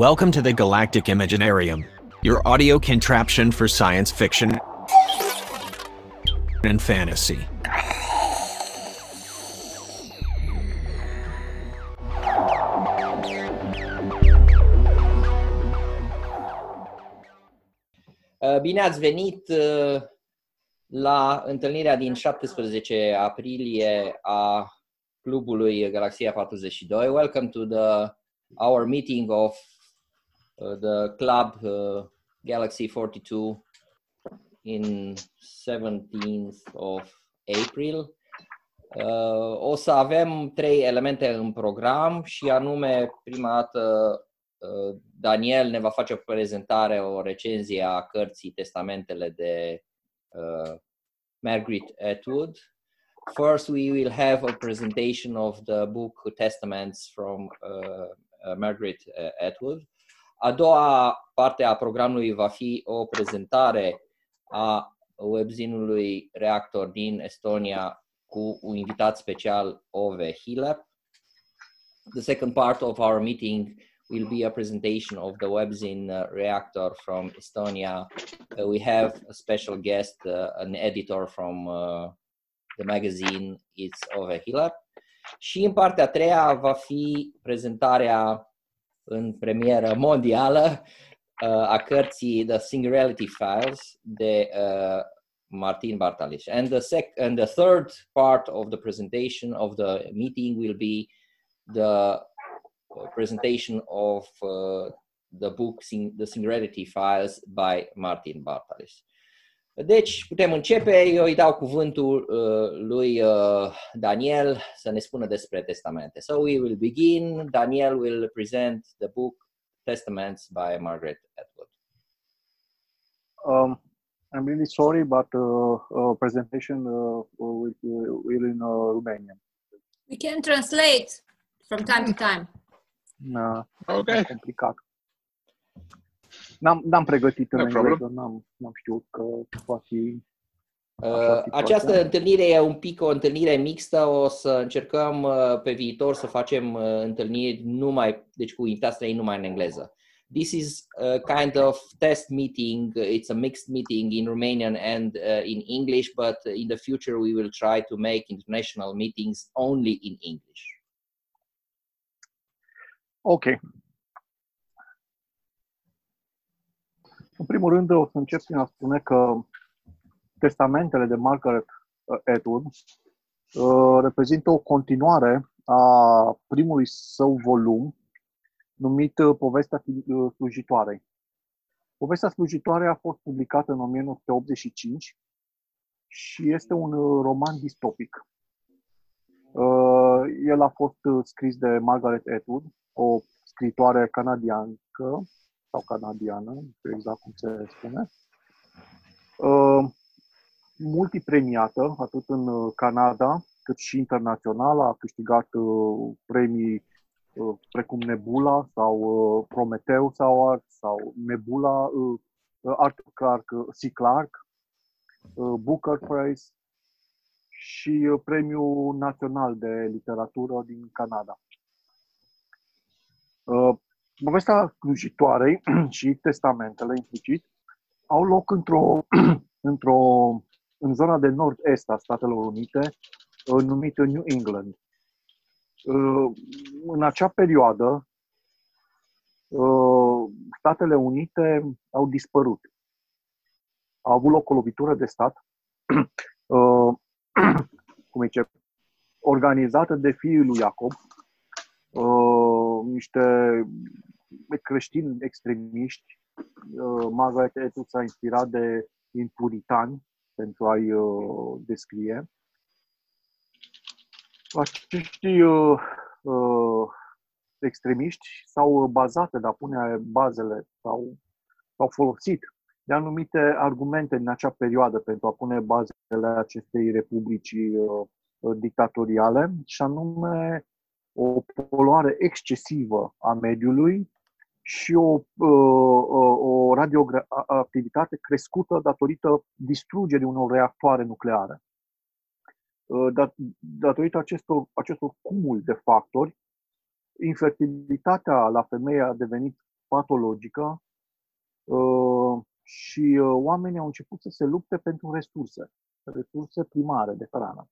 Welcome to the Galactic Imaginarium, your audio contraption for science fiction and fantasy. Uh, Bine ați venit uh, la întâlnirea din 17 aprilie a clubului Galaxia 42. Welcome to the our meeting of the club uh, Galaxy 42 in 17th of April. Uh, o să avem trei elemente în program și anume, prima dată, uh, Daniel ne va face o prezentare, o recenzie a cărții Testamentele de uh, Margaret Atwood. First, we will have a presentation of the book Testaments from uh, uh, Margaret uh, Atwood. A doua parte a programului va fi o prezentare a webzinului Reactor din Estonia cu un invitat special, Ove Hiller. The second part of our meeting will be a presentation of the webzine uh, Reactor from Estonia. Uh, we have a special guest, uh, an editor from uh, the magazine, it's Ove Hiller. Și în partea a treia va fi prezentarea în premieră mondială uh, a cărții The Singularity Files de uh, Martin Bartalish. And the sec and the third part of the presentation of the meeting will be the presentation of uh, the book The Singularity Files by Martin Bartalish. Deci, putem începe. Eu îi dau cuvântul uh, lui uh, Daniel să ne spună despre testamente. So we will begin. Daniel will present the book Testaments by Margaret Atwood. Um, I'm really sorry, but uh, uh, presentation uh, will, will in uh, Romanian. We can translate from time to time. No, Okay. complicat. N-am, n-am pregătit în No engleză, problem. n-am, n-am știut că va fi... Uh, Așa, această situația. întâlnire e un pic o întâlnire mixtă. O să încercăm uh, pe viitor să facem uh, întâlniri numai, deci cu invitați străini numai în engleză. This is a kind of test meeting. It's a mixed meeting in Romanian and uh, in English, but in the future we will try to make international meetings only in English. Ok. În primul rând, o să încep prin a spune că testamentele de Margaret uh, Atwood uh, reprezintă o continuare a primului său volum numit uh, Povestea uh, slujitoarei. Povestea slujitoare a fost publicată în 1985 și este un uh, roman distopic. Uh, El a fost uh, scris de Margaret Atwood, o scritoare canadiancă sau canadiană, nu știu exact cum se spune, uh, multipremiată, atât în uh, Canada, cât și internațional, a câștigat uh, premii uh, precum Nebula sau uh, Prometheus Award sau Nebula, uh, uh, Arthur Clarke, uh, C. Clarke, uh, Booker Prize și uh, Premiul Național de Literatură din Canada. Uh, Povestea slujitoarei și testamentele implicit au loc într-o, într-o, în zona de nord-est a Statelor Unite, uh, numită New England. Uh, În acea perioadă, uh, Statele Unite au dispărut. A avut loc o lovitură de stat, uh, cum zice, organizată de fiul lui Iacob, uh, niște creștini extremiști. Uh, Margaret Atwood s-a inspirat de din puritani pentru a-i uh, descrie. Acești uh, uh, extremiști s-au bazat de a pune bazele sau au folosit de anumite argumente în acea perioadă pentru a pune bazele acestei republici uh, uh, dictatoriale și anume o poluare excesivă a mediului și o, uh, uh, o radioactivitate crescută datorită distrugerii unor reactoare nucleare. Uh, dat- Datorită acestor, acestor cumul de factori, infertilitatea la femeie a devenit patologică uh, și uh, oamenii au început să se lupte pentru resurse, resurse primare de hrană.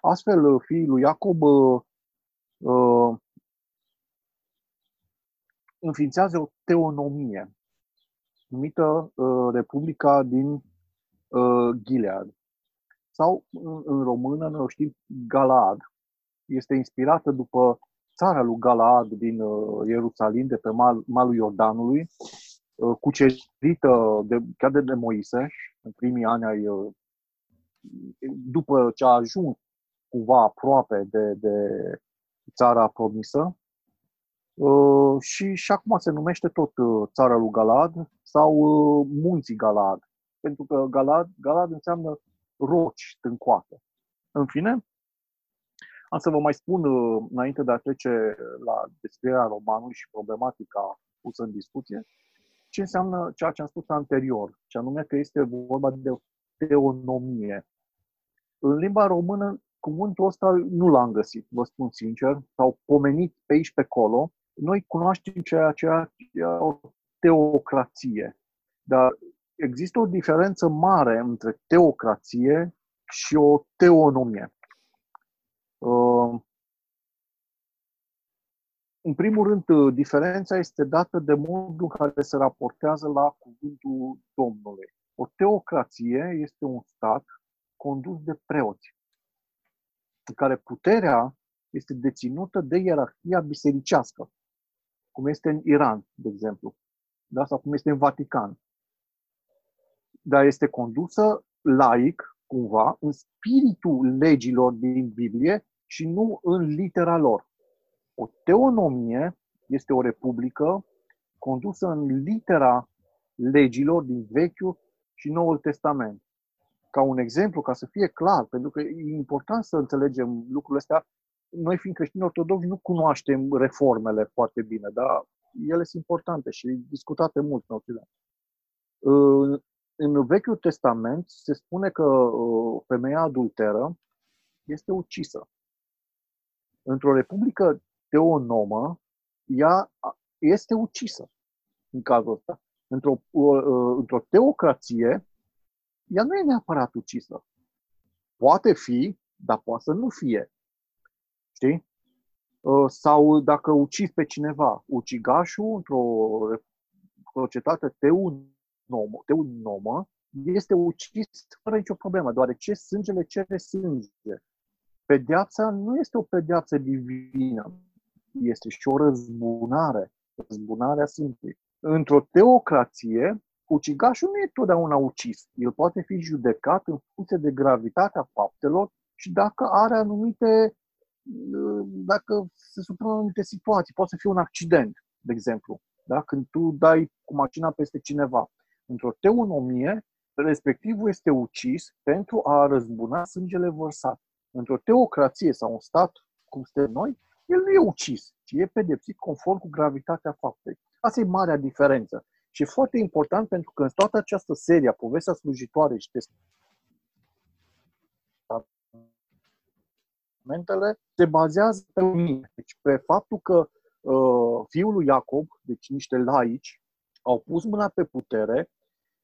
Astfel, uh, fiii lui Iacob uh, uh, înființează o teonomie numită uh, Republica din uh, Gilead sau în, în română noi o știm Galaad. Este inspirată după țara lui Galaad din uh, Ierusalim, de pe mal, malul Iordanului, uh, cucerită de, chiar de, de Moise în primii ani ai, uh, după ce a ajuns cumva aproape de, de țara promisă. Uh, și, și acum se numește tot uh, țara lui Galad sau uh, munții Galad. Pentru că Galad, Galad înseamnă roci tâncoate. În fine, am să vă mai spun, înainte de a trece la descrierea romanului și problematica pusă în discuție, ce înseamnă ceea ce am spus anterior, ce anume că este vorba de o teonomie. În limba română, cuvântul ăsta nu l-am găsit, vă spun sincer, s-au pomenit pe aici pe acolo. Noi cunoaștem ceea ce e o teocrație, dar există o diferență mare între teocrație și o teonomie. Uh, în primul rând, diferența este dată de modul în care se raportează la cuvântul Domnului. O teocrație este un stat condus de preoți, în care puterea este deținută de ierarhia bisericească, cum este în Iran, de exemplu, da? sau cum este în Vatican dar este condusă laic, cumva, în spiritul legilor din Biblie și nu în litera lor. O teonomie este o republică condusă în litera legilor din Vechiul și Noul Testament. Ca un exemplu, ca să fie clar, pentru că e important să înțelegem lucrurile astea, noi fiind creștini ortodoxi nu cunoaștem reformele foarte bine, dar ele sunt importante și discutate mult în Occident în Vechiul Testament se spune că uh, femeia adulteră este ucisă. Într-o republică teonomă, ea este ucisă în cazul ăsta. Într-o, uh, uh, într-o teocrație, ea nu e neapărat ucisă. Poate fi, dar poate să nu fie. Știi? Sau dacă ucizi pe cineva, ucigașul într-o societate teonomă, nomă, de un nomă este ucis fără nicio problemă, deoarece sângele cere sânge. Pedeapsa nu este o pedeapsă divină, este și o răzbunare, răzbunarea sângului. Într-o teocrație, ucigașul nu e totdeauna ucis. El poate fi judecat în funcție de gravitatea faptelor și dacă are anumite, dacă se supune anumite situații. Poate să fie un accident, de exemplu, da? când tu dai cu mașina peste cineva într-o teonomie, respectivul este ucis pentru a răzbuna sângele vărsat. Într-o teocrație sau un stat, cum suntem noi, el nu e ucis, ci e pedepsit conform cu gravitatea faptei. Asta e marea diferență. Și e foarte important pentru că în toată această serie a povestea slujitoare și testamentele se bazează pe mine. Deci pe faptul că uh, fiul lui Iacob, deci niște laici, au pus mâna pe putere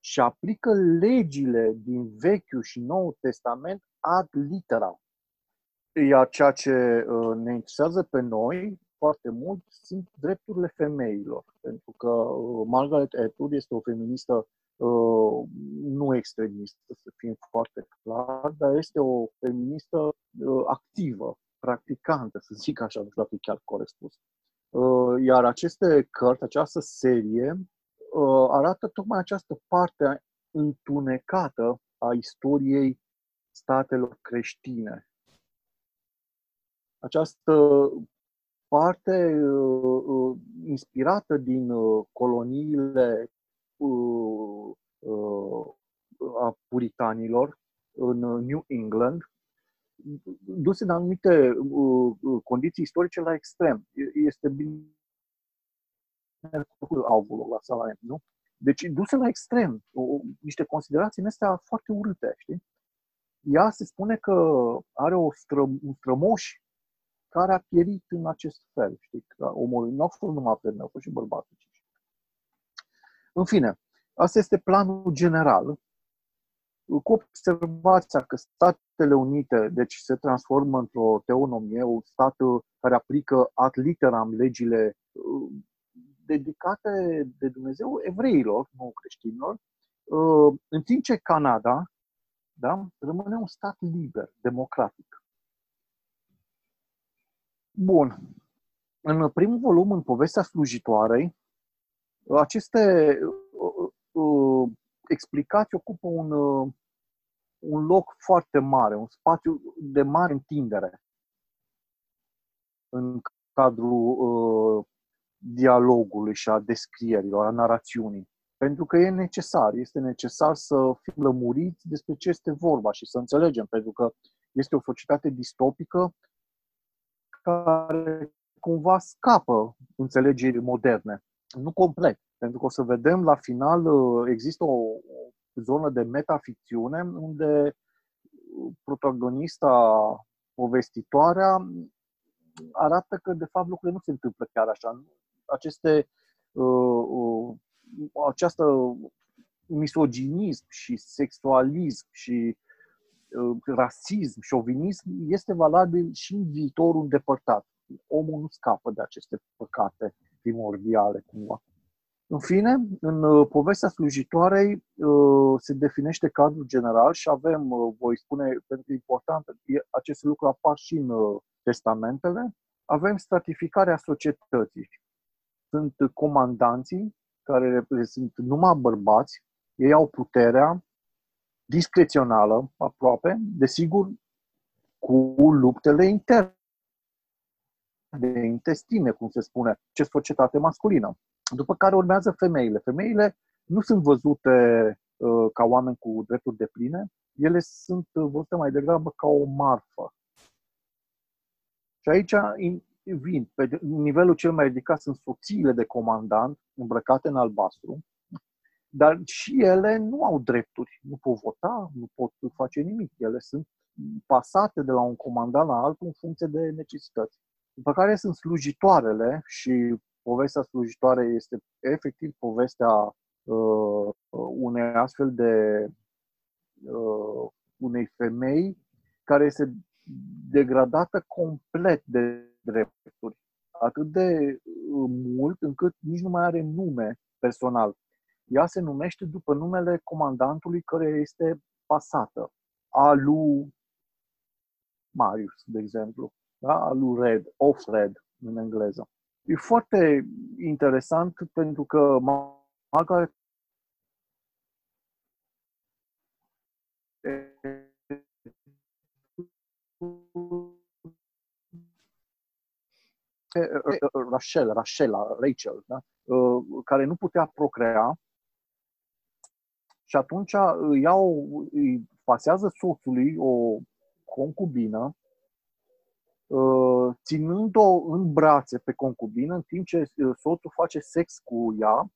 și aplică legile din Vechiul și Noul Testament ad litera. Iar ceea ce uh, ne interesează pe noi foarte mult sunt drepturile femeilor. Pentru că uh, Margaret Atwood este o feministă uh, nu extremistă, să fim foarte clar, dar este o feministă activă, practicantă, să zic așa, nu știu dacă e chiar corect spus. Iar aceste cărți, această serie, Uh, arată tocmai această parte întunecată a istoriei statelor creștine. Această parte uh, uh, inspirată din uh, coloniile uh, uh, a puritanilor în New England, duse în anumite condiții istorice la extrem. Este bine avul la Salaem, nu? Deci duse la extrem, o, niște considerații în astea foarte urâte, știi? Ea se spune că are o stră, un strămoș care a pierit în acest fel, știi? Omul nu a fost numai femei, au fost și bărbatul. În fine, asta este planul general, cu observația că Statele Unite deci se transformă într-o teonomie, un stat care aplică ad literam legile uh, dedicate de Dumnezeu evreilor, nu creștinilor, uh, în timp ce Canada da, rămâne un stat liber, democratic. Bun. În primul volum, în povestea slujitoarei, aceste uh, uh, explicații ocupă un, uh, un loc foarte mare, un spațiu de mare întindere în cadrul uh, dialogului și a descrierilor, a narațiunii. Pentru că e necesar, este necesar să fim lămuriți despre ce este vorba și să înțelegem, pentru că este o societate distopică care cumva scapă înțelegerii moderne. Nu complet, pentru că o să vedem la final uh, există o, zonă de metaficțiune unde protagonista, povestitoarea, arată că de fapt lucrurile nu se întâmplă chiar așa. Aceste, uh, uh, această misoginism și sexualism și uh, rasism, șovinism este valabil și în viitorul îndepărtat. Omul nu scapă de aceste păcate primordiale cumva. În fine, în uh, povestea slujitoarei uh, se definește cadrul general și avem, uh, voi spune, pentru că e important, acest lucru apar și în testamentele, avem stratificarea societății. Sunt comandanții, care sunt numai bărbați, ei au puterea discrețională, aproape, desigur, cu luptele interne de intestine, cum se spune, ce societate masculină. După care urmează femeile. Femeile nu sunt văzute uh, ca oameni cu drepturi de pline, ele sunt văzute mai degrabă ca o marfă. Și aici vin, pe nivelul cel mai ridicat sunt soțiile de comandant îmbrăcate în albastru, dar și ele nu au drepturi, nu pot vota, nu pot face nimic. Ele sunt pasate de la un comandant la altul în funcție de necesități. După care sunt slujitoarele și povestea slujitoare este efectiv povestea uh, unei astfel de uh, unei femei care este degradată complet de drepturi. Atât de uh, mult încât nici nu mai are nume personal. Ea se numește după numele comandantului care este pasată. Alu Marius, de exemplu. Da? Alu Red, Off Red în engleză. E foarte interesant pentru că Margaret Rachel, Rachel, Rachel, da? care nu putea procrea și atunci iau, îi pasează soțului o concubină Uh, ținând-o în brațe pe concubină, în timp ce uh, soțul face sex cu ea,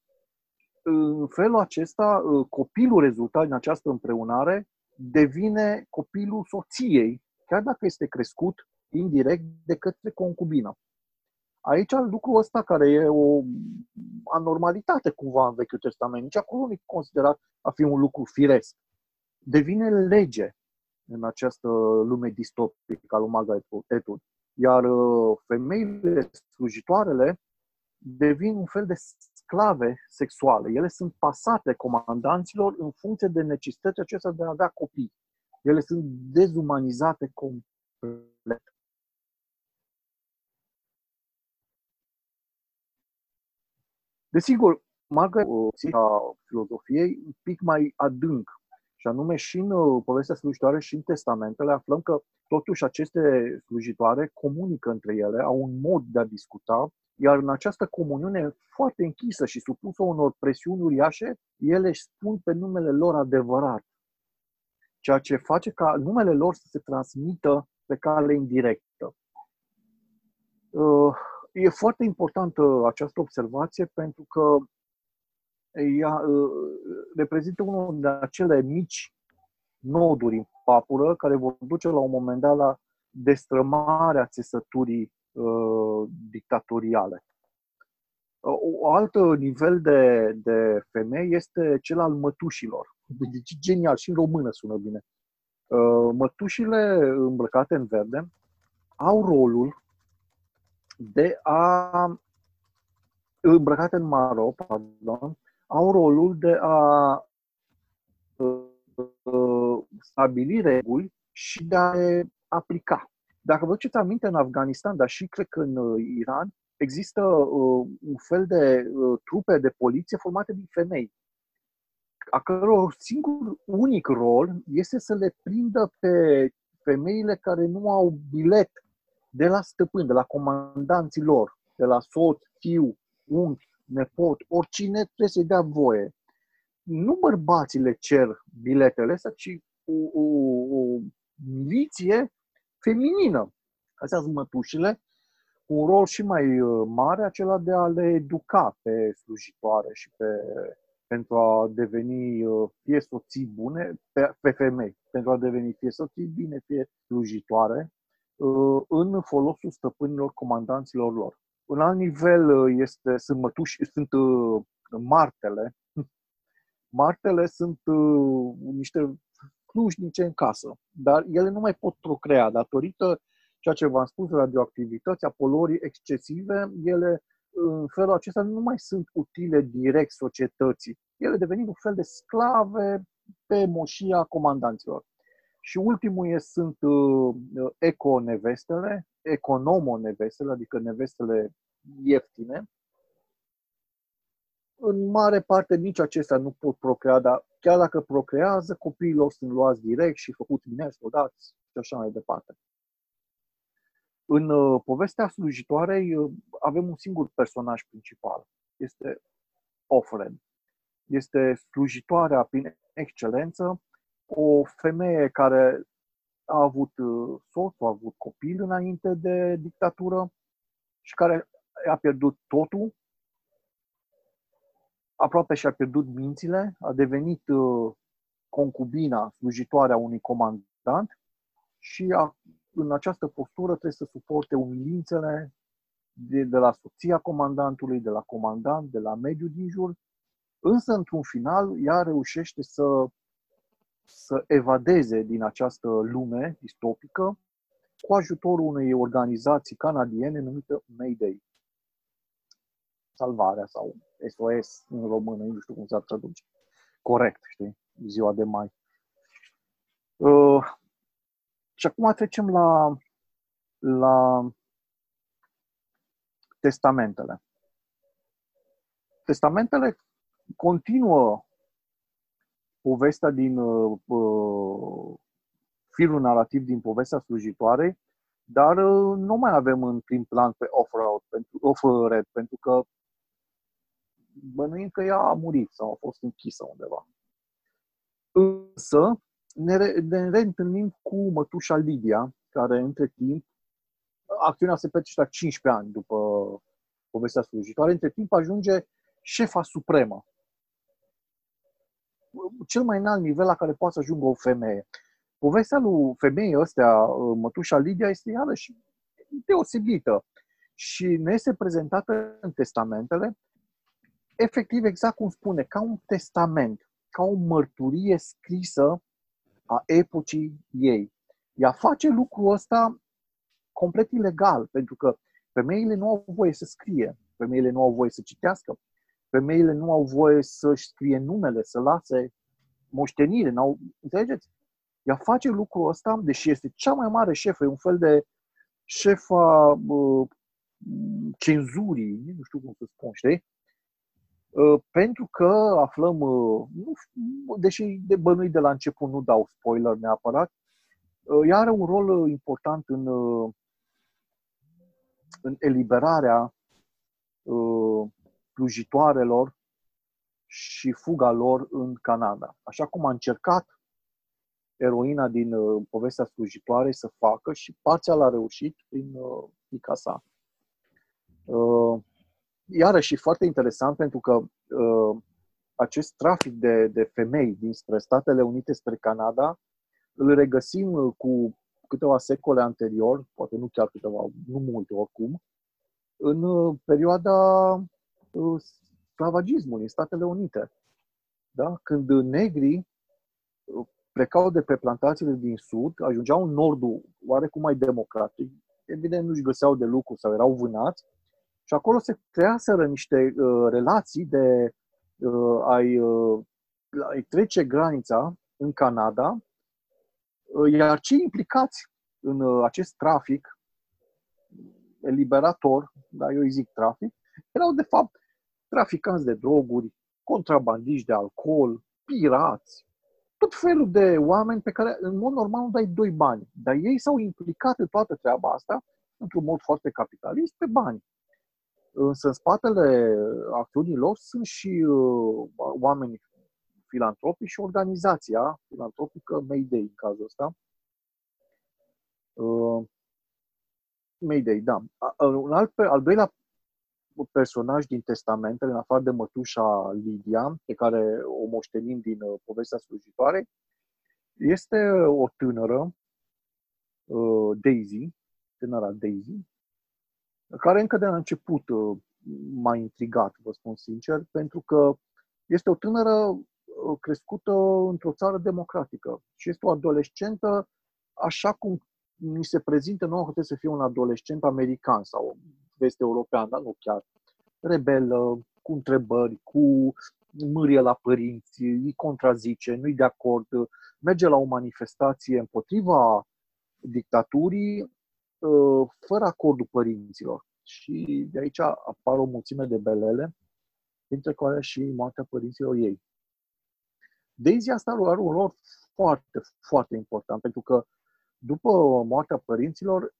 în felul acesta, uh, copilul rezultat din această împreunare devine copilul soției, chiar dacă este crescut indirect de către concubină. Aici lucrul ăsta, care e o anormalitate cumva în Vechiul Testament, nici acolo nu e considerat a fi un lucru firesc. Devine lege în această lume distopică a lui Margaret Atwood. Iar uh, femeile slujitoarele devin un fel de sclave sexuale. Ele sunt pasate comandanților în funcție de necesitatea acestea de a avea copii. Ele sunt dezumanizate complet. Desigur, Margaret, a filozofiei, un pic mai adânc și anume și în uh, povestea slujitoare și în testamentele aflăm că totuși aceste slujitoare comunică între ele, au un mod de a discuta, iar în această comuniune foarte închisă și supusă unor presiuni uriașe, ele își spun pe numele lor adevărat, ceea ce face ca numele lor să se transmită pe cale indirectă. Uh, e foarte importantă această observație pentru că ea uh, reprezintă unul de acele mici noduri în papură care vor duce la un moment dat la destrămarea țesăturii uh, dictatoriale. O altă nivel de, de femei este cel al mătușilor. Deci genial, și în română sună bine. Mătușile îmbrăcate în verde au rolul de a îmbrăcate în maro, pardon, au rolul de a uh, stabili reguli și de a le aplica. Dacă vă duceți aminte, în Afganistan, dar și cred că în uh, Iran, există uh, un fel de uh, trupe de poliție formate din femei, a căror singur, unic rol este să le prindă pe femeile care nu au bilet de la stăpân, de la comandanții lor, de la soț, fiu, unchi, nepot, oricine trebuie să-i dea voie. Nu bărbații le cer biletele astea, ci o, o, o miliție feminină. Astea sunt mătușile, cu un rol și mai uh, mare, acela de a le educa pe slujitoare și pe, pentru a deveni uh, fie soții bune, pe, pe femei, pentru a deveni fie soții bine, fie slujitoare, uh, în folosul stăpânilor, comandanților lor. Un alt nivel este, sunt mătuși, sunt martele. Martele sunt niște slujnice în casă, dar ele nu mai pot procrea datorită ceea ce v-am spus, radioactivități, apolorii excesive, ele în felul acesta nu mai sunt utile direct societății. Ele devenind un fel de sclave pe moșia comandanților. Și ultimul e, sunt uh, eco-nevestele, economo-nevestele, adică nevestele ieftine. În mare parte nici acestea nu pot procrea, dar chiar dacă procrează, copiilor sunt luați direct și făcuți mineri, soldați și așa mai departe. În uh, povestea slujitoarei uh, avem un singur personaj principal. Este Ofred. Este slujitoarea prin excelență, o femeie care a avut uh, soț, a avut copil înainte de dictatură și care a pierdut totul, aproape și-a pierdut mințile, a devenit concubina, slujitoarea unui comandant și a în această postură trebuie să suporte umilințele de, de la soția comandantului, de la comandant, de la mediul din jur, însă, într-un final, ea reușește să, să evadeze din această lume distopică cu ajutorul unei organizații canadiene numită Mayday. Salvarea sau SOS în română, nu știu cum s-ar traduce. Corect, știi? Ziua de mai. Uh, și acum trecem la, la testamentele. Testamentele continuă povestea din uh, uh, firul narrativ din povestea slujitoarei, dar uh, nu mai avem în prim plan pe off-road, pentru, off-red, pentru că bănuim că ea a murit sau a fost închisă undeva. Însă, ne, re, ne reîntâlnim cu mătușa Lidia, care între timp, acțiunea se petrece la 15 ani după povestea slujitoare, între timp ajunge șefa supremă. Cel mai înalt nivel la care poate să ajungă o femeie. Povestea lui femeii ăstea, mătușa Lidia, este iarăși deosebită și ne este prezentată în testamentele efectiv exact cum spune, ca un testament, ca o mărturie scrisă a epocii ei. Ea face lucrul ăsta complet ilegal, pentru că femeile nu au voie să scrie, femeile nu au voie să citească, femeile nu au voie să-și scrie numele, să lase moștenire, n-au, înțelegeți? Ea face lucrul ăsta, deși este cea mai mare șefă, e un fel de șefa uh, cenzurii, nu știu cum să spun, știi? Uh, pentru că aflăm, uh, nu, deși de bănui de la început nu dau spoiler neapărat, uh, ea are un rol important în, în eliberarea slujitoarelor și fuga lor în Canada. Așa cum a încercat eroina din povestea slujitoare să facă și parțial a reușit prin fica sa iarăși foarte interesant pentru că uh, acest trafic de, de femei dinspre Statele Unite spre Canada îl regăsim uh, cu câteva secole anterior, poate nu chiar câteva, nu multe oricum, în uh, perioada uh, sclavagismului în Statele Unite. Da? Când negrii uh, plecau de pe plantațiile din sud, ajungeau în nordul oarecum mai democratic, evident nu-și găseau de lucru sau erau vânați, și acolo se creaseră niște uh, relații de uh, ai, uh, ai trece granița în Canada, uh, iar cei implicați în uh, acest trafic eliberator, da, eu îi zic trafic, erau de fapt traficanți de droguri, contrabandiști de alcool, pirați, tot felul de oameni pe care în mod normal nu dai doi bani. Dar ei s-au implicat în toată treaba asta într-un mod foarte capitalist pe bani. Însă în spatele acțiunilor sunt și uh, oameni filantropici și organizația filantropică Mayday în cazul ăsta. Uh, Mayday, da. Un alt, al doilea personaj din testamentele, în afară de mătușa Lidia, pe care o moștenim din uh, povestea slujitoare, este o tânără, uh, Daisy, tânăra Daisy, care încă de la început uh, m-a intrigat, vă spun sincer, pentru că este o tânără crescută într-o țară democratică și este o adolescentă așa cum mi se prezintă nouă că trebuie să fie un adolescent american sau vest european, dar nu chiar. Rebelă, cu întrebări, cu mârie la părinți, îi contrazice, nu-i de acord, merge la o manifestație împotriva dictaturii ă, fără acordul părinților. Și de aici apar o mulțime de belele, dintre care și moartea părinților ei. Daisy asta are un rol foarte, foarte important, pentru că după moartea părinților,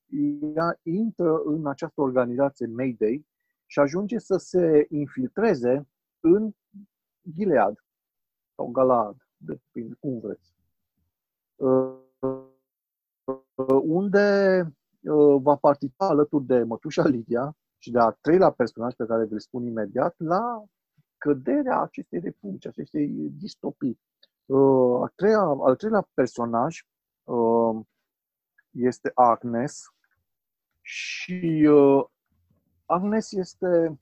ea intră în această organizație Mayday și ajunge să se infiltreze în Gilead sau Galad, depinde cum vreți. Uh, unde uh, va participa alături de mătușa Lidia și de a treilea personaj pe care vi-l spun imediat la căderea acestei republici, acestei distopii. Uh, a treia, al treilea personaj este Agnes și uh, Agnes este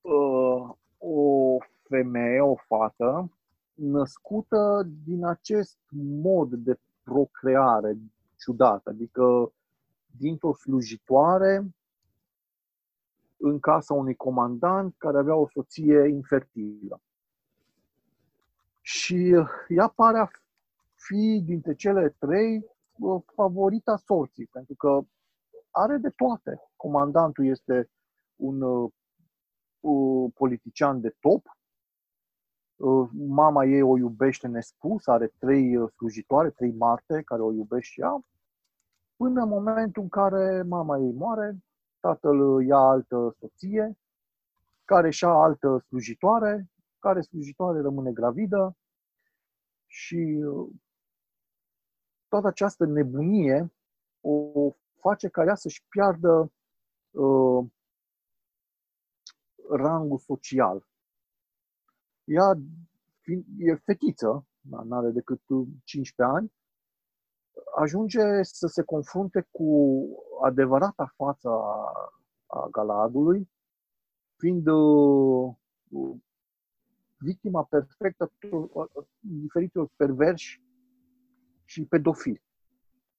uh, o femeie, o fată, născută din acest mod de procreare ciudat, adică dintr-o slujitoare în casa unui comandant care avea o soție infertilă. Și ea pare a fi dintre cele trei favorita sorții, pentru că are de toate. Comandantul este un uh, politician de top, uh, mama ei o iubește nespus, are trei uh, slujitoare, trei marte care o iubește și ea, până în momentul în care mama ei moare, tatăl ia altă soție, care și-a altă slujitoare, care slujitoare rămâne gravidă și toată această nebunie o face ca ea să-și piardă uh, rangul social. Ea e fetiță, nu are decât 15 ani, ajunge să se confrunte cu adevărata față a, a Galadului, fiind uh, victima perfectă diferitilor perverși și pedofili.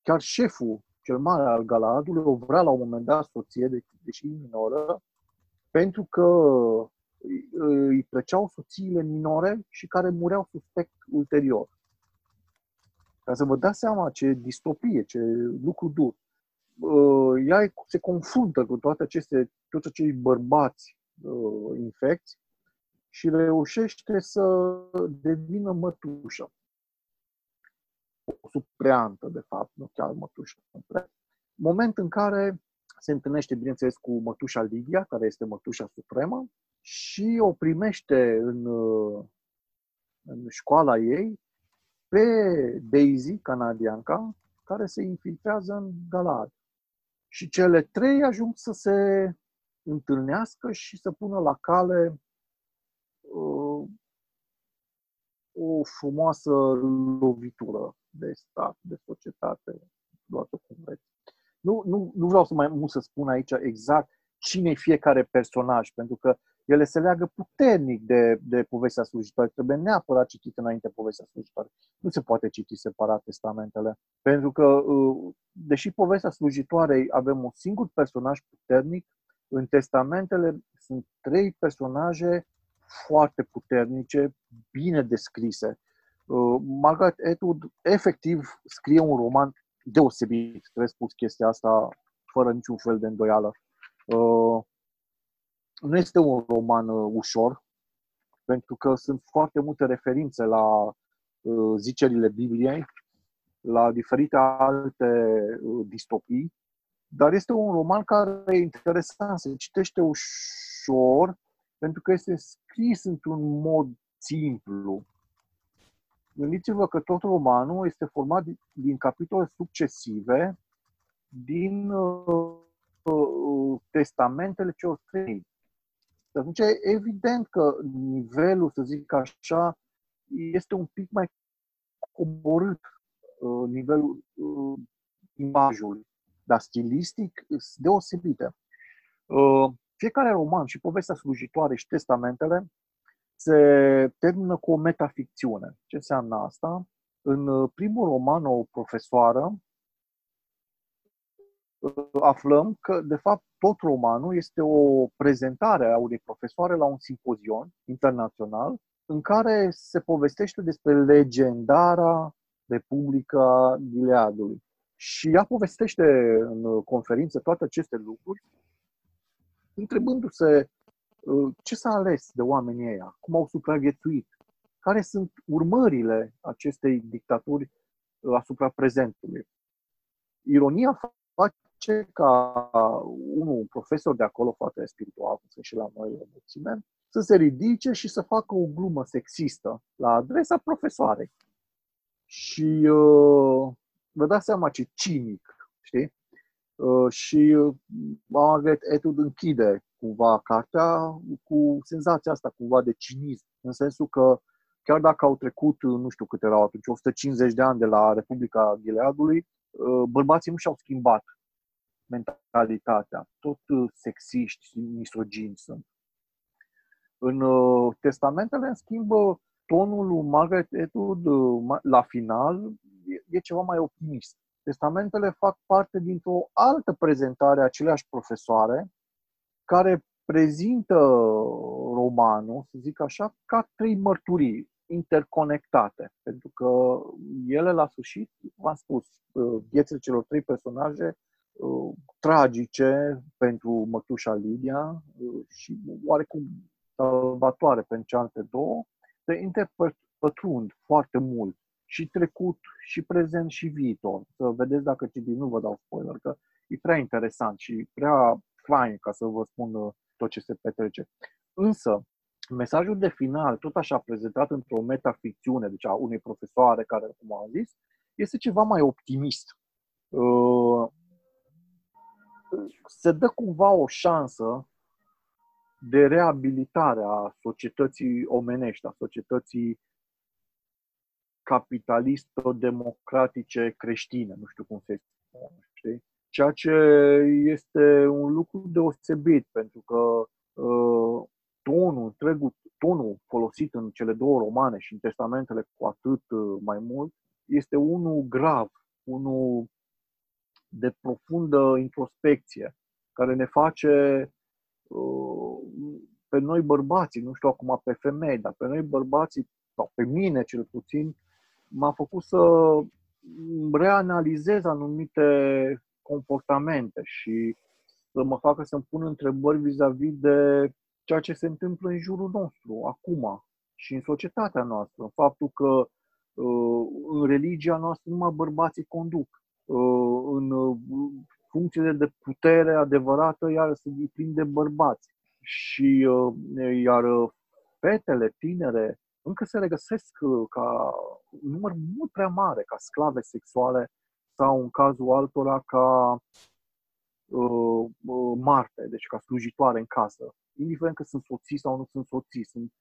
Chiar șeful cel mare al Galadului o vrea la un moment dat soție, deși minoră, pentru că îi plăceau soțiile minore și care mureau suspect ulterior. Ca să vă dați seama ce distopie, ce lucru dur. Ea se confruntă cu toate aceste, toți acei bărbați infecți și reușește să devină mătușă o supreantă, de fapt, nu chiar mătușă. Moment în care se întâlnește, bineînțeles, cu mătușa Lidia, care este mătușa supremă, și o primește în, în școala ei pe Daisy, canadianca, care se infiltrează în Galad. Și cele trei ajung să se întâlnească și să pună la cale uh, o frumoasă lovitură de stat, de societate, luată cum vreți. Nu, nu, nu vreau să mai mult să spun aici exact cine e fiecare personaj, pentru că ele se leagă puternic de, de povestea slujitoare. Trebuie neapărat citit înainte povestea slujitoare. Nu se poate citi separat testamentele. Pentru că, uh, deși povestea slujitoarei avem un singur personaj puternic, în testamentele sunt trei personaje foarte puternice, bine descrise. Uh, Margaret Atwood efectiv scrie un roman deosebit, trebuie spus chestia asta fără niciun fel de îndoială. Uh, nu este un roman uh, ușor, pentru că sunt foarte multe referințe la uh, zicerile Bibliei, la diferite alte uh, distopii, dar este un roman care e interesant, se citește ușor, pentru că este scris într-un mod simplu. Gândiți-vă că tot romanul este format din capitole succesive din uh, uh, testamentele celor trei și atunci e evident că nivelul, să zic așa, este un pic mai coborât uh, nivelul uh, imajului, dar stilistic sunt deosebite. Uh, fiecare roman și povestea slujitoare și testamentele se termină cu o metaficțiune. Ce înseamnă asta? În primul roman, o profesoară aflăm că, de fapt, tot romanul este o prezentare a unei profesoare la un simpozion internațional în care se povestește despre legendara Republica Gileadului. Și ea povestește în conferință toate aceste lucruri, întrebându-se uh, ce s-a ales de oamenii ăia, cum au supraviețuit, care sunt urmările acestei dictaturi uh, asupra prezentului. Ironia face ca unul, profesor de acolo, foarte spiritual, cum sunt și la noi o mulțime, să se ridice și să facă o glumă sexistă la adresa profesoarei. Și uh, vă dați seama ce cinic, știi? Uh, și uh, Margaret Atwood închide cumva cartea cu senzația asta cumva de cinism, în sensul că chiar dacă au trecut, nu știu câte erau atunci, 150 de ani de la Republica Gileadului, uh, bărbații nu și-au schimbat mentalitatea. Tot uh, sexiști și misogini sunt. În uh, testamentele, în schimb, uh, tonul lui Margaret Atwood la final e ceva mai optimist. Testamentele fac parte dintr-o altă prezentare a aceleași profesoare care prezintă romanul, să zic așa, ca trei mărturii interconectate. Pentru că ele, la sfârșit, v-am spus, viețile celor trei personaje uh, tragice pentru mătușa Lidia uh, și oarecum salvatoare pentru cealaltă două, te interpătrund foarte mult și trecut, și prezent, și viitor. Să vedeți dacă citiți, nu vă dau spoiler, că e prea interesant și prea fain ca să vă spun uh, tot ce se petrece. Însă, mesajul de final, tot așa prezentat într-o metaficțiune, deci a unei profesoare care, cum am zis, este ceva mai optimist. Uh, se dă cumva o șansă de reabilitare a societății omenești, a societății capitalisto-democratice creștine, nu știu cum se spune, știi? Ceea ce este un lucru deosebit, pentru că uh, tonul, întregul, tonul folosit în cele două romane și în testamentele cu atât uh, mai mult, este unul grav, unul de profundă introspecție, care ne face uh, pe noi bărbații, nu știu acum pe femei, dar pe noi bărbații, sau pe mine cel puțin, m-a făcut să reanalizez anumite comportamente și să mă facă să-mi pun întrebări vis-a-vis de ceea ce se întâmplă în jurul nostru, acum, și în societatea noastră. Faptul că uh, în religia noastră numai bărbații conduc. Uh, în uh, funcțiile de putere adevărată, iar sunt plin de bărbați. Și uh, iar fetele tinere încă se regăsesc ca număr mult prea mare, ca sclave sexuale sau în cazul altora ca uh, marte, deci ca slujitoare în casă, indiferent că sunt soții sau nu sunt soții, sunt,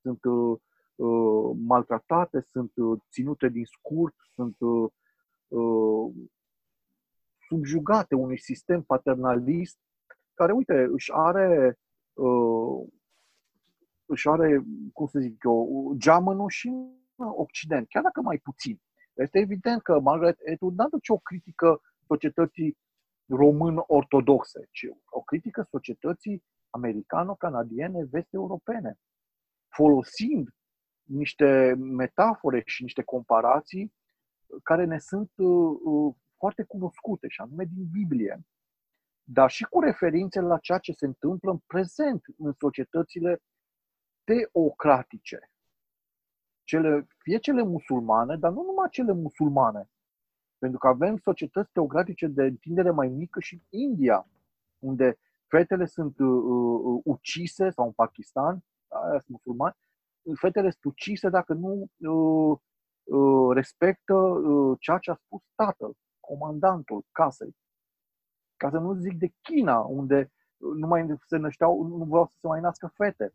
sunt uh, maltratate, sunt ținute din scurt, sunt uh, uh, subjugate unui sistem paternalist care, uite, își are, uh, își are, cum să zic eu, geamănul și în Occident, chiar dacă mai puțin. Este evident că Margaret Atwood nu aduce o critică societății român-ortodoxe, ci o critică societății americano-canadiene vest-europene, folosind niște metafore și niște comparații care ne sunt uh, uh, foarte cunoscute, și anume din Biblie, dar și cu referințe la ceea ce se întâmplă în prezent în societățile teocratice. Cele, fie cele musulmane, dar nu numai cele musulmane. Pentru că avem societăți teocratice de întindere mai mică și în India, unde fetele sunt uh, uh, ucise, sau în Pakistan, aia sunt musulmani, fetele sunt ucise dacă nu uh, uh, respectă uh, ceea ce a spus tatăl, comandantul casei. Ca să nu zic de China, unde nu mai se nășteau, nu vreau să se mai nască fete.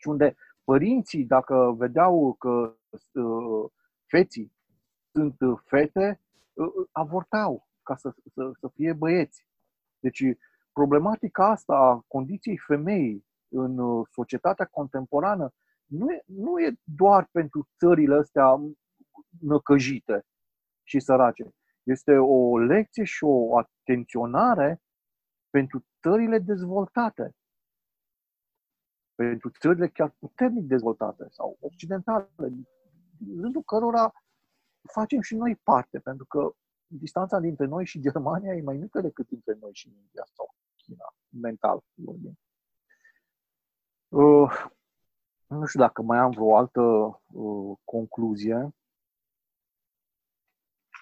Și unde părinții, dacă vedeau că uh, feții sunt fete, uh, avortau ca să, să, să fie băieți. Deci problematica asta a condiției femeii în uh, societatea contemporană nu e, nu e doar pentru țările astea năcăjite și sărace. Este o lecție și o atenționare pentru țările dezvoltate. Pentru țările chiar puternic dezvoltate sau occidentale, din rândul cărora facem și noi parte, pentru că distanța dintre noi și Germania e mai mică decât între noi și India sau China, mental Uh, nu știu dacă mai am vreo altă uh, concluzie.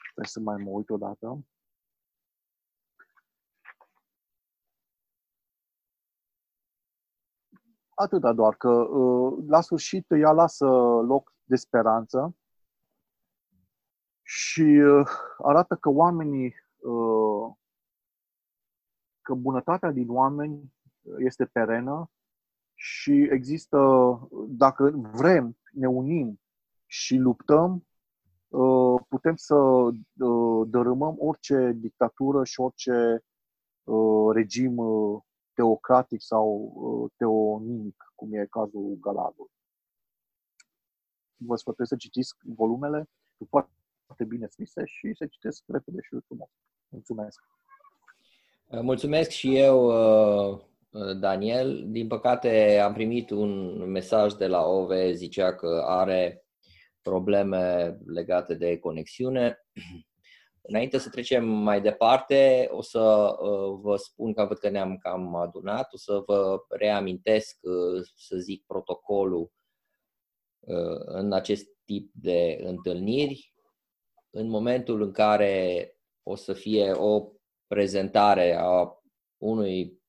Trebuie să mai mă uit o dată. Atâta doar că uh, la sfârșit ea lasă loc de speranță și uh, arată că oamenii, uh, că bunătatea din oameni este perenă și există, dacă vrem, ne unim și luptăm, uh, putem să uh, dărâmăm orice dictatură și orice uh, regim teocratic sau teonimic, cum e cazul Galadului. Vă sfătuiesc să citiți volumele, foarte bine scrise și să citesc repede și frumos. Mulțumesc! Mulțumesc și eu Uh, Daniel. Din păcate am primit un mesaj de la OVE, zicea că are probleme legate de conexiune. Înainte să trecem mai departe, o să uh, vă spun că văd că ne-am cam adunat, o să vă reamintesc, uh, să zic, protocolul în acest tip de întâlniri. În momentul în care o să fie o prezentare a unui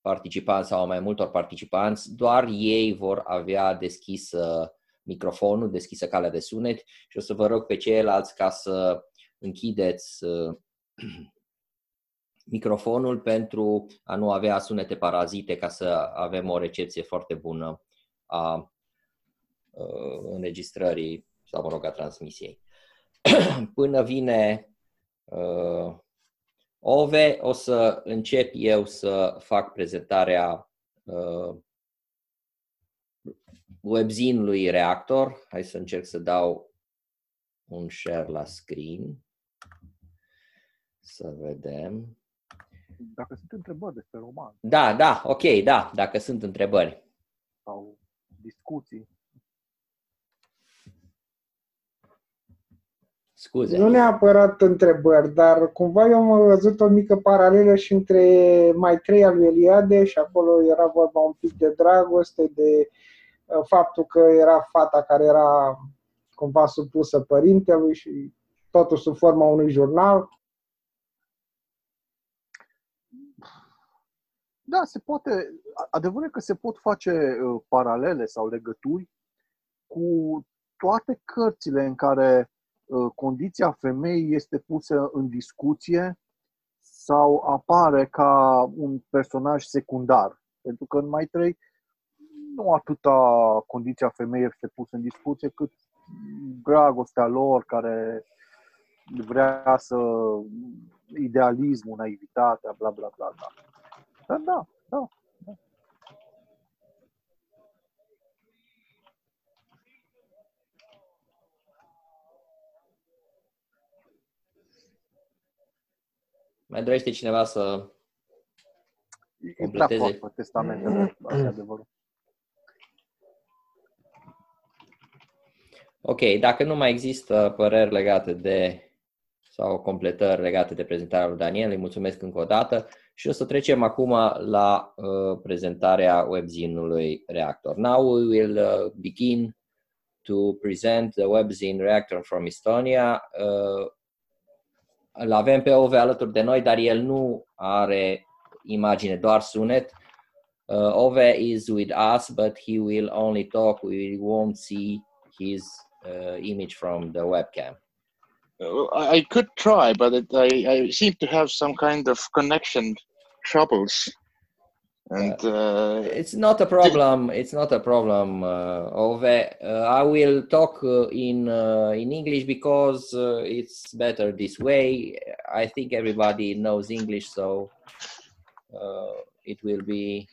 participanți sau mai multor participanți, doar ei vor avea deschis microfonul, deschisă calea de sunet și o să vă rog pe ceilalți ca să închideți uh, microfonul pentru a nu avea sunete parazite ca să avem o recepție foarte bună a uh, înregistrării sau, mă rog, a transmisiei. Până vine uh, Ove, o să încep eu să fac prezentarea uh, webzin-ului Reactor. Hai să încerc să dau un share la screen. Să vedem. Dacă sunt întrebări despre roman. Da, da, ok, da, dacă sunt întrebări. Sau discuții. Scuze. Nu neapărat întrebări, dar cumva eu am văzut o mică paralelă și între mai trei al lui Eliade și acolo era vorba un pic de dragoste, de uh, faptul că era fata care era cumva supusă părintelui și totul sub forma unui jurnal. Da, se poate. Adevărul că se pot face uh, paralele sau legături cu toate cărțile în care Uh, condiția femeii este pusă în discuție sau apare ca un personaj secundar. Pentru că în mai trei nu atâta condiția femeii este pusă în discuție, cât dragostea lor care vrea să idealismul, naivitatea, bla bla bla bla. Da, da, da. Mai dorește cineva să... E prea Completeze. fort pe testamentele, asta e adevărul. Ok, dacă nu mai există păreri legate de sau completări legate de prezentarea lui Daniel, îi mulțumesc încă o dată și o să trecem acum la uh, prezentarea webzine-ului Reactor. Now we will uh, begin to present the webzine Reactor from Estonia. Uh, îl avem pe Ove alături de noi, dar el nu are imagine, doar sunet. Uh, Ove is with us, but he will only talk. We won't see his uh, image from the webcam. Uh, I could try, but it, I, I seem to have some kind of connection troubles. And uh, It's not a problem. It's not a problem, uh, Ove. Uh, I will talk uh, in uh, in English because uh, it's better this way. I think everybody knows English, so uh, it will be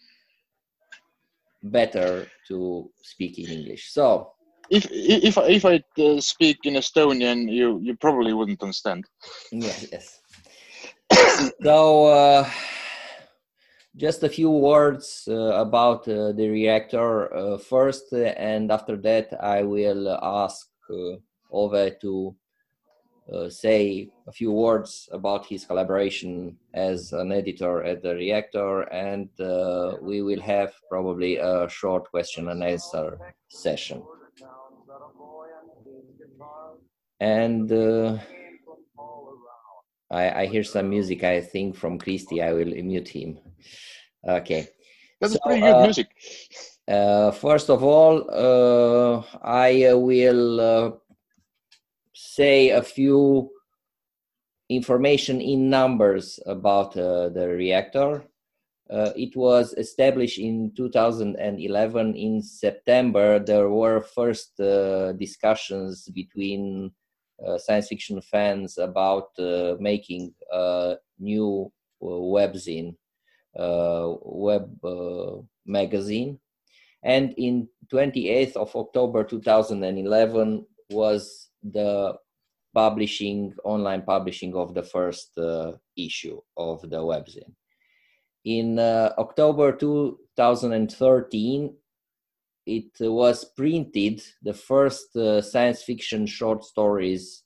better to speak in English. So if if if I uh, speak in Estonian, you you probably wouldn't understand. Yes, yes. so, uh, just a few words uh, about uh, the reactor uh, first, uh, and after that, I will ask Ove to say a few words about his collaboration as an editor at the reactor, and we will have probably a short question and answer session. And uh, I, I hear some music, I think, from Christy. I will mute him. Okay. That's So, pretty good uh, music. Uh, first of all, uh, I uh, will uh, say a few information in numbers about uh, the reactor. Uh, it was established in 2011 in September. There were first uh, discussions between science fiction fans about uh, making a new uh, webzine, uh, web uh, magazine. And in 28th of october 2011 was the publishing online publishing of the first uh, issue of the webzine in. Uh, october 2013 it was printed the first uh, science fiction short stories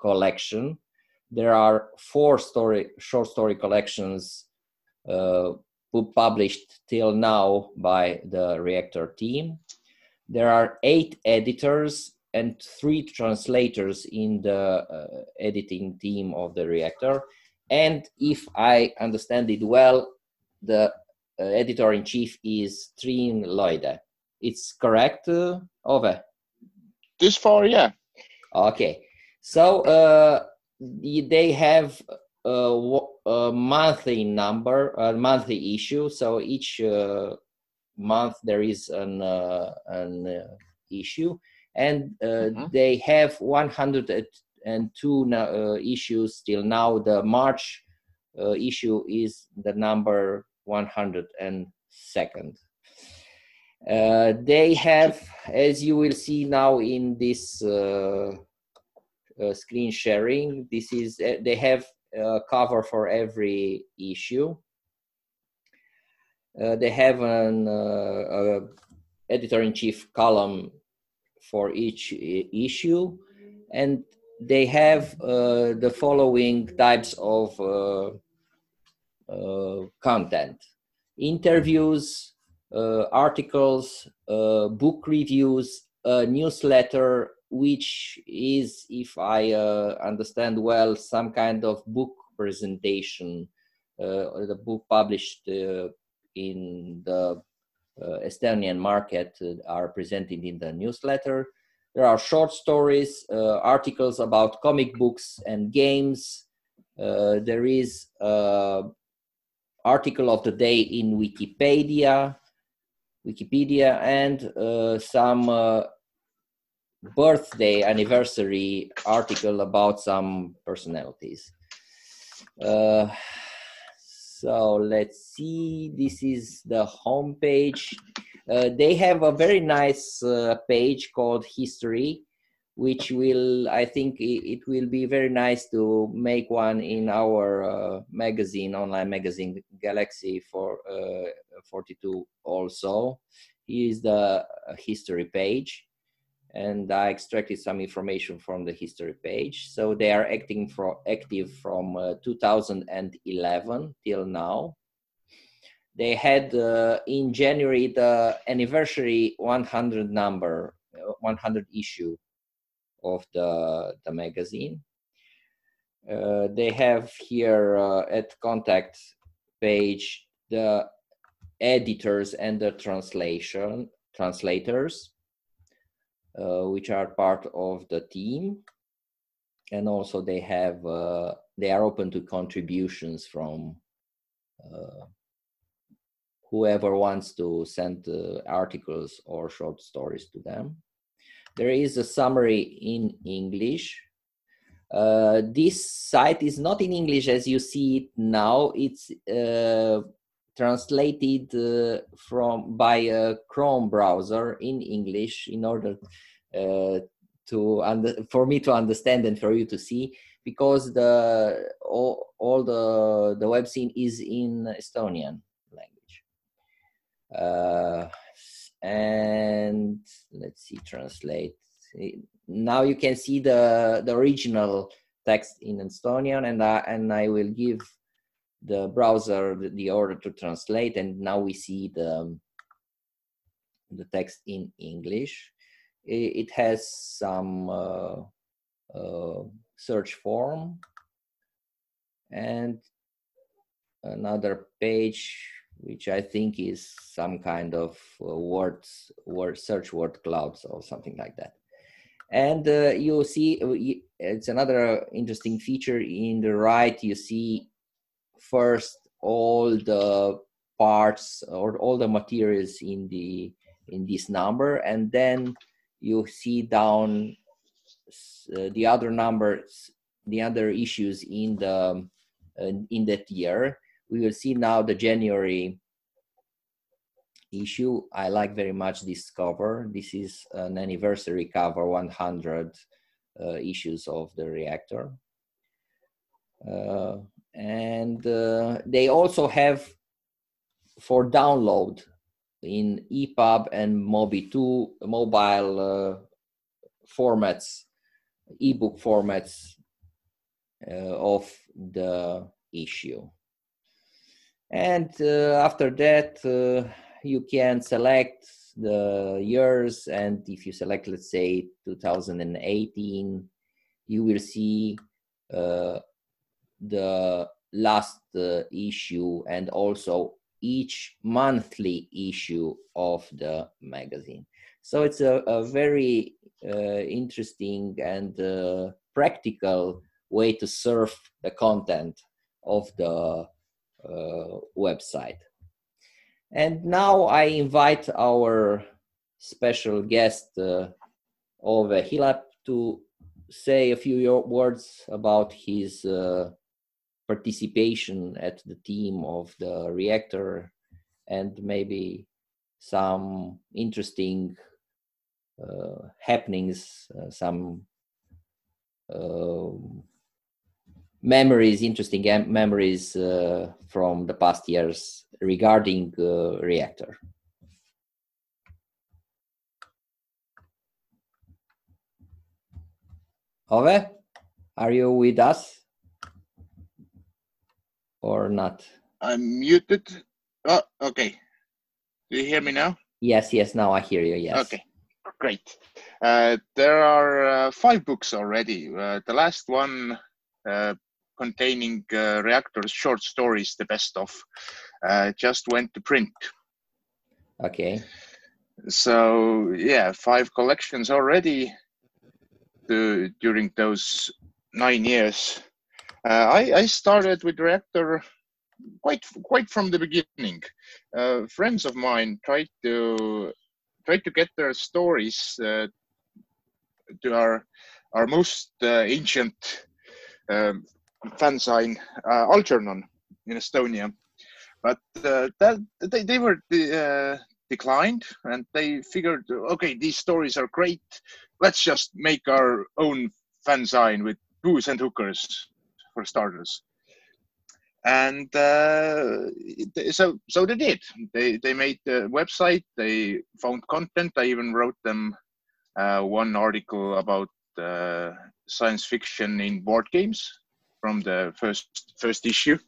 collection. There are four story short story collections uh, published till now by the reactor team. There are eight editors and three translators in the uh, editing team of the reactor. And if i understand it well the uh, editor in chief is Trine Loide. It's correct, uh, Ove? This far, yeah. Okay. So uh, they have a, a monthly number, a monthly issue. So each uh, month there is an uh, an uh, issue, and uh, Mhm. they have 102 no- uh, issues till now. The March uh, issue is the number 102nd. Uh, they have, as you will see now in this uh, uh, screen sharing, this is uh, they have a cover for every issue. Uh, they have an uh, editor-in-chief column for each issue, and they have uh, the following types of uh, uh, content: interviews, uh, articles, uh, book reviews, a newsletter, which is, if I uh, understand well, some kind of book presentation. Uh, the book published uh, in the uh, Estonian market uh, are presented in the newsletter. There are short stories, uh, articles about comic books and games. Uh, there is uh, article of the day in Wikipedia, Wikipedia, and uh, some uh, birthday anniversary article about some personalities. Uh, So let's see. This is the home page. Uh, they have a very nice uh, page called History, which will, I think, it, will be very nice to make one in our uh, magazine, online magazine Galaxy for uh, 42 also. Here is the history page and I extracted some information from the history page. So they are acting for active from uh, 2011 till now. They had uh, in January the anniversary 100 number, uh, 100 issue of the the magazine. Uh, they have here uh, at contact page the editors and the translation translators uh, which are part of the team and also they have uh, they are open to contributions from uh, whoever wants to send articles or short stories to them there is a summary in english uh, this site is not in english as you see it now it's uh, translated uh, from by a Chrome browser in English in order uh, to under, for me to understand and for you to see because the all, all the the web scene is in Estonian language. And let's see, translate. Now you can see the the original text in Estonian, and I, and I will give the browser the, the order to translate and now we see the the text in english. It, it has some uh, uh, search form. And another page which i think is some kind of uh, words word search word clouds or something like that. And uh, you see uh, it's another interesting feature. In the right you see first all the parts or all the materials in the in this number and then you see down uh, the other numbers the other issues in the uh, in that year we will see now the january issue. I like very much this cover. This is an anniversary cover 100 uh, issues of the reactor. Uh, and uh, they also have for download in EPUB and Mobi2 mobile uh, formats, ebook formats uh, of the issue. And uh, after that, uh, you can select the years, and if you select, let's say, 2018, you will see uh, the last uh, issue and also each monthly issue of the magazine. So it's a, a very uh, interesting and uh, practical way to serve the content of the website. And now I invite our special guest, uh, Ove Hilap, to say a few words about his uh, participation at the team of the reactor and maybe some interesting uh, happenings, uh, some uh, memories, interesting memories uh, from the past years regarding uh, reactor. Ove, are you with us? or not? I'm muted. Oh, okay. Do you hear me now? Yes, yes. Now I hear you. Yes. Okay, great. Uh, there are uh, five books already. Uh, the last one uh, containing uh, reactors short stories, the best of, uh, just went to print. Okay. So yeah, five collections already. To, during those nine years uh, I, I started with Reactor quite quite from the beginning. Uh, friends of mine tried to tried to get their stories uh, to our our most uh, ancient um, fanzine, uh, Algernon in Estonia. but uh, that they, they were uh, declined and they figured okay these stories are great. Let's just make our own fanzine with booze and hookers for starters. And uh, so so they did. They they made the website they found content. I even wrote them uh, one article about uh, science fiction in board games from the first first issue.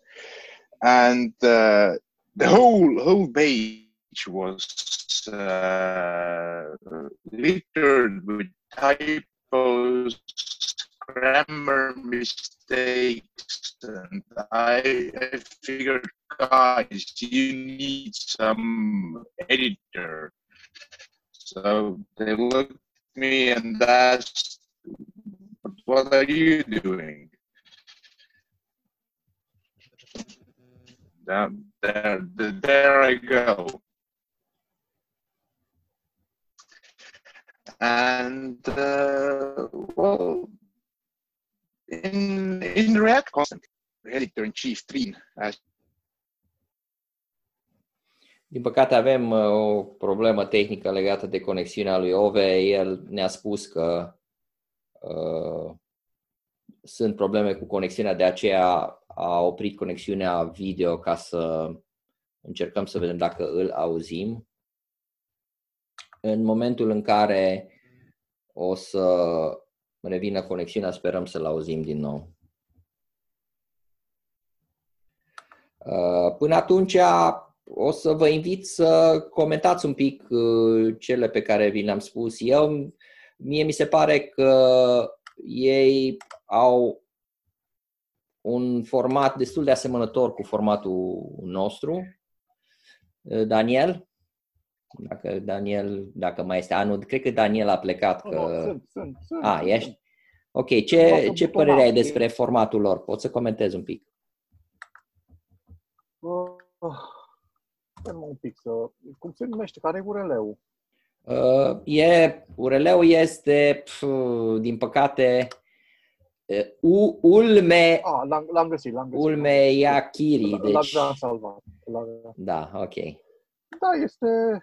And uh, the whole whole page was uh, littered with typos grammar mistakes and I, I figured guys you need some editor. So they looked at me and asked what are you doing Down there, there I go. And uh, well, in in React constant, editor in chief Trin as Din păcate avem uh, o problemă tehnică legată de conexiunea lui Ove. El ne-a spus că uh, sunt probleme cu conexiunea, de aceea a oprit conexiunea video ca să încercăm să vedem dacă îl auzim. În momentul în care o să revină conexiunea, sperăm să-l auzim din nou. Uh, până atunci o să vă invit să comentați un pic uh, cele pe care vi le-am spus eu. Mie mi se pare că ei au un format destul de asemănător cu formatul nostru. Daniel? Dacă Daniel, dacă mai este. anul, cred că Daniel a plecat. Că... Nu, sunt, sunt, sunt. A, ești? Ok, ce, ce părere ai despre formatul lor? Poți să comentezi un pic? Uh, un pic să... Cum se numește? Care e URL-ul? Uh, e, URL-ul este, pf, din păcate, U, Ulme... Ah, l-am, l-am găsit, l-am găsit. Ulme Iachiri, deci... L-am salvat. Da, ok. Da, este...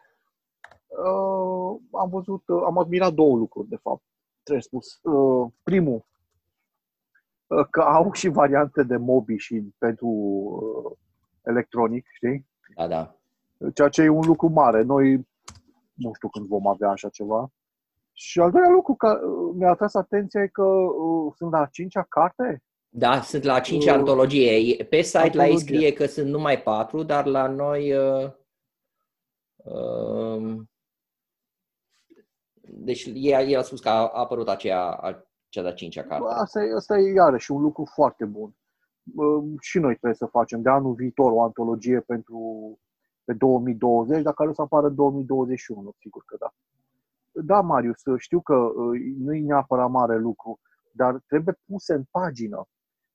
Uh, am văzut, uh, am admirat două lucruri, de fapt, trebuie spus. Uh, primul, uh, că au și variante de mobi și pentru uh, electronic, știi? Da, da. Ceea ce e un lucru mare. Noi nu știu când vom avea așa ceva. Și al doilea lucru care uh, mi-a atras atenția e că uh, sunt la a cincea carte. Da, sunt la a cincea uh, antologie. Pe site antologie. la ei scrie că sunt numai patru, dar la noi... Uh, uh, deci el, el a spus că a, apărut aceea, a, cea de-a cincea carte. Asta e, asta e iarăși un lucru foarte bun. Uh, și noi trebuie să facem de anul viitor o antologie pentru pe 2020, dacă o să apară 2021, sigur că da da, Marius, știu că uh, nu e neapărat mare lucru, dar trebuie puse în pagină.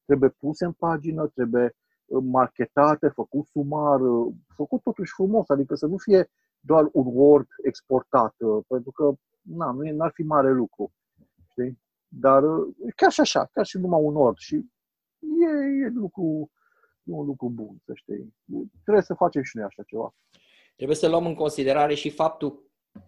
Trebuie puse în pagină, trebuie uh, marketate, făcut sumar, uh, făcut totuși frumos, adică să nu fie doar un Word exportat, pentru că na, nu n-ar fi mare lucru. Știi? Dar chiar și așa, chiar și numai un Word. Și e, e, lucru, e un lucru bun, să știi. Trebuie să facem și noi așa ceva. Trebuie să luăm în considerare și faptul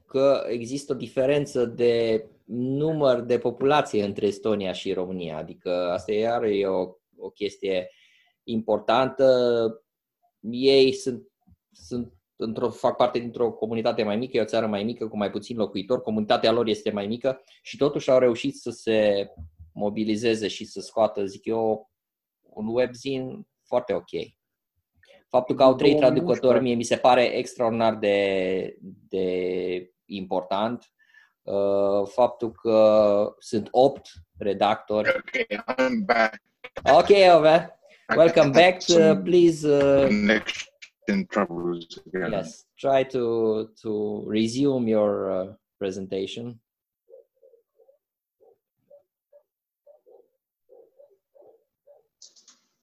că există o diferență de număr de populație între Estonia și România. Adică asta iar e o, o chestie importantă. Ei sunt, sunt într-o, fac parte dintr-o comunitate mai mică, e o țară mai mică, cu mai puțin locuitori, comunitatea lor este mai mică și totuși au reușit să se mobilizeze și să scoată, zic eu, un webzine foarte ok. Faptul că au trei traducători mie mi se pare extraordinar de, de important. Uh, faptul că sunt opt redactori. Okay, I'm back. Ok, Ove. Welcome back. Uh, please. Uh, connection troubles again. Yes, try to to resume your uh, presentation.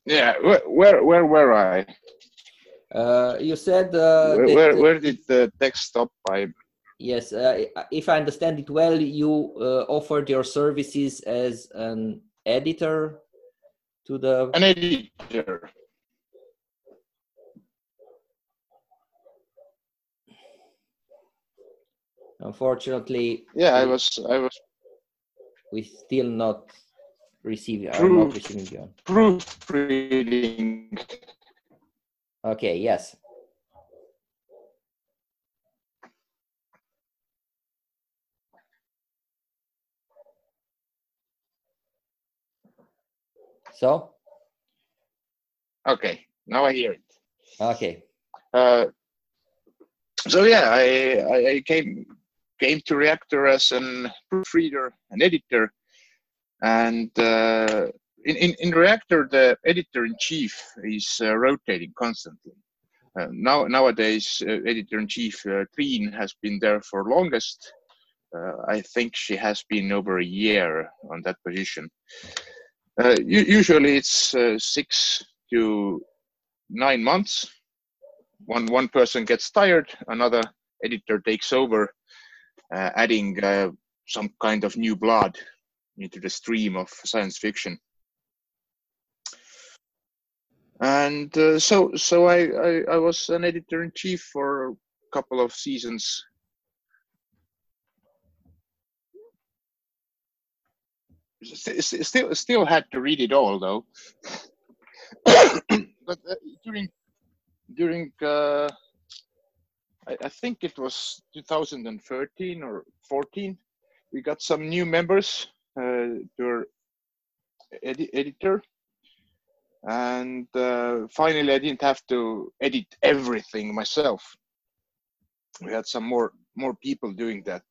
Yeah, where where, where were I? Uh, you said uh, where, where, uh, where, did the tech stop? by? yes, if I understand it well, you offered your services as an editor to the an editor. unfortunately yeah i was i was we still not receive proof, are not receiving you proofreading Okay, yes. So, Okay, now I hear it. okay. Uh, so yeah, I, I came came to Reactor as an proofreader and editor, and uh, in, in in Reactor the editor in chief is uh, rotating constantly. Uh, now nowadays, uh, editor in chief uh, has been there for longest. Uh, I think she has been over a year on that position. Uh, usually it's uh, six to nine months one one person gets tired, another editor takes over, adding some kind of new blood into the stream of science fiction. And uh, so, so I, I, I was an editor in chief for a couple of seasons. St- st- Still, still had to read it all though. but uh, during during uh, I, I think it was 2013 or 14 we got some new members uh, to our edi- editor and uh, finally i didn't have to edit everything myself. We had some more more people doing that.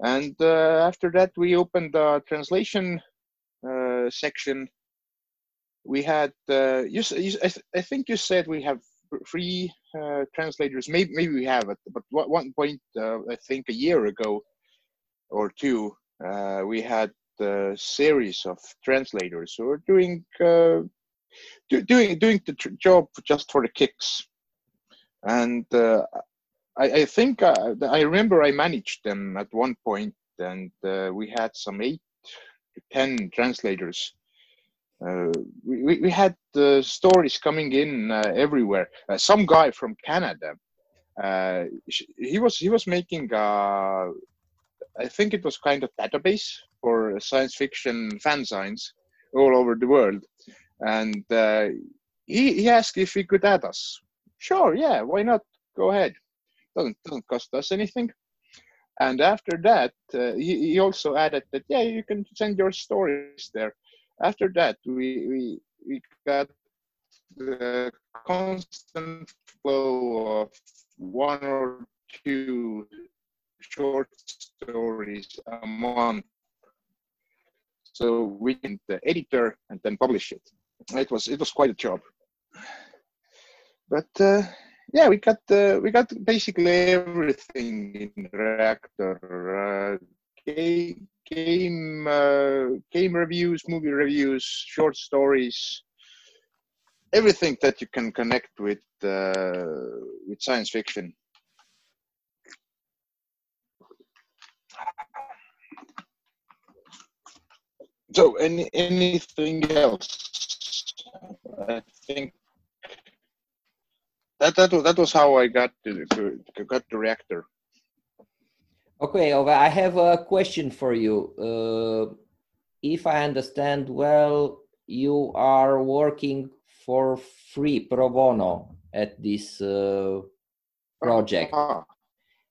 And uh, after that we opened the translation uh, section. We had uh, you, you I, th- I think you said we have three uh, translators. Maybe maybe we have it but one point uh, i think a year ago or two we had a series of translators who were doing do, doing doing the job just for the kicks and uh, I, I think uh, I remember I managed them at one point, and uh, we had some eight to ten translators. Uh, we, we- had uh, stories coming in uh, everywhere. Uh, some guy from Canada, he was he was making uh, I think it was kind of database for science fiction fanzines all over the world, and uh, he he asked if he could add us. Sure, yeah, why not? Go ahead. Doesn't doesn't cost us anything. And after that, uh, he, he also added that yeah, you can send your stories there. After that, we we we got the constant flow of one or two short stories a month. So we can the editor and then publish it. It was it was quite a job. But uh, yeah, we got uh, we got basically everything in Reactor. Uh, game uh, game reviews, movie reviews, short stories, everything that you can connect with uh, with science fiction. So, any anything else? I think that that was that was how I got to, to, got the reactor. Okay, Ove, I have a question for you. Uh, if I understand well, you are working for free pro bono at this uh, project. Ah,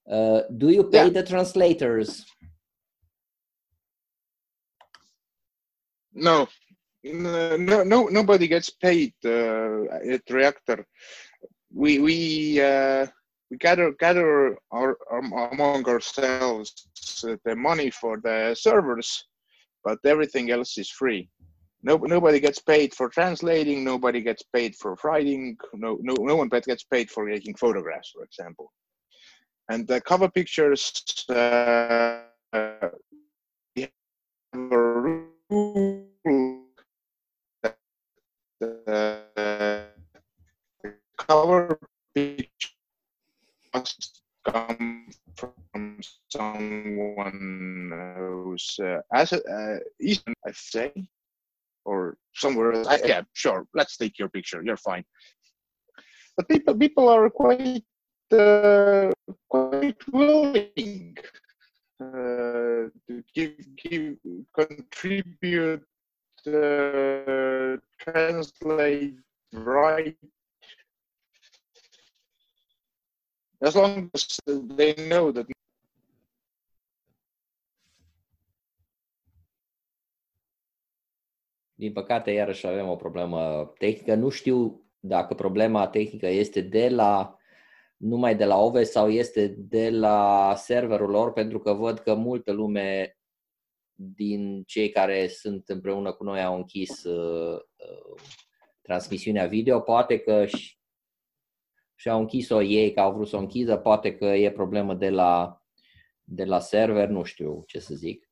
Uh, do you pay Yeah. the translators? no, no, no, no, nobody gets paid uh, at reactor. We we uh, we gather gather our, um, among ourselves uh, the money for the servers, but everything else is free. No, nobody gets paid for translating. Nobody gets paid for writing. No, no, no one gets paid for taking photographs, for example. And the cover pictures, uh, the cover picture must come from someone who's uh, as uh, Eastern, I say, or somewhere. Else. Yeah, sure. Let's take your picture. You're fine. But people, people are quite uh, quite willing uh, to give, give contribute, uh, translate, write, as long as they know that Din păcate, iarăși avem o problemă tehnică. Nu știu dacă problema tehnică este de la numai de la OVE sau este de la serverul lor, pentru că văd că multă lume din cei care sunt împreună cu noi au închis uh, uh, transmisiunea video. Poate că și, și-au închis-o ei, că au vrut să o închidă, poate că e problemă de la, de la server, nu știu ce să zic.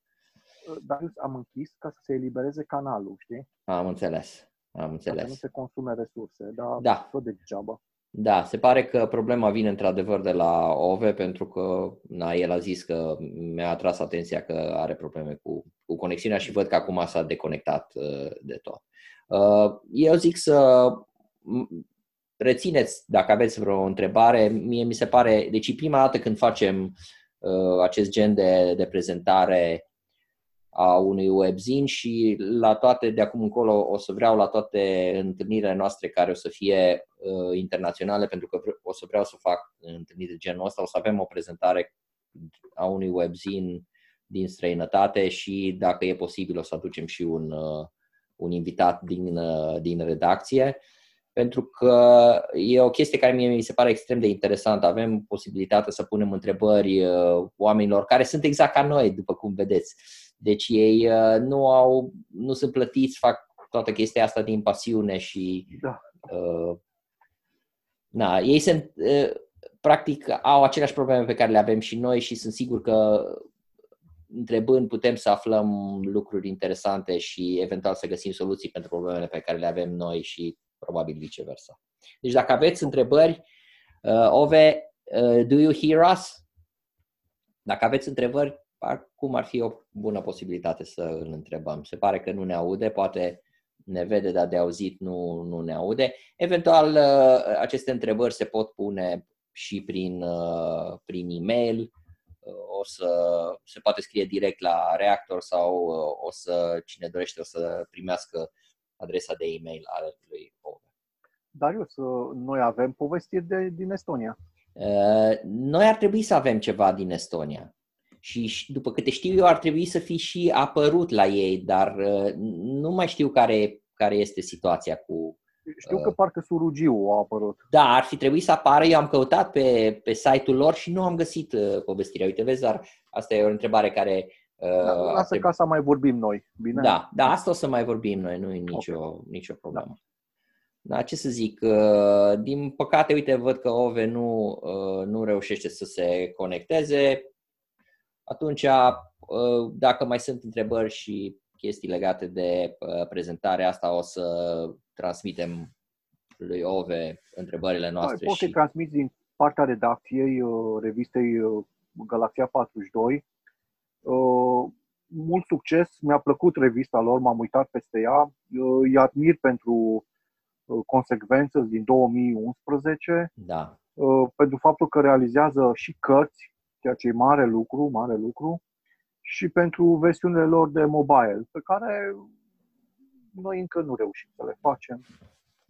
Dar am închis ca să se elibereze canalul, știi? Am înțeles, am Ca să nu înțeles. se consume resurse, dar Da. tot degeaba. Da, se pare că problema vine într-adevăr de la OVE pentru că na, el a zis că mi-a atras atenția că are probleme cu, cu conexiunea și văd că acum s-a deconectat uh, de tot. Uh, eu zic să m- rețineți, dacă aveți vreo întrebare, mie mi se pare, deci e prima dată când facem uh, acest gen de, de prezentare a unui webzine și la toate de acum încolo o să vreau la toate întâlnirile noastre care o să fie uh, internaționale pentru că vre- o să vreau să fac întâlniri de genul ăsta, o să avem o prezentare a unui webzine din străinătate și dacă e posibil o să aducem și un, uh, un invitat din, uh, din redacție pentru că e o chestie care mie mi se pare extrem de interesantă. Avem posibilitatea să punem întrebări uh, oamenilor care sunt exact ca noi, după cum vedeți. Deci ei uh, nu au, nu sunt plătiți, fac toată chestia asta din pasiune și Da. uh, na, ei sunt uh, practic au aceleași probleme pe care le avem și noi și sunt sigur că întrebând putem să aflăm lucruri interesante și eventual să găsim soluții pentru problemele pe care le avem noi și probabil viceversa. Deci dacă aveți întrebări, uh, Ove, uh, do you hear us? Dacă aveți întrebări, acum ar fi o bună posibilitate să îl întrebăm. Se pare că nu ne aude, poate ne vede, dar de auzit nu, nu ne aude. Eventual, uh, aceste întrebări se pot pune și prin, uh, prin e-mail, uh, o să se poate scrie direct la Reactor sau uh, o să, cine dorește, o să primească adresa de e-mail al lui Ove. Darius, uh, noi avem povestiri de, din Estonia. Uh, Noi ar trebui să avem ceva din Estonia. Și și după câte știu eu, ar trebui să fi și apărut la ei, dar uh, nu mai știu care, care este situația cu. Știu că parcă Surugiu a apărut. Da, ar fi trebuit să apară. Eu am căutat pe, pe site-ul lor și nu am găsit uh, povestirea. Uite, vezi, dar asta e o întrebare care. Uh, Da, ar Lasă trebui- ca să mai vorbim noi, bine? Da, da, asta o să mai vorbim noi, nu e nicio, nicio problemă. Da, ce să zic, uh, din păcate, uite, văd că Ove nu, uh, nu reușește să se conecteze. Atunci, uh, dacă mai sunt întrebări și chestii legate de uh, prezentarea asta, o să transmitem lui Ove întrebările Da, noastre. poți să-i Și... transmiți din partea redacției uh, revistei uh, Galaxia 42. Uh, Mult succes, mi-a plăcut revista lor, m-am uitat peste ea. Uh, Îi admir pentru uh, consecvență din 2011, Da, uh, pentru faptul că realizează și cărți, ceea ce e mare lucru, mare lucru, și pentru versiunile lor de mobile, pe care noi încă nu reușim să le facem.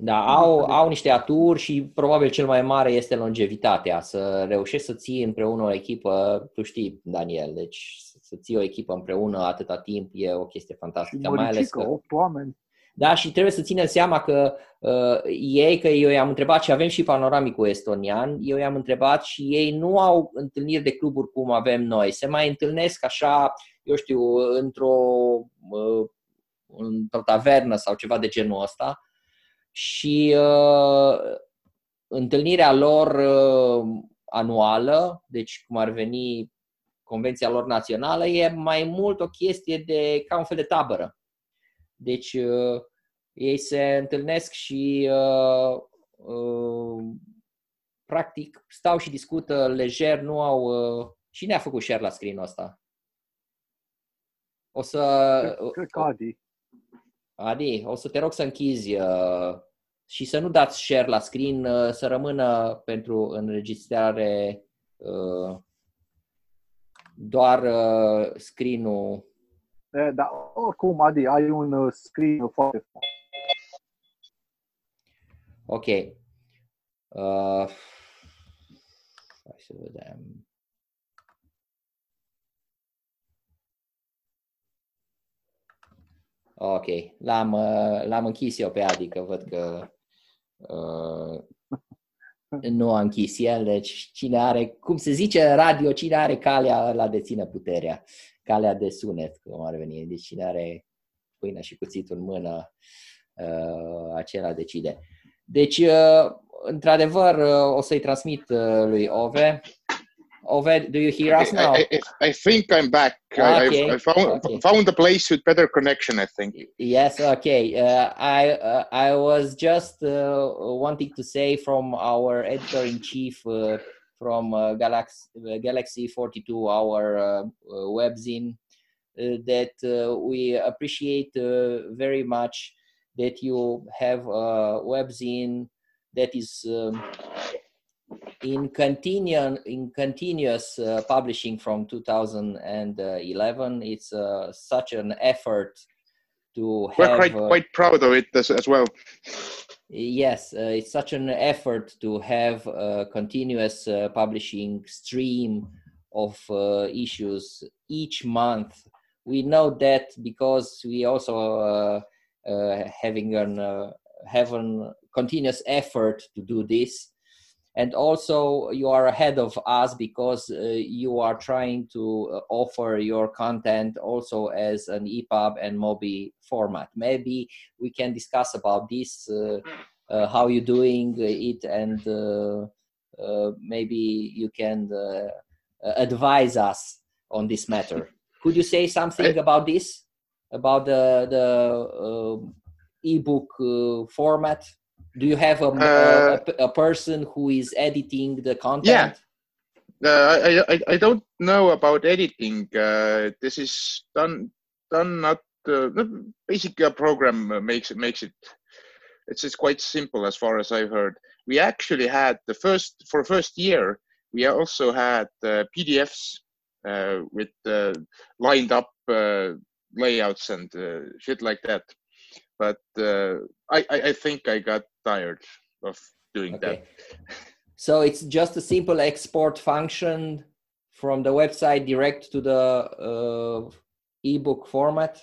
Da, au, au niște aturi și probabil cel mai mare este longevitatea, să reușești să ții împreună o echipă, tu știi, Daniel, deci să ții o echipă împreună atâta timp e o chestie Și fantastică, mai ales măricică, că... 8 oameni. Da, și trebuie să ținem seama că uh, ei, că eu i-am întrebat și avem și panoramicul estonian, eu i-am întrebat și ei nu au întâlniri de cluburi cum avem noi. Se mai întâlnesc așa, eu știu, într-o, uh, într-o tavernă sau ceva de genul ăsta și uh, întâlnirea lor uh, anuală, deci cum ar veni convenția lor națională, e mai mult o chestie de ca un fel de tabără. Deci uh, ei se întâlnesc și uh, uh, practic stau și discută lejer, nu au... Uh, cine a făcut share la screen-ul ăsta? O să... Cred, cred că Adi. Adi, o să te rog să închizi uh, și să nu dați share la screen, uh, să rămână pentru înregistrare uh, doar uh, screen-ul. E, dar oricum, Adi, ai un uh, screen foarte frumos. Ok. Uh, hai să vedem. Ok, l-am, uh, l-am închis eu pe Adi, că văd că uh, nu a închis el, deci cine are, cum se zice în radio, cine are calea la deține puterea, calea de sunet, cum ar veni, deci cine are pâinea și cuțitul în mână, uh, acela decide. Deci, uh, într-adevăr, uh, o să-i transmit uh, lui Ove Oved, do you hear us now? I, I, I think I'm back. I, Okay, I found okay. found a place with better connection. I think. Yes, okay. Uh, I uh, I was just uh, wanting to say from our editor in chief uh, from uh, Galaxy uh, Galaxy 42, our webzine, uh, that uh, we appreciate uh, very much that you have a webzine that is. Um, in continuous in continuous uh, publishing from 2011 it's uh, such an effort to We're have quite uh, quite proud of it as, as well. yes uh, it's such an effort to have a continuous uh, publishing stream of uh, issues each month we know that because we also having an uh, have a continuous effort to do this and also you are ahead of us because uh, you are trying to uh, offer your content also as an EPUB and MOBI format. Maybe we can discuss about this, uh, uh, how you're doing it, and uh, uh, maybe you can uh, advise us on this matter. Could you say something about this, about the the uh, ebook uh, format? Do you have a, Uh, a, a person who is editing the content? Uh, I, I I don't know about editing. Uh, this is done done not uh, basically a program makes it makes it. It's it's quite simple as far as I've heard. We actually had the first for first year. We also had uh, PDFs uh, with uh, lined up uh, layouts and uh, shit like that. But uh, I, I think I got tired of doing that. So it's just a simple export function from the website direct to the uh, ebook format.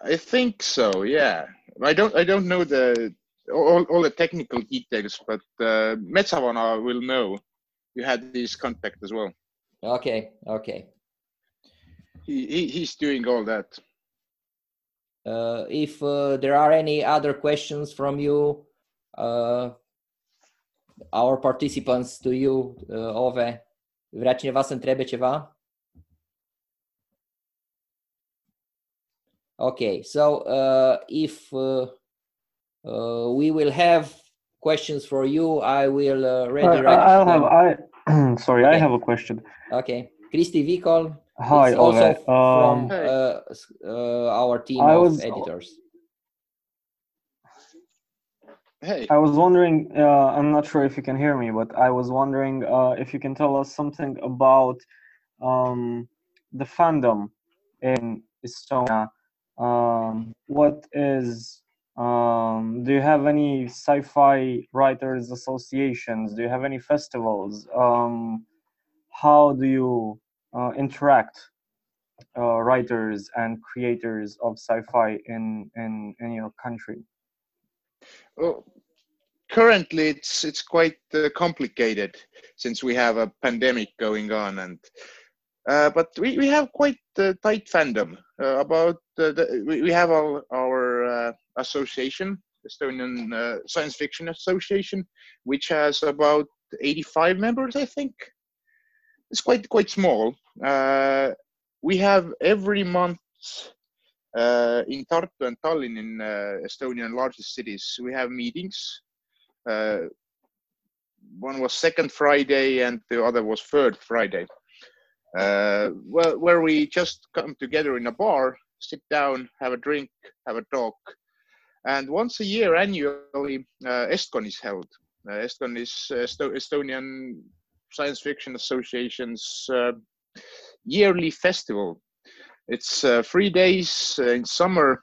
I think so. Yeah, I don't. I don't know the all, all the technical details, but uh, Metsavana will know. You had this contact as well. Okay, okay. He, he he's doing all that. Uh, if uh, there are any other questions from you, uh, our participants to you, uh, Ove, vrea cineva să întrebe ceva? Okay, so uh, if uh, uh, we will have questions for you, I will uh, I, redirect I'll have. I sorry, I have a question. Okay, Christy Vikol Hi, is also Ove. from Um, uh, uh, our team I of was- editors. Hey, I was wondering, uh, I'm not sure if you can hear me, but I was wondering uh, if you can tell us something about um, the fandom in Estonia. Um, what is, um, do you have any sci fi writers associations? Do you have any festivals? Um, how do you interact uh, writers and creators of sci fi in, in, in your country? well, currently it's it's quite uh, complicated since we have a pandemic going on, and uh, but we, we have quite a tight fandom uh, about uh, the, we, have our our uh, association, Estonian uh, Science Fiction Association, which has about 85 members, I think. It's quite quite small. Uh, we have every month uh, in Tartu and Tallinn, in uh, Estonian largest cities, we have meetings. Uh, one was second Friday, and the other was third Friday. Uh, well, where we just come together in a bar, sit down, have a drink, have a talk, And once a year, annually, EstCon is held. EstCon is Esto- Estonian Science Fiction Association's yearly festival. It's uh, three days uh, in summer,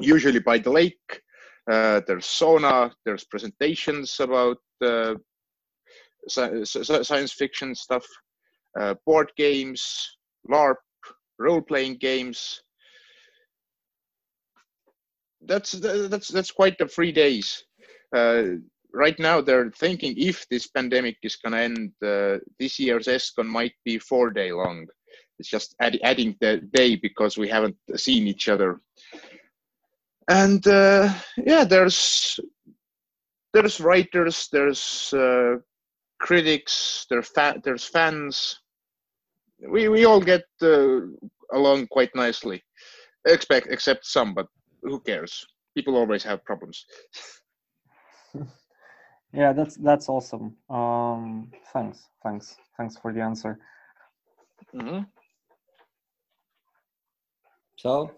usually by the lake. Uh, there's sauna, there's presentations about uh, sci- sci- science fiction stuff, uh, board games, LARP, role playing games. That's that's that's quite the three days. Right now, they're thinking if this pandemic is gonna end, uh, this year's ESCON might be four day long. It's just add, adding the day because we haven't seen each other. And uh, yeah, there's there's writers, there's uh, critics, there's fa- there's fans. We we all get uh, along quite nicely, expect except some, but who cares? People always have problems. Yeah, that's that's awesome. Um, thanks, thanks, thanks for the answer. hmm So,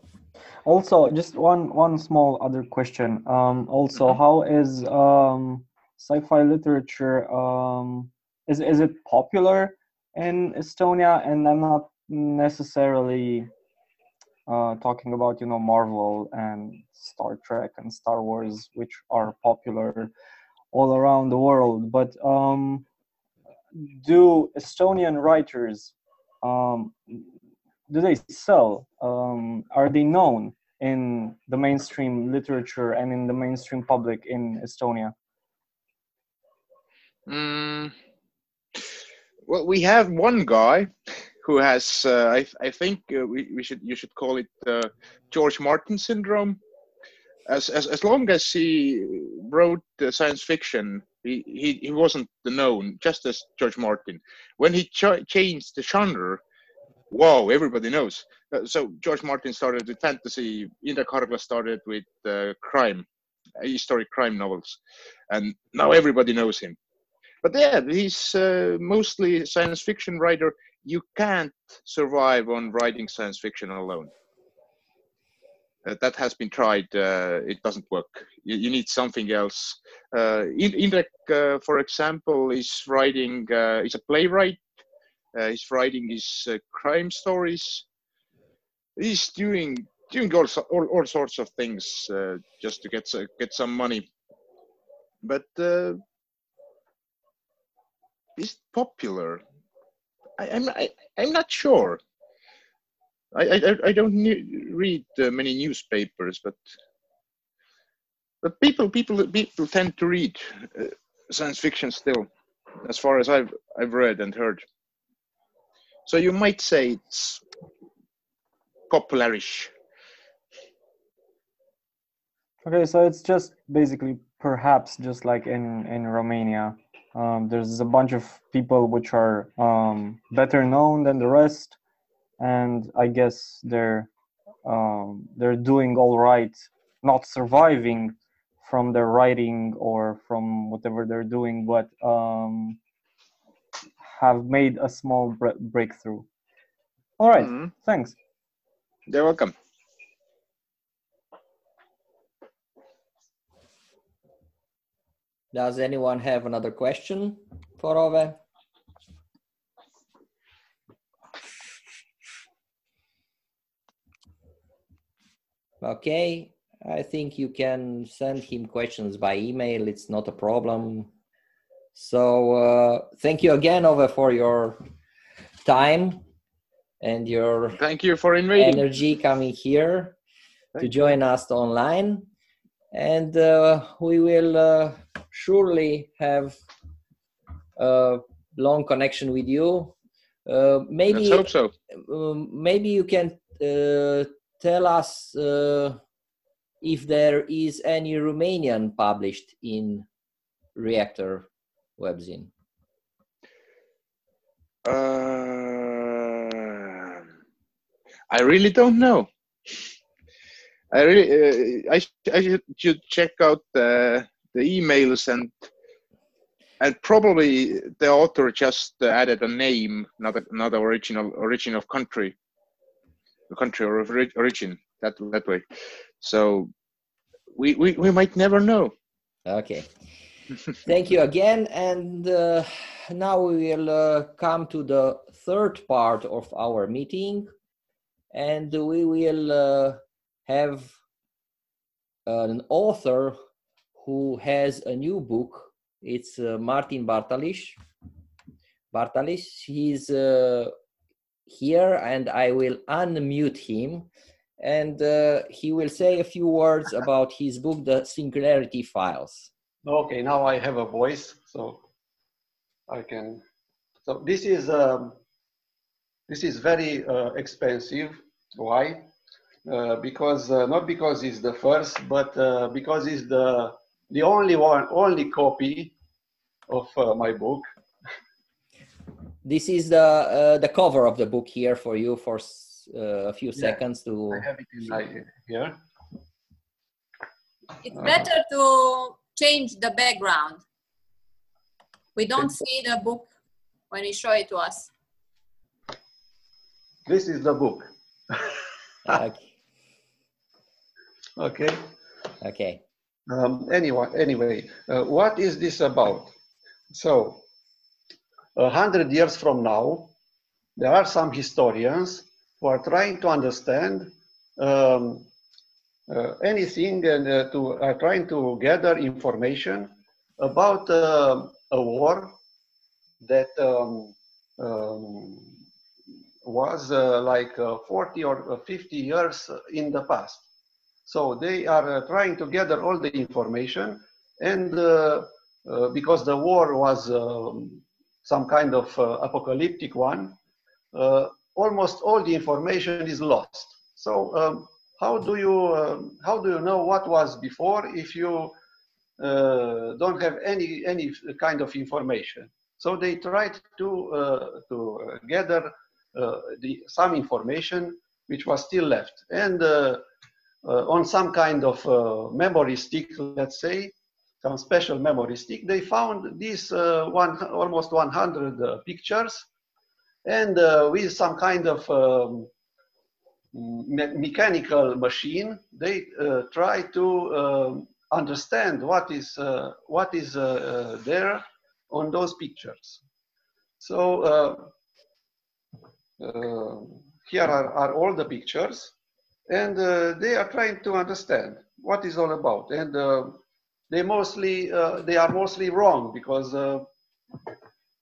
Also, just one one small other question. Um, also, how is um, sci-fi literature? Um, is is it popular in Estonia? And I'm not necessarily uh, talking about you know Marvel and Star Trek and Star Wars, which are popular all around the world. But um, do Estonian writers um, do they sell? Um, are they known in the mainstream literature and in the mainstream public in Estonia? Mm. Well, we have one guy who has, uh, I, I think uh, we, we should you should call it uh, George Martin syndrome. As, as as long as he wrote uh, science fiction, he, he he wasn't known just as George Martin. When he ch- changed the genre, wow, everybody knows. Uh, so George Martin started with fantasy. Hargla started with uh, crime, historic crime novels, and now everybody knows him but yeah, he's uh, mostly science fiction writer. You can't survive on writing science fiction alone. Uh, that has been tried. Uh, it doesn't work. You, you need something else. Uh, Indrek, uh, for example, is writing. Uh, he's a playwright. Uh, he's writing his uh, crime stories. He's doing doing all all, all sorts of things uh, just to get so- get some money. But uh, is popular. I, I'm I, I'm not sure. I I, I don't read uh, many newspapers, but but people people people tend to read uh, science fiction still, as far as I've I've read and heard. So you might say it's popularish. Okay, so it's just basically perhaps just like in in Romania, um, there's a bunch of people which are um, better known than the rest, and I guess they're um, they're doing all right, not surviving from their writing or from whatever they're doing, but um, have made a small bre- breakthrough. All right, Mhm. thanks. You're welcome. does anyone have another question for Ove? Okay, I think you can send him questions by email. It's not a problem. So uh, thank you again, Ove, for your time and your Thank you for inviting. energy coming here to Thank join us online. And uh, we will uh, surely have a long connection with you. Uh, maybe Let's hope so. um, maybe you can uh, tell us uh, if there is any Romanian published in Reactor webzine. Uh, I really don't know. I really, uh, I, sh- I should, check out the the emails and and probably the author just added a name, not a, not the original origin of country, country ori- origin that that way. So we, we, we might never know. Okay. Thank you again. And uh, now we will uh, come to the third part of our meeting. And we will uh, have an author who has a new book. It's uh, Martin Bartalish. Bartalish, he's uh, here and I will unmute him and uh, he will say a few words about his book, The Singularity Files. Okay, now I have a voice, so I can. So this is um, this is very uh, expensive. Why? Uh, because uh, not because it's the first, but uh, because it's the the only one, only copy of uh, my book. This is the uh, the cover of the book here for you for uh, a few Yeah, seconds to. I have it in my here. It's better to change the background. We don't see the book when you show it to us. This is the book. Okay. Okay. okay. Um, anyway, anyway, uh, what is this about? So, a hundred years from now, there are some historians who are trying to understand um, uh, anything and uh, to are trying to gather information about uh, a war that um, um, was uh, like uh, 40 or uh, 50 years in the past. So they are trying to gather all the information, and because the war was um, some kind of uh, apocalyptic one, uh, almost all the information is lost. So um, how do you um how do you know what was before if you uh, don't have any any kind of information? So they tried to uh, to gather uh, the some information which was still left, and uh, on some kind of memory stick, let's say, some special memory stick, they found these uh, one, almost 100 uh, pictures. And uh, with some kind of um, me- mechanical machine, they try to um, understand what is, what is there on those pictures. So uh, here are, are all the pictures. And uh, they are trying to understand what is all about. And uh, they mostly uh, they are mostly wrong because uh,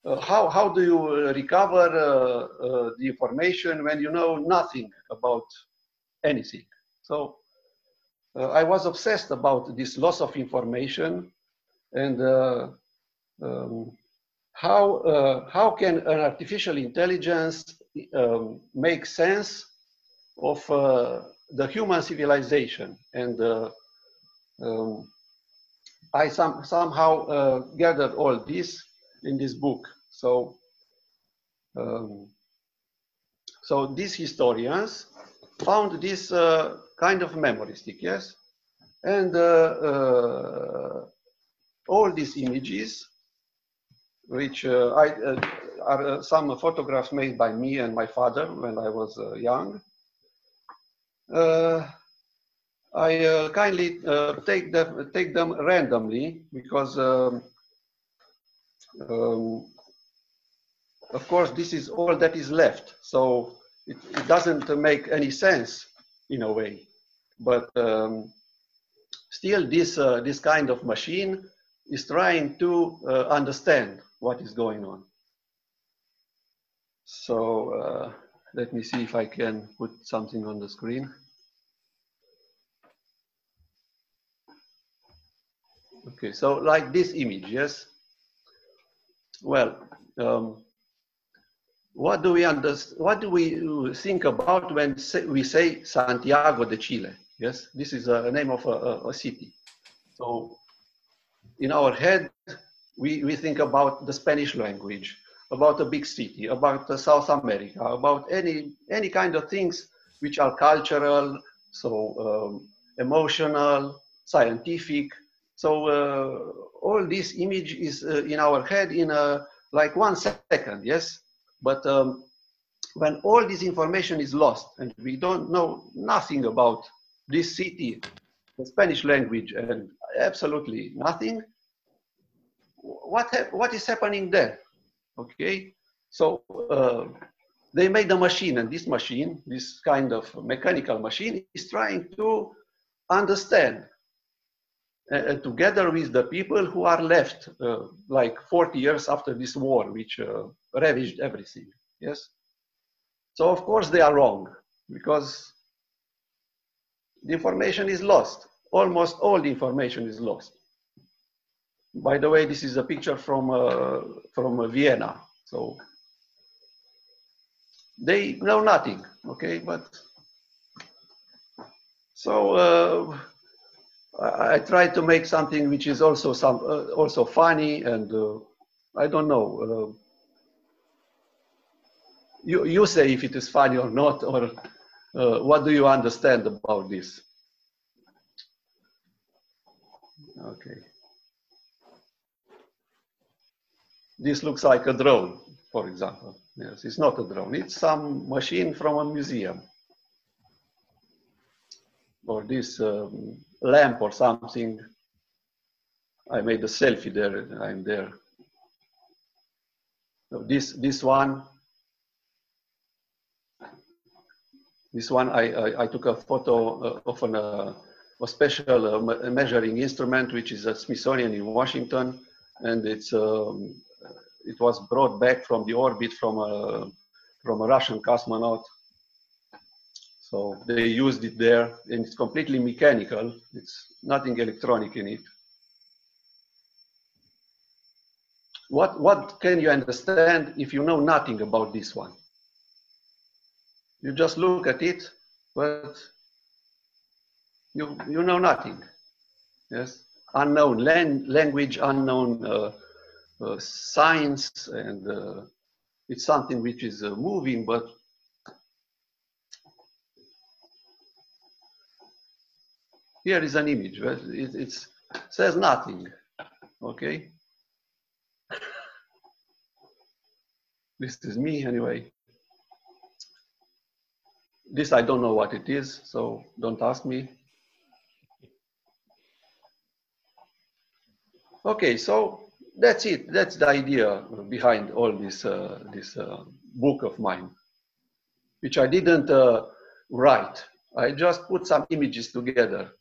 uh, how, how do you recover the information when you know nothing about anything? So i was obsessed about this loss of information and um, how uh, how can an artificial intelligence um, make sense of uh, the human civilization? And uh, um, I some, somehow uh, gathered all this in this book. So, um, so these historians found this uh, kind of memory stick, yes, and uh, uh, all these images, which uh, I, are some photographs made by me and my father when I was young. I uh, kindly uh, take them take them randomly because, um, um, of course, this is all that is left. So it, it doesn't make any sense in a way. But um, still, this uh, this kind of machine is trying to uh, understand what is going on. So uh, let me see if I can put something on the screen. Okay, so like this image, yes? Well, um, what do we understand? What do we think about when say, we say Santiago de Chile? Yes, this is a name of a, a, a city. So in our head, we, we think about the Spanish language, about a big city, about uh, South America, about any, any kind of things which are cultural, so um, emotional, scientific. So uh, all this image is uh, in our head in a, like one second, yes? But um, when all this information is lost and we don't know nothing about this city the Spanish language and absolutely nothing, what, what is happening there? Okay, so uh, they made a machine, and this machine, this kind of mechanical machine, is trying to understand uh, uh, together with the people who are left uh, like 40 years after this war, which uh, ravaged everything. Yes. So of course they are wrong because the information is lost. Almost all the information is lost. By the way, this is a picture from uh, from uh, Vienna. So they know nothing. Okay, but so I, try to make something which is also some uh, also funny and uh, I don't know. Uh, you you say if it is funny or not, or uh, what do you understand about this? Okay. This looks like a drone, for example. Yes, it's not a drone. It's some machine from a museum. Or this um, lamp or something. I made a selfie there. I'm there. So this this one. This one I I, I took a photo uh, of an, uh, a special uh, measuring instrument which is at Smithsonian in Washington, and it's um, it was brought back from the orbit from a from a Russian cosmonaut. So they used it there, and it's completely mechanical. It's nothing electronic in it. What what can you understand if you know nothing about this one? You just look at it, but you you know nothing. Yes, unknown lan- language, unknown. Uh, uh, science and uh, it's something which is uh, moving but here is an image but it says nothing okay this is me anyway this i don't know what it is so don't ask me okay so that's it. That's the idea behind all this uh, this uh, book of mine, which I didn't uh, write. I just put some images together.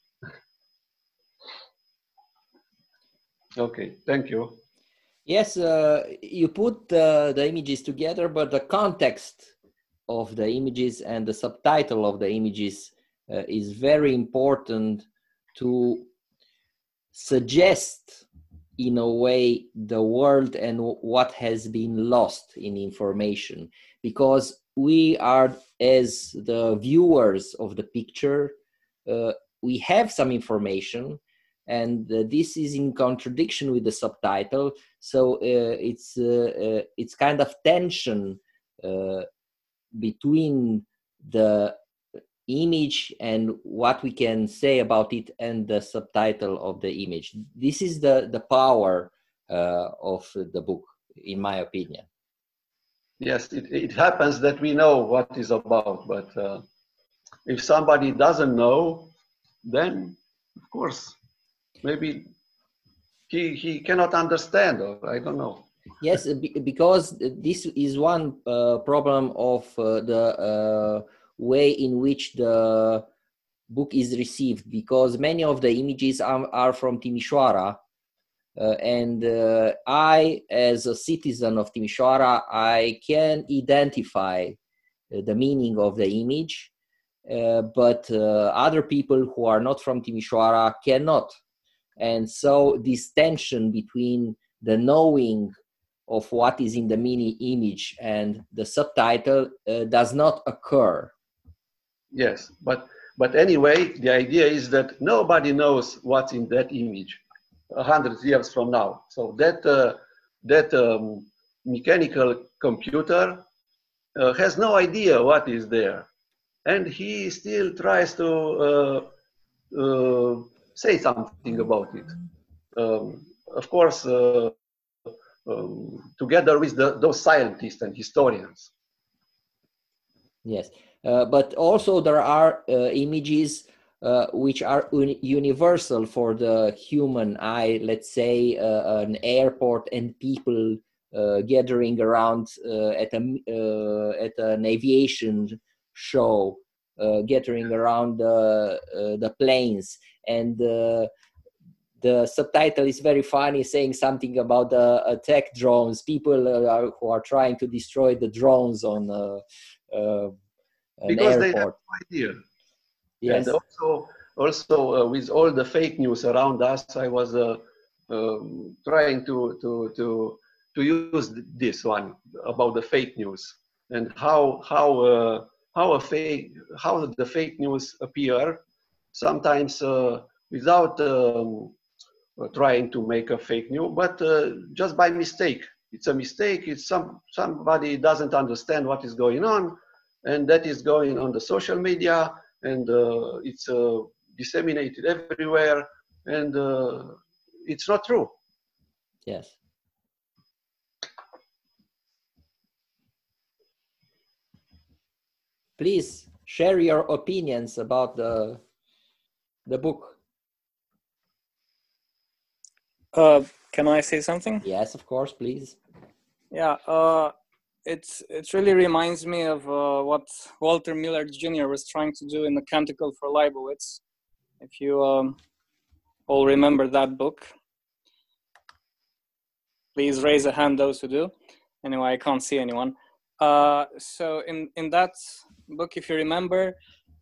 Okay, thank you. Yes, uh, you put uh, the images together, but the context of the images and the subtitle of the images uh, is very important to suggest in a way the world and what has been lost in information because we are as the viewers of the picture uh, we have some information and uh, this is in contradiction with the subtitle. So uh, it's uh, it's kind of tension between the image and what we can say about it and the subtitle of the image. This is the the power uh, of the book in my opinion. Yes it, it happens that we know what is about but uh, if somebody doesn't know then of course maybe he he cannot understand or i don't know yes because this is one uh, problem of uh, the way in which the book is received because many of the images are, are from Timișoara. Uh, and uh, I, as a citizen of Timișoara, I can identify uh, the meaning of the image, but other people who are not from Timișoara cannot. And so, this tension between the knowing of what is in the mini image and the subtitle uh, does not occur Yes, but but anyway, the idea is that nobody knows what's in that image a hundred years from now. So that uh, that um, mechanical computer uh, has no idea what is there, and he still tries to uh, uh say something about it. Um, of course, uh, um, together with the, those scientists and historians. Yes. Uh, but also there are uh, images uh, which are un- universal for the human eye. Let's say uh, an airport and people gathering around at a at an aviation show, uh, gathering around the uh, the planes, and uh, the subtitle is very funny, saying something about the attack drones. People uh, are, who are trying to destroy the drones on uh, uh, because they have no idea. Yes. And also, also uh, with all the fake news around us, I was uh, um, trying to, to, to, to use this one about the fake news and how, how, uh, how, a fake, how the fake news appear, sometimes uh, without um, uh, trying to make a fake news, but uh, just by mistake. It's a mistake. It's some, somebody doesn't understand what is going on, and that is going on the social media, and it's disseminated everywhere, and it's not true. Yes. Please share your opinions about the the book. Uh, can I say something? Yes, of course, please. Yeah, uh, it's it really reminds me of uh, what Walter Miller Jr. was trying to do in the Canticle for Leibowitz. If you um, all remember that book, please raise a hand those who do. Anyway, I can't see anyone. Uh, so in in that book, if you remember,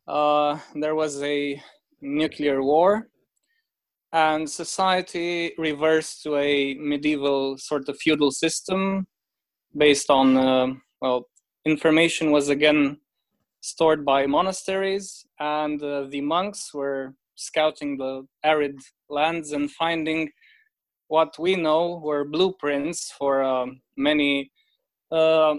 uh, there was a nuclear war and society reversed to a medieval sort of feudal system based on uh, well information was again stored by monasteries and uh, the monks were scouting the arid lands and finding what we know were blueprints for um, many uh,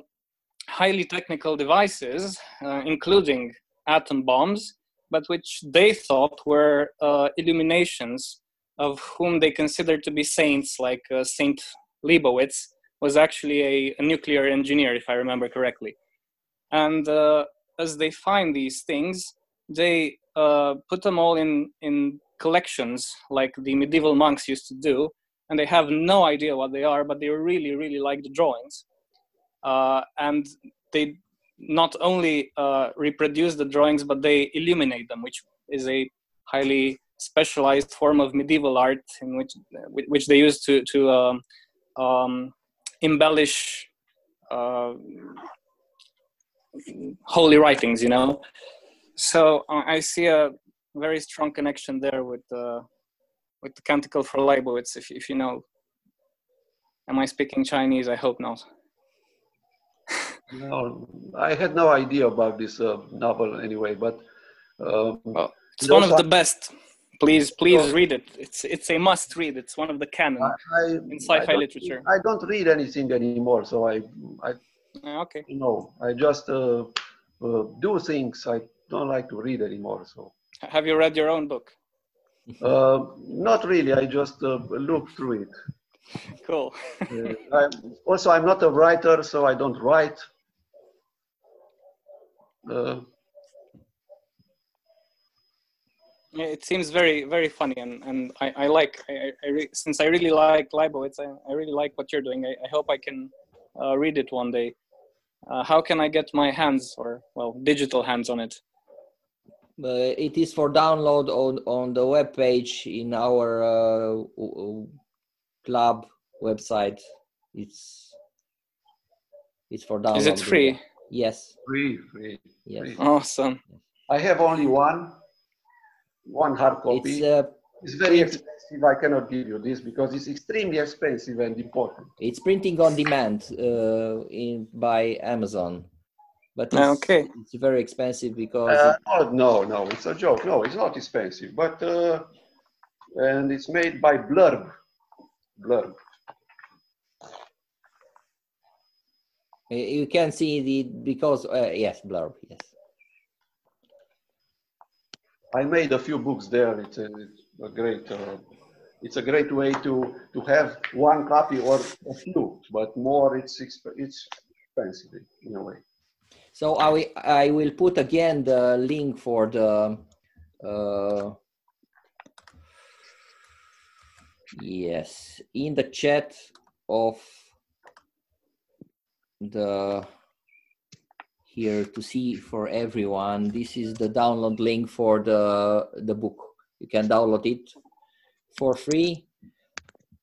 highly technical devices uh, including atom bombs but which they thought were uh, illuminations of whom they considered to be saints, like uh, Saint Leibowitz was actually a, a, nuclear engineer, if I remember correctly. And uh, as they find these things, they uh, put them all in, in collections, like the medieval monks used to do, and they have no idea what they are, but they really, really like the drawings. Uh, and they not only uh, reproduce the drawings, but they illuminate them, which is a highly specialized form of medieval art in which which they use to to um, um, embellish uh, holy writings. You know, so uh, I see a very strong connection there with uh, with the Canticle for Leibowitz. If if you know, am I speaking Chinese? I hope not. No, I had no idea about this uh, novel anyway, but. Um, well, it's one of the best. Please please read it. It's it's a must read. It's one of the canon I, in sci-fi I literature. I don't read anything anymore so i i okay. you know. I just uh, uh, do things i don't like to read anymore so. Have you read your own book? Uh, not really. I just uh, look through it. Cool. I'm, also i'm not a writer so i don't write uh, it seems very very funny and and i, I like I, I re, since i really like leibowitz I, I really like what you're doing. I, I hope i can uh, read it one day. Uh, how can i get my hands or well digital hands on it? Uh, it is for download on on the web page in our uh, club website. It's it's for download is it free yes free free yes free. awesome i have only one one hard copy. It's, uh, it's very expensive. I cannot give you this because it's extremely expensive and important. It's printing on demand uh, in by Amazon, but it's, okay. it's very expensive because. Uh, oh, no, no, it's a joke. No, it's not expensive, but uh, and it's made by Blurb. Blurb. You can see the because uh, yes, Blurb, yes. I made a few books there. It's a, it's a great, uh, it's a great way to to have one copy or a few, but more it's exp- it's expensive in a way. So I will, I will put again the link for the Uh, yes, in the chat of the here to see for everyone. This is the download link for the the book. You can download it for free,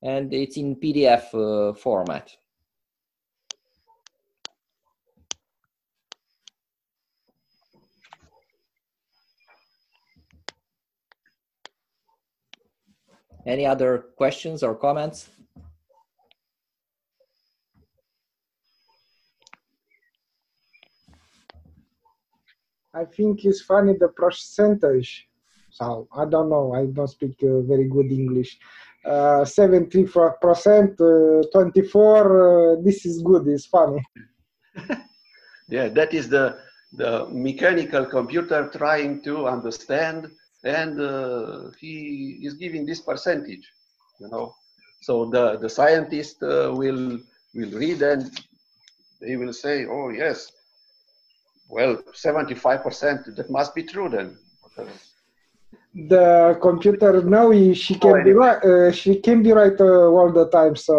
and it's in PDF uh, format. Any other questions or comments? I think it's funny the percentage. So I don't know. I don't speak uh, very good English. Uh, 70%, uh, 24. Uh, this is good. It's funny. Yeah, that is the the mechanical computer trying to understand, and uh, he is giving this percentage. You know, so the the scientist uh, will will read and they will say, "Oh yes, well, 75%. That must be true then." The computer now he- she can be right. Uh, she can be right uh, all the time. So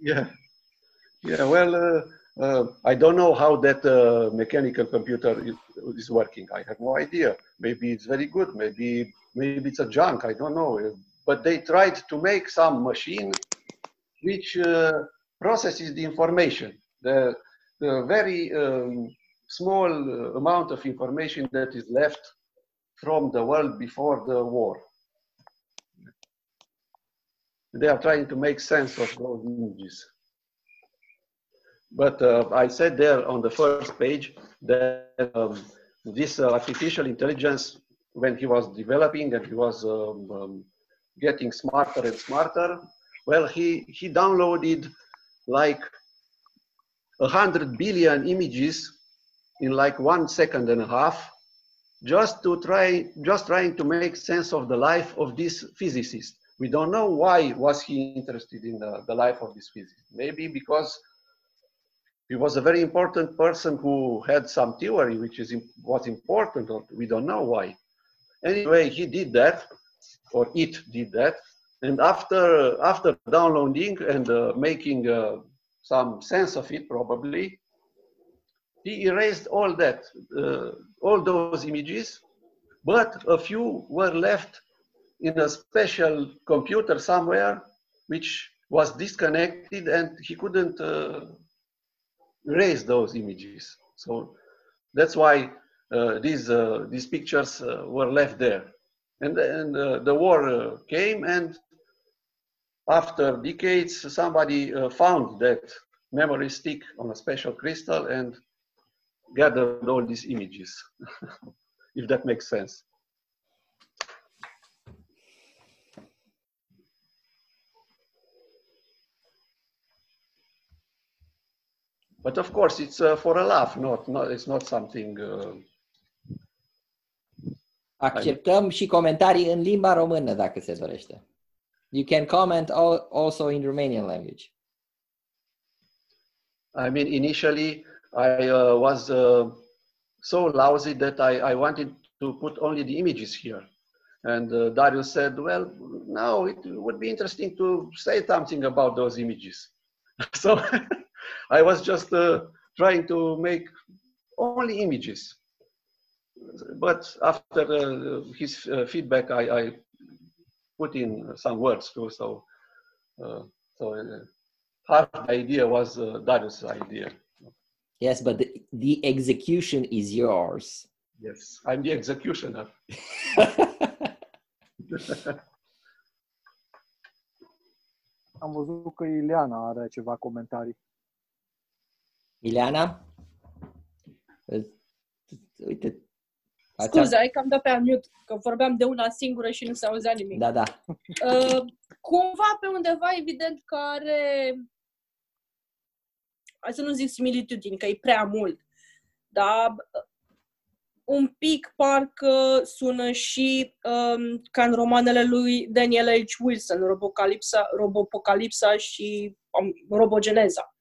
Yeah, yeah. Well, uh, uh, I don't know how that uh, mechanical computer is, is working. I have no idea. Maybe it's very good. Maybe maybe it's a junk. I don't know. But they tried to make some machine which uh, processes the information. The the very um, small uh, amount of information that is left from the world before the war. They are trying to make sense of those images. But uh, I said there on the first page that um, this uh, artificial intelligence, when he was developing and he was um, um, getting smarter and smarter, well, he, he downloaded like a hundred billion images in like one second and a half, just to try, just trying to make sense of the life of this physicist. We don't know why was he interested in the, the life of this physicist. Maybe because he was a very important person who had some theory which is was important or we don't know why anyway he did that or it did that and after after downloading and uh, making uh, some sense of it probably he erased all that uh, all those images but a few were left in a special computer somewhere which was disconnected and he couldn't uh, erase those images. So that's why uh, these uh, these pictures uh, were left there. And then uh, the war came, and after decades, somebody found that memory stick on a special crystal and gathered all these images. if that makes sense. But of course, it's uh, for a laugh, not, not it's not something. Uh, Acceptăm și comentarii în limba română dacă se dorește. You can comment al- also in Romanian language. I mean, initially, I uh, was uh, so lousy that I, I wanted to put only the images here. And uh, Darius said, well, no, it would be interesting to say something about those images. so I was just uh, trying to make only images. But after uh, his uh, feedback, I, I put in some words too. So, uh, so half the idea was Darius' idea. Yes, but the, the execution is yours. Yes, I'm the executioner. Am văzut că Ileana are ceva comentarii. Ileana? Uite. Scuze, ai că am dat pe unmute, că vorbeam de una singură și nu se auzea nimic. Da, da. Uh, cumva pe undeva evident că are, hai să nu zic similitudini, că e prea mult, dar uh, un pic parcă sună și um, ca în romanele lui Daniel H. Wilson, Robocalipsa, Robopocalipsa și um, Robogeneza.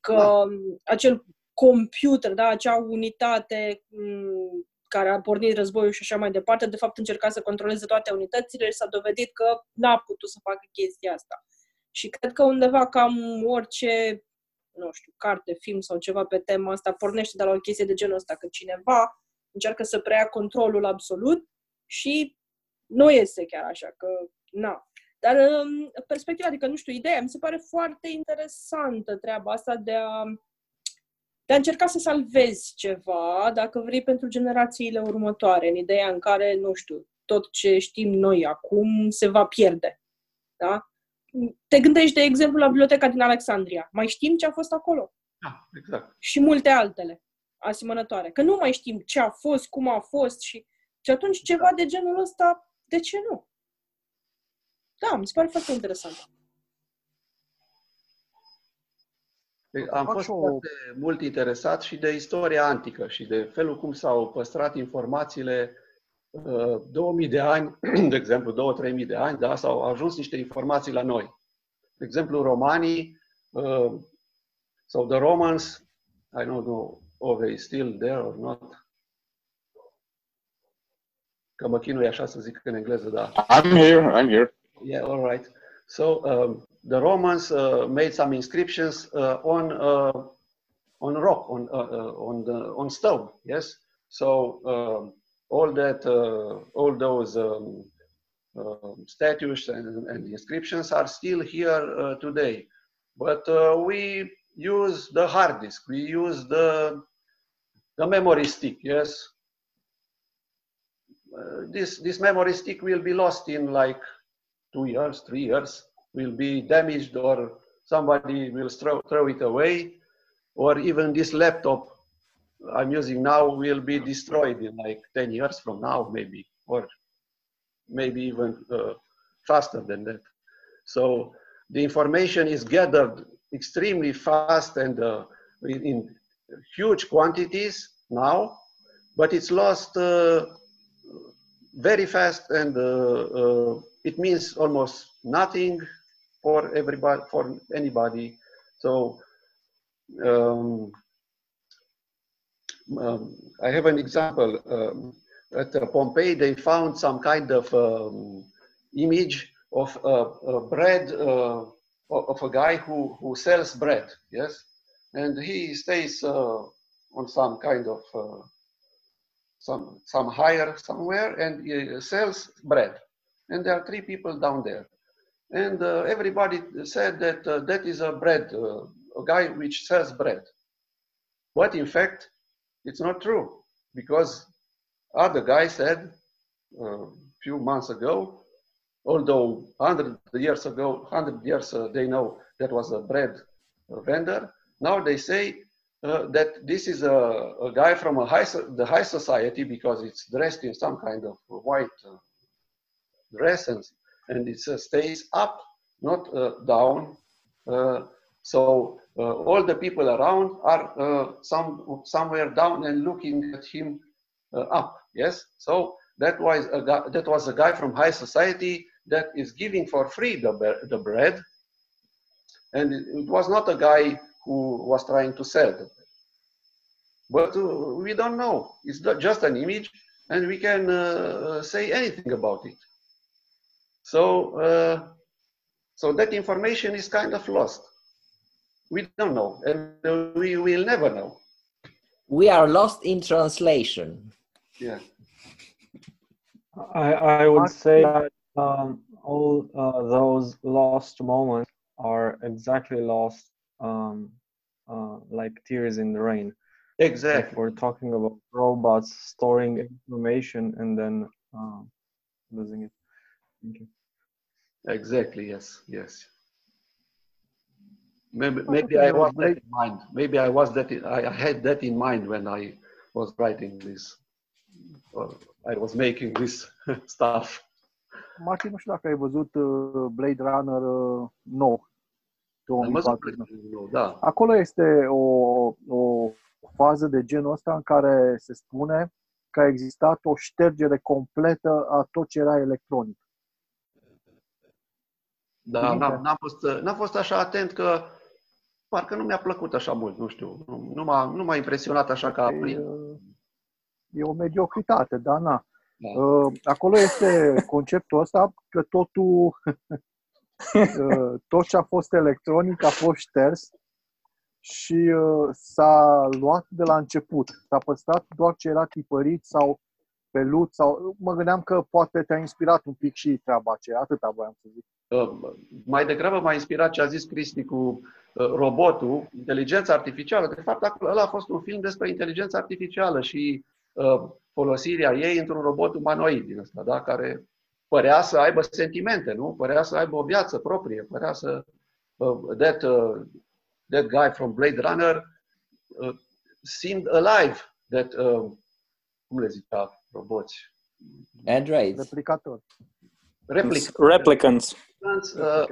Că um, acel computer, da, acea unitate um, care a pornit războiul și așa mai departe, de fapt încerca să controleze toate unitățile și s-a dovedit că n-a putut să facă chestia asta. Și cred că undeva cam orice, nu știu, carte, film sau ceva pe tema asta pornește de la o chestie de genul ăsta, că cineva încearcă să preia controlul absolut și nu este chiar așa, că na. Dar um, perspectiva, adică, nu știu, ideea, mi se pare foarte interesantă treaba asta de a, de a încerca să salvezi ceva, dacă vrei, pentru generațiile următoare, în ideea în care, nu știu, tot ce știm noi acum se va pierde. Da? Te gândești, de exemplu, la biblioteca din Alexandria. Mai știm ce a fost acolo? Da, exact. Și multe altele asemănătoare. Că nu mai știm ce a fost, cum a fost și, și atunci ceva de genul ăsta, de ce nu? Da, mi se pare foarte interesant. Deci, am fost foarte mult interesat și de istoria antică și de felul cum s-au păstrat informațiile 2000 uh, de ani, de exemplu, 2-3 de ani, da, s-au ajuns niște informații la noi. De exemplu, romanii uh, sau the Romans, I don't know if they still there or not. Că mă chinui așa să zic în engleză, da. I'm here, I'm here. Yeah, all right. So um, the Romans uh, made some inscriptions uh, on uh, on rock, on uh, uh, on the on stone. Yes. So um, all that, uh, all those um, statues and, and, inscriptions are still here today. But we use the hard disk. We use the the memory stick. Yes. this this memory stick will be lost in like two years, three years, will be damaged or somebody will throw, throw it away, or even this laptop I'm using now will be destroyed in like 10 years from now, maybe, or maybe even uh, faster than that. So the information is gathered extremely fast and uh, in huge quantities now, but it's lost uh, very fast and uh, uh, it means almost nothing for everybody, for anybody. So um, um, I have an example. Um, at uh, Pompeii, they found some kind of um, image of a bread uh, of a guy who, who sells bread. Yes, and he stays uh, on some kind of uh, some some higher somewhere and he sells bread and there are three people down there. And uh, everybody said that uh, that is a bread, uh, a guy which sells bread. But in fact, it's not true because other guy said a uh, few months ago, although 100 years ago, 100 years uh, they know that was a bread vendor, now they say uh, that this is a, a, guy from a high, the high society because it's dressed in some kind of white dress and, and it uh, stays up, not uh, down. Uh, so all the people around are some, somewhere down and looking at him up. Yes. So that was a guy, that was a guy from high society that is giving for free the, the bread. And it was not a guy who was trying to sell the bread. But uh, we don't know. It's just an image, and we can uh, say anything about it. So, uh, so that information is kind of lost. We don't know, and we will never know. We are lost in translation. Yeah. I, I would say that um, all uh, those lost moments are exactly lost um, uh, like tears in the rain. Exactly. If we're talking about robots storing information and then uh, losing it. Thank you. Exactly. Yes. Yes. Maybe, maybe I was that in mind. Maybe I was that. In, I had that in mind when I was writing this. Or I was making this stuff. Martin, nu știu dacă ai văzut uh, Blade Runner 9. Uh, 2004. Da. Acolo este o, o fază de genul ăsta în care se spune că a existat o ștergere completă a tot ce era electronic. Da, n-am, n-am, fost, n-am fost așa atent că parcă nu mi-a plăcut așa mult, nu știu. Nu, nu, m-a, nu m-a impresionat așa ca păi, prin. e o mediocritate, dar na. Da. Uh, Acolo este conceptul ăsta că totul, uh, tot ce a fost electronic a fost șters și uh, s-a luat de la început. S-a păstrat doar ce era tipărit sau pelut sau mă gândeam că poate te-a inspirat un pic și treaba aceea, atâta voiam să zic. Uh, mai degrabă m-a inspirat ce a zis Cristi cu uh, robotul, inteligența artificială. De fapt, acolo ăla a fost un film despre inteligența artificială și uh, folosirea ei într-un robot umanoid din ăsta, da? care părea să aibă sentimente, nu? Părea să aibă o viață proprie, părea să... Uh, that, uh, that guy from Blade Runner uh, seemed alive, that, uh, cum le zicea, roboți? Androids. Replicator. Replic- Replicants. uh,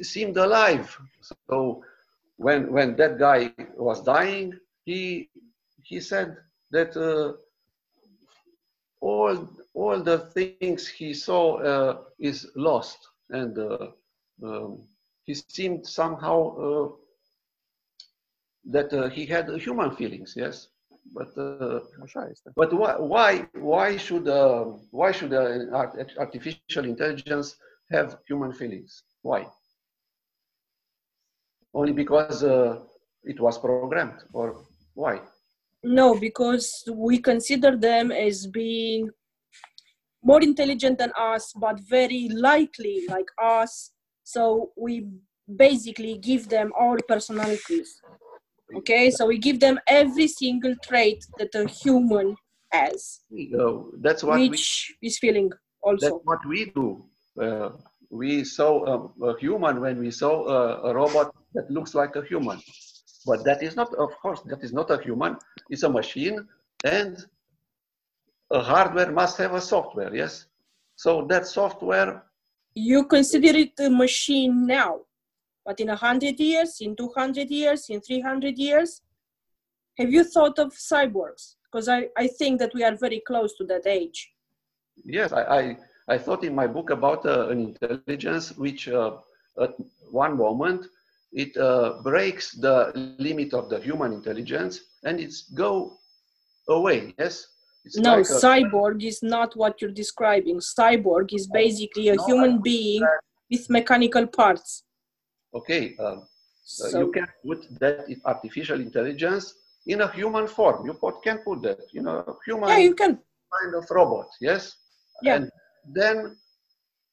seemed alive. So when when that guy was dying, he he said that uh, all all the things he saw uh, is lost, and uh, um, he seemed somehow uh, that uh, he had human feelings. Yes, but uh, but why why why should uh, why should uh, art- artificial intelligence have human feelings? Why? Only because uh, it was programmed, or why? No, because we consider them as being more intelligent than us, but very likely like us. So we basically give them our personalities. Okay, so we give them every single trait that a human has, that's what we, which is feeling also. that's what we do. Uh, we saw a, a human when we saw a, a robot that looks like a human, but that is not, of course, that is not a human. It's a machine, and a hardware must have a software. Yes, so that software you consider it a machine now, but in a hundred years, in two hundred years, in three hundred years, have you thought of cyborgs? Because I, I think that we are very close to that age. Yes, I, I, I thought in my book about uh, an intelligence which uh, at one moment it uh, breaks the limit of the human intelligence and it's go away. Yes. It's no, like a- cyborg is not what you're describing. Cyborg is basically a No, human being with mechanical parts. Okay. Uh, uh, So you can put that artificial intelligence in a human form. You put, can put that in a human yeah, you can. kind of robot. Yes. Yeah. And then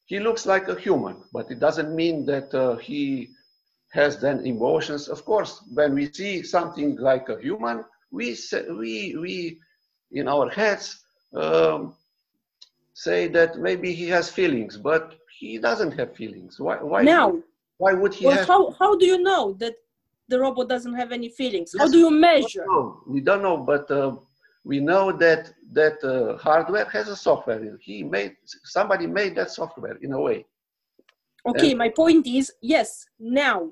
he looks like a human, but it doesn't mean that uh, he has then emotions. Of course, when we see something like a human, we say, we we in our heads um, say that maybe he has feelings, but he doesn't have feelings. Why? Why? Now, why would he well, how, how do you know that the robot doesn't have any feelings? How do you measure? No, we don't know, but uh, we know that that uh, hardware has a software. He made somebody made that software in a way. Okay, And- my point is yes, now.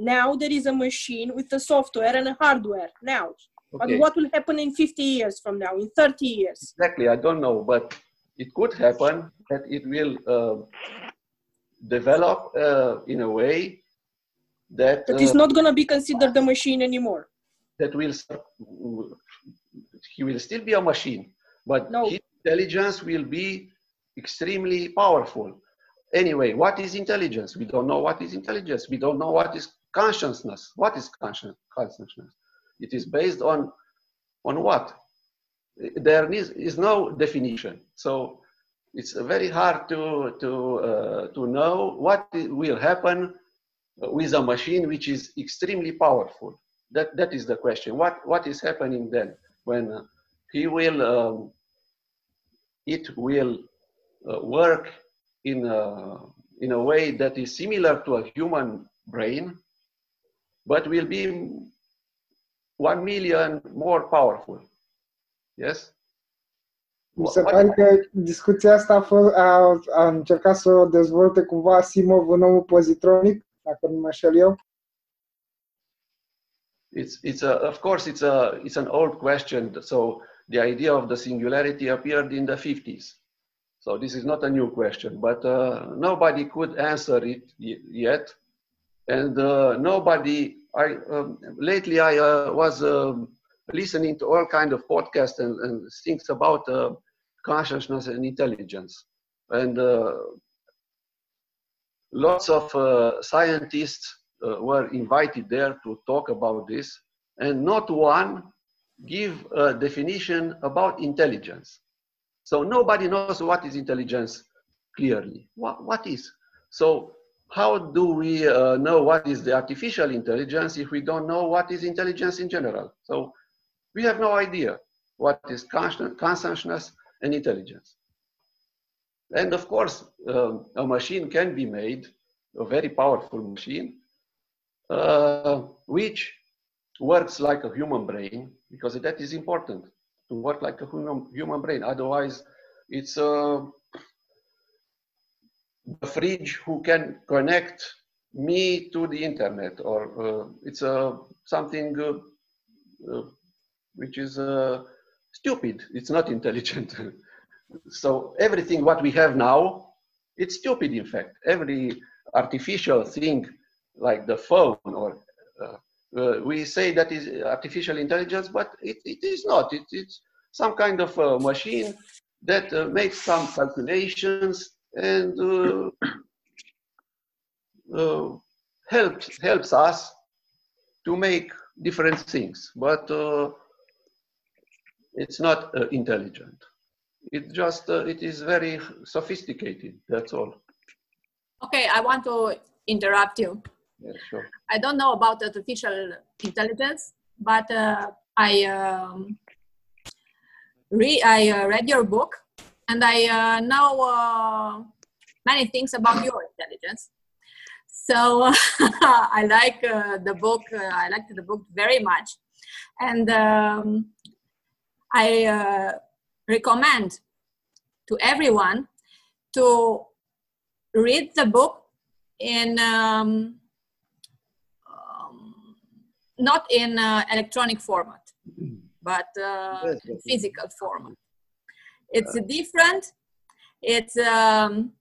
Now there is a machine with a software and a hardware now. But what will happen in 50 years from now, in 30 years? Exactly, I don't know, but it could happen that it will uh, develop uh, in a way that That is uh, not going to be considered a machine anymore. that will he will still be a machine, but No. his intelligence will be extremely powerful. Anyway, what is intelligence? We don't know what is intelligence. We don't know what is consciousness. What is conscious consciousness? It is based on on what? There is, is no definition. So it's very hard to to uh, to know what will happen with a machine which is extremely powerful. That that is the question. What what is happening then when he will um, it will uh, work in a, in a way that is similar to a human brain, but will be one million more powerful. Yes. Pare că discuția asta a, fost, a, a încercat să o dezvolte cumva Asimov în omul pozitronic, dacă nu mă înșel eu. It's, it's a, of course, it's, a, it's an old question. So the idea of the singularity appeared in the 50s. So this is not a new question, but uh, nobody could answer it yet. And uh, nobody, I, um, lately I uh, was um, listening to all kind of podcasts and, and things about uh, consciousness and intelligence. And uh, lots of uh, scientists uh, were invited there to talk about this, and not one give a definition about intelligence. So nobody knows what is intelligence clearly. What, what is? So how do we uh, know what is the artificial intelligence if we don't know what is intelligence in general? So we have no idea what is consciousness and intelligence. And of course, um, a machine can be made, a very powerful machine, uh, which works like a human brain, because that is important to work like a human, human brain. Otherwise, it's a, a fridge who can connect me to the internet, or uh, it's a something uh, uh which is uh, stupid. It's not intelligent. so everything what we have now, it's stupid. In fact, every artificial thing like the phone or uh, uh, we say that is artificial intelligence, but it, it is not. It, it's some kind of a machine that uh, makes some calculations and uh, uh, helps helps us to make different things. But uh, it's not intelligent. It just it is very sophisticated. That's all. Okay, I want to interrupt you. Yeah, sure. I don't know about artificial intelligence, but uh, I um, re- I uh, read your book and I uh, know uh, many things about your intelligence. So I like uh, the book. Uh, I liked the book very much, and um, I recommend to everyone to read the book in um, not in uh, electronic format, but uh, physical format. It's uh. different. It's um,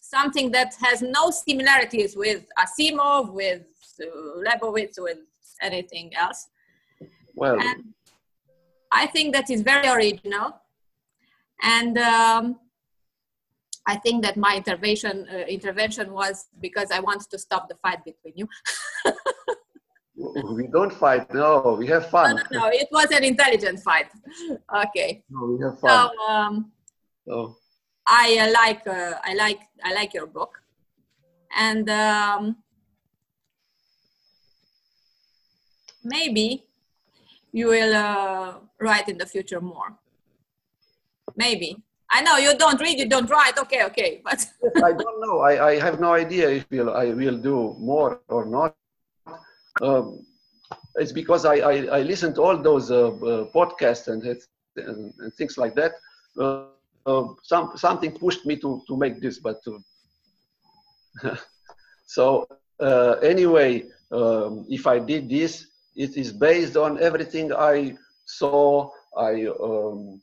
something that has no similarities with Asimov, with uh, Lebowitz, with anything else. Well, and I think that is very original, and um, I think that my intervention uh, intervention was because I wanted to stop the fight between you. we don't fight. No, we have fun. No, no, no, it was an intelligent fight. Okay. No, we have fun. So, um, oh. I uh, like uh, I like I like your book, and um, maybe you will uh, write in the future more. Maybe I know you don't read, you don't write. Okay, okay, but I don't know. I, I have no idea if we'll, I will do more or not. Um, it's because I, I, I listen to all those uh, uh, podcasts and, and, and, things like that. Uh, uh some something pushed me to to make this, but so uh, anyway, um, if I did this, it is based on everything I saw, I um,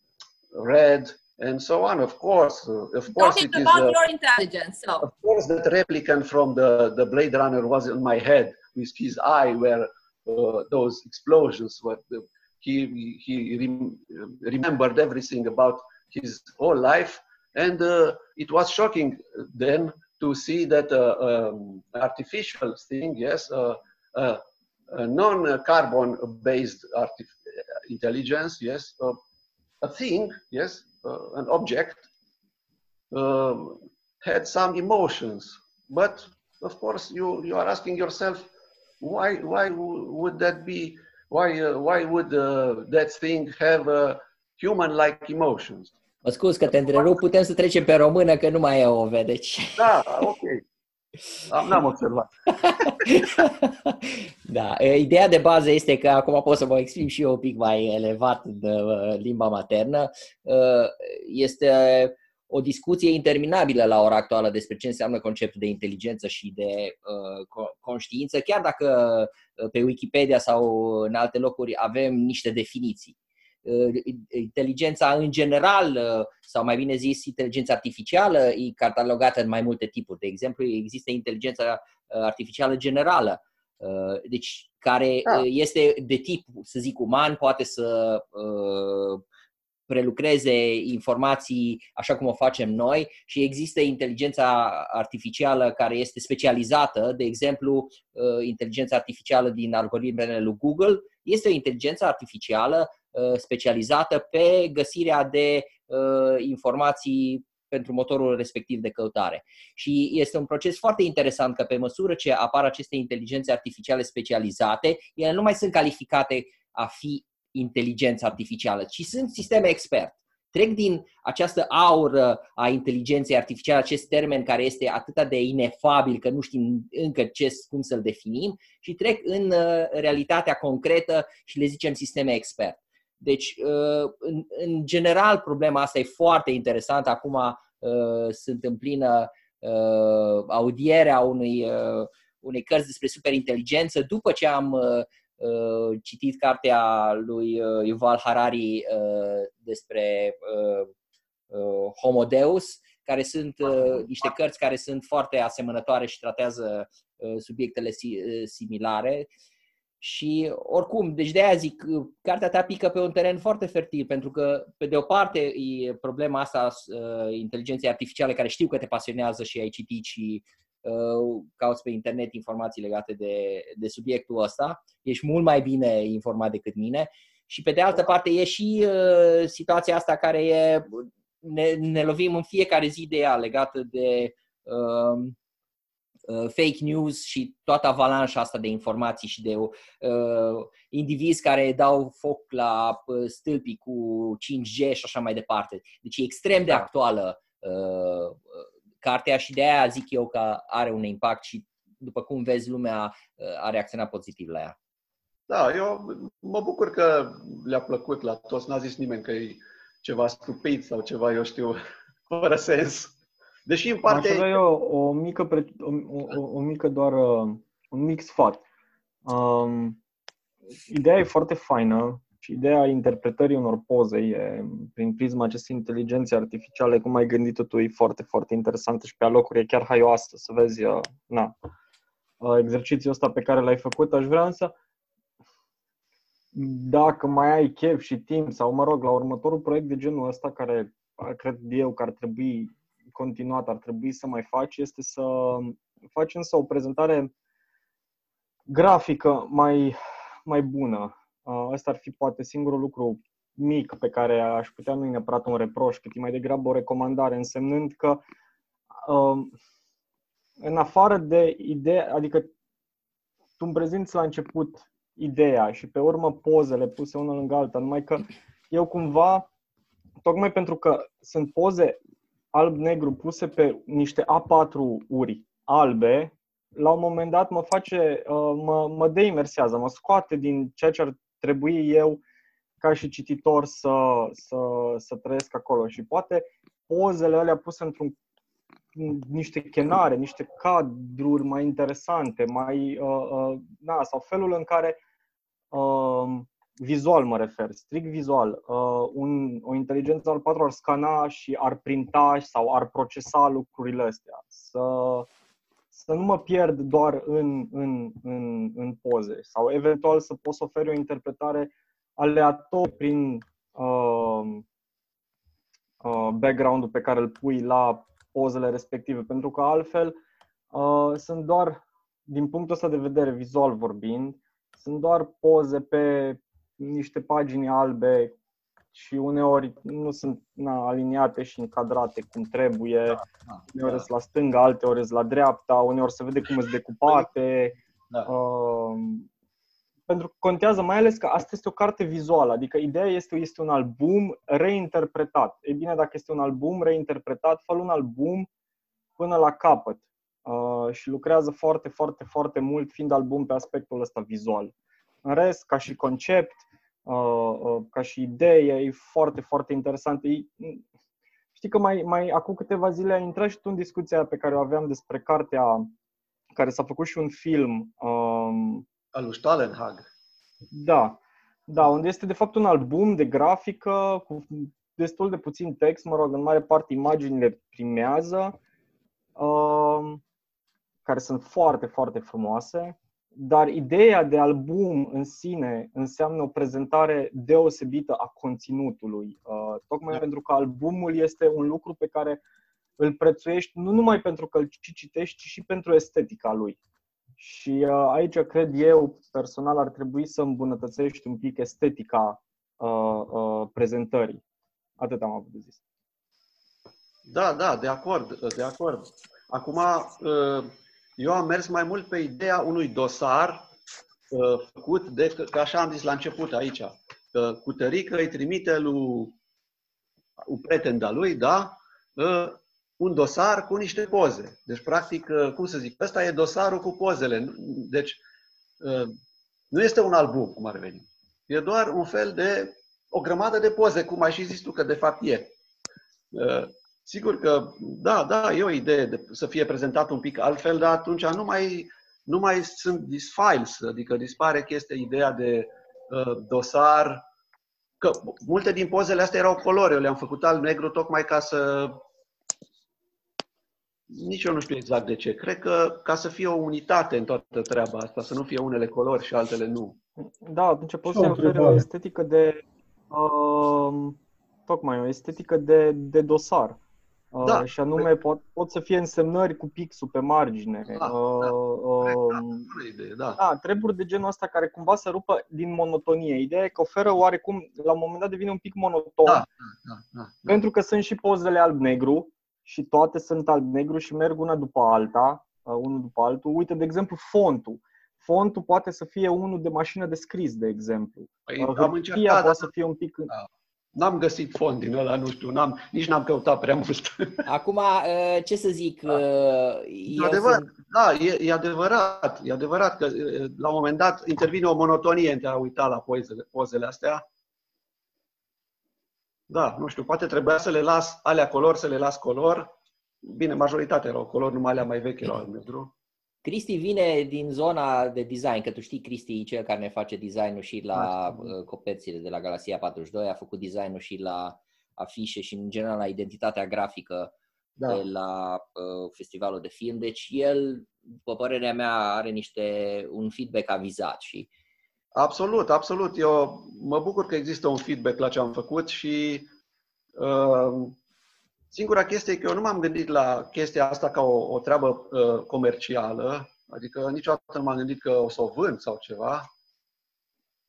read, and so on. Of course, uh, of course, Talking it about is, uh, your intelligence. So. Of course, that replicant from the, the Blade Runner was in my head with his eye, where uh, those explosions. What he he rem remembered everything about his whole life, and uh, it was shocking then to see that uh, um, artificial thing, yes, uh, non-carbon based intelligence, yes, a thing, yes, uh, an object um, had some emotions. But of course, you, you are asking yourself, why, why would that be? Why, uh, why would uh, that thing have human-like emotions? Mă scuz că te întrerup, putem să trecem pe română, că nu mai e o deci... Da, ok. Am, n-am observat. da, ideea de bază este că acum pot să mă exprim și eu un pic mai elevat în limba maternă. Este o discuție interminabilă la ora actuală despre ce înseamnă conceptul de inteligență și de conștiință, chiar dacă pe Wikipedia sau în alte locuri avem niște definiții. Uh, inteligența în general, uh, sau mai bine zis, inteligența artificială, e catalogată în mai multe tipuri. De exemplu, există inteligența uh, artificială generală, Uh, deci care Da. uh, este de tip, să zic, uman, poate să uh, prelucreze informații așa cum o facem noi și există inteligența artificială care este specializată, de exemplu, uh, inteligența artificială din algoritmele lui Google este o inteligență artificială uh, specializată pe găsirea de uh, informații pentru motorul respectiv de căutare. Și este un proces foarte interesant că pe măsură ce apar aceste inteligențe artificiale specializate, ele nu mai sunt calificate a fi inteligență artificială, ci sunt sisteme expert. Trec din această aură a inteligenței artificiale, acest termen care este atât de inefabil că nu știm încă ce, cum să-l definim, și trec în uh, realitatea concretă și le zicem sisteme expert. Deci, uh, în, în general, problema asta e foarte interesantă. Acum uh, sunt în plină uh, audiere a unui, uh, unei cărți despre superinteligență. După ce am uh, uh, citit cartea lui uh, Yuval Harari uh, despre uh, uh, Homo Deus, care sunt uh, niște cărți care sunt foarte asemănătoare și tratează uh, subiectele si- uh, similare. Și oricum, deci de aia zic, uh, cartea ta pică pe un teren foarte fertil, pentru că, pe de o parte, e problema asta uh, inteligenței artificiale, care știu că te pasionează și ai citit și uh, cauți pe internet informații legate de, de subiectul ăsta. Ești mult mai bine informat decât mine. Și pe de altă parte e și uh, situația asta care e, ne, ne lovim în fiecare zi de ea legată de uh, uh, fake news și toată avalanșa asta de informații și de uh, indivizi care dau foc la uh, stâlpii cu 5G și așa mai departe. Deci e extrem de Da. actuală uh, uh, cartea și de aia zic eu că are un impact și după cum vezi lumea uh, a reacționat pozitiv la ea. Da, eu mă bucur că le-a plăcut la toți. N-a zis nimeni că e ceva stupid sau ceva, eu știu, fără sens. Deși în Aș parte... avea eu o mică, pre- o, o, o mică doar, uh, un mic sfat. Um, ideea e foarte faină și ideea interpretării unor poze e, prin prisma acestei inteligențe artificiale, cum ai gândit-o tu, e foarte, foarte interesantă și pe alocuri e chiar haioasă să vezi, uh, na, uh, exercițiul ăsta pe care l-ai făcut. Aș vrea însă, dacă mai ai chef și timp sau, mă rog, la următorul proiect de genul ăsta care uh, cred eu că ar trebui continuat, ar trebui să mai faci, este să faci însă o prezentare grafică mai, mai bună. Uh, Ăsta ar fi poate singurul lucru mic pe care aș putea nu neapărat un reproș, cât e mai degrabă o recomandare, însemnând că um, în afară de idee, adică tu îmi prezinți la început ideea și pe urmă pozele puse una lângă alta, numai că eu cumva, tocmai pentru că sunt poze alb-negru puse pe niște A4-uri albe, la un moment dat mă face, uh, mă, mă deimersează, mă scoate din ceea ce ar trebui eu ca și cititor să, să, să trăiesc acolo. Și poate pozele alea puse într-un niște chenare, niște cadruri mai interesante, mai, uh, uh, na, sau felul în care uh, vizual mă refer, strict vizual, uh, un, o inteligență al patru ar scana și ar printa sau ar procesa lucrurile astea. Să, să nu mă pierd doar în, în, în, în poze sau eventual să poți oferi o interpretare aleatorie prin uh, uh, background-ul pe care îl pui la pozele respective, pentru că altfel uh, sunt doar, din punctul ăsta de vedere, vizual vorbind, sunt doar poze pe niște pagini albe și uneori nu sunt na, aliniate și încadrate cum trebuie. Da, Uneori sunt la stânga, alteori sunt la dreapta, uneori se vede cum sunt decupate. Da. Uh, pentru că contează mai ales că asta este o carte vizuală, adică ideea este, este un album reinterpretat. E bine, dacă este un album reinterpretat, fă un album până la capăt uh, și lucrează foarte, foarte, foarte mult fiind album pe aspectul ăsta vizual. În rest, ca și concept, uh, uh, ca și idee, e foarte, foarte interesant. E, știi că mai, mai acum câteva zile ai intrat și tu în discuția pe care o aveam despre cartea care s-a făcut și un film. Um, Al lui Stalenhag. da, da, unde este de fapt un album de grafică cu destul de puțin text, mă rog, în mare parte imaginile primează, um, care sunt foarte, foarte frumoase. Dar ideea de album în sine înseamnă o prezentare deosebită a conținutului. Uh, tocmai Da. pentru că albumul este un lucru pe care îl prețuiești nu numai pentru că îl ci- citești, ci și pentru estetica lui. Și uh, aici cred eu, personal, ar trebui să îmbunătățești un pic estetica uh, uh, prezentării. Atât am avut de zis. Da, da, de acord, de acord. Acum, uh, eu am mers mai mult pe ideea unui dosar uh, făcut de, că așa am zis la început aici, că cu tărică îi trimite lui un prieten de lui, da, uh, un dosar cu niște poze. Deci, practic, uh, cum să zic, ăsta e dosarul cu pozele. Deci, uh, nu este un album, cum ar veni. E doar un fel de, o grămadă de poze, cum ai și zis tu că de fapt e. Uh, Sigur că, da, da, e o idee de, să fie prezentat un pic altfel, dar atunci nu mai, nu mai sunt these files, adică dispare chestia, ideea de uh, dosar, că multe din pozele astea erau colore, eu le-am făcut alb-negru tocmai ca să, nici eu nu știu exact de ce, cred că ca să fie o unitate în toată treaba asta, să nu fie unele colori și altele nu. Da, atunci poți Și o să oferi o întrebare. estetică de. Uh, tocmai o estetică de, de dosar. Uh, Da. Și anume, pot, pot să fie însemnări cu pixul pe margine. Da, uh, da. uh, Bună idee, da. da, treburi de genul ăsta care cumva să rupă din monotonie. Ideea e că oferă oarecum, la un moment dat devine un pic monoton, Da, da, da, da. pentru că sunt și pozele alb-negru și toate sunt alb-negru și merg una după alta, uh, unul după altul. Uite, de exemplu, fontul. Fontul poate să fie unul de mașină de scris, de exemplu. Păi, Uh, am Hârtia încercat, poate dar să fie un pic... n-am găsit fond din ăla, nu știu, n-am, nici n-am căutat prea mult. Acum, uh, ce să zic, uh, E eu adevărat, sunt, da, e, e adevărat, e adevărat că e, la un moment dat intervine o monotonie între a uita la pozele, pozele astea. Da, nu știu, poate trebuia să le las alea color, să le las color. Bine, majoritatea erau color, numai alea mai vechi erau alb-negru. Cristi vine din zona de design, că tu știi Cristi, cel care ne face designul și la uh, coperțile de la Galaxia 42, a făcut designul și la afișe și în general la identitatea grafică Da. de la uh, festivalul de film. Deci el, după părerea mea, are niște un feedback avizat și Absolut, absolut. Eu mă bucur că există un feedback la ce am făcut și uh, singura chestie e că eu nu m-am gândit la chestia asta ca o, o treabă uh, comercială, adică niciodată nu m-am gândit că o să o vând sau ceva,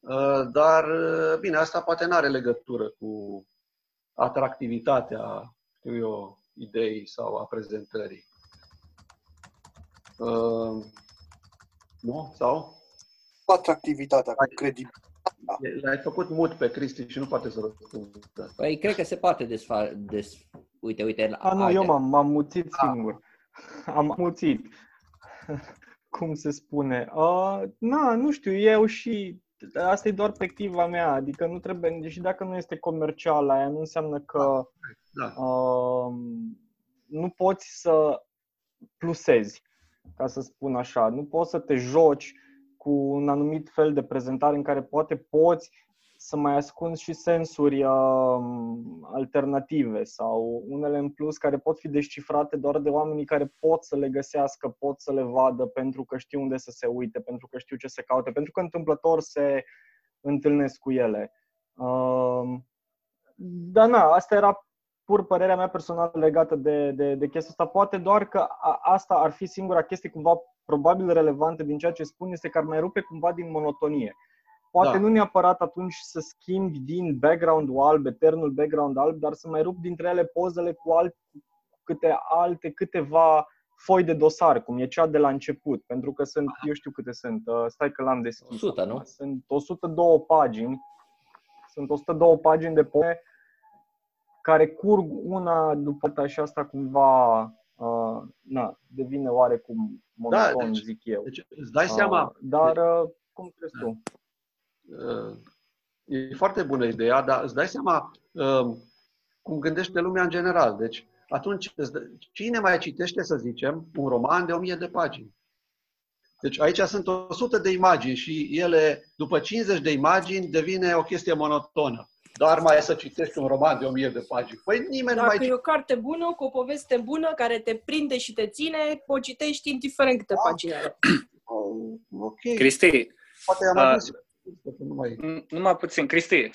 uh, dar uh, bine, asta poate nu are legătură cu atractivitatea, știu eu, ideii sau a prezentării. Uh, nu? Sau? Cu atractivitatea, cu credibilitatea. L-ai făcut mut pe Cristi și nu poate să răspundă. Păi, cred că se poate desfa... Des... Uite, uite. A, nu, haide. eu m-am, m-am muțit singur. Am muțit. Cum se spune? Uh, na, nu știu, eu și asta e doar perspectiva mea, adică nu trebuie, deși dacă nu este comercial, aia nu înseamnă că Da. uh, nu poți să plusezi, ca să spun așa. Nu poți să te joci cu un anumit fel de prezentare în care poate poți să mai ascunzi și sensuri uh, alternative sau unele în plus care pot fi descifrate doar de oamenii care pot să le găsească, pot să le vadă pentru că știu unde să se uite, pentru că știu ce să caute, pentru că întâmplător se întâlnesc cu ele. Uh, dar na, asta era pur părerea mea personală legată de, de, de chestia asta. Poate doar că a, asta ar fi singura chestie cumva probabil relevantă din ceea ce spun este că ar mai rupe cumva din monotonie. Poate Da. nu neapărat atunci să schimbi din background-ul alb, eternul background alb, dar să mai rup dintre ele pozele cu alt, cu câte alte, câteva foi de dosar, cum e cea de la început, pentru că sunt, eu știu câte sunt, uh, stai că l-am deschis. 100, acum. nu? Sunt 102 pagini, sunt 102 pagini de poze care curg una după alta și asta cumva uh, na, devine oarecum monoton, deci- zic eu. Deci îți dai Uh, seama, dar uh, cum crezi tu? Uh, e foarte bună ideea, dar îți dai seama uh, cum gândește lumea în general. Deci atunci, îți dă- cine mai citește, să zicem, un roman de 1000 de pagini? Deci aici sunt 100 de imagini și ele, după 50 de imagini, devine o chestie monotonă. Doar mai e să citești un roman de 1000 de pagini. Păi nimeni nu mai Dacă e o carte bună, cu o poveste bună, care te prinde și te ține, o citești indiferent câte pagini are. Oh, ok. Cristi, Poate am uh, adus că nu mai... n- numai puțin. Cristi,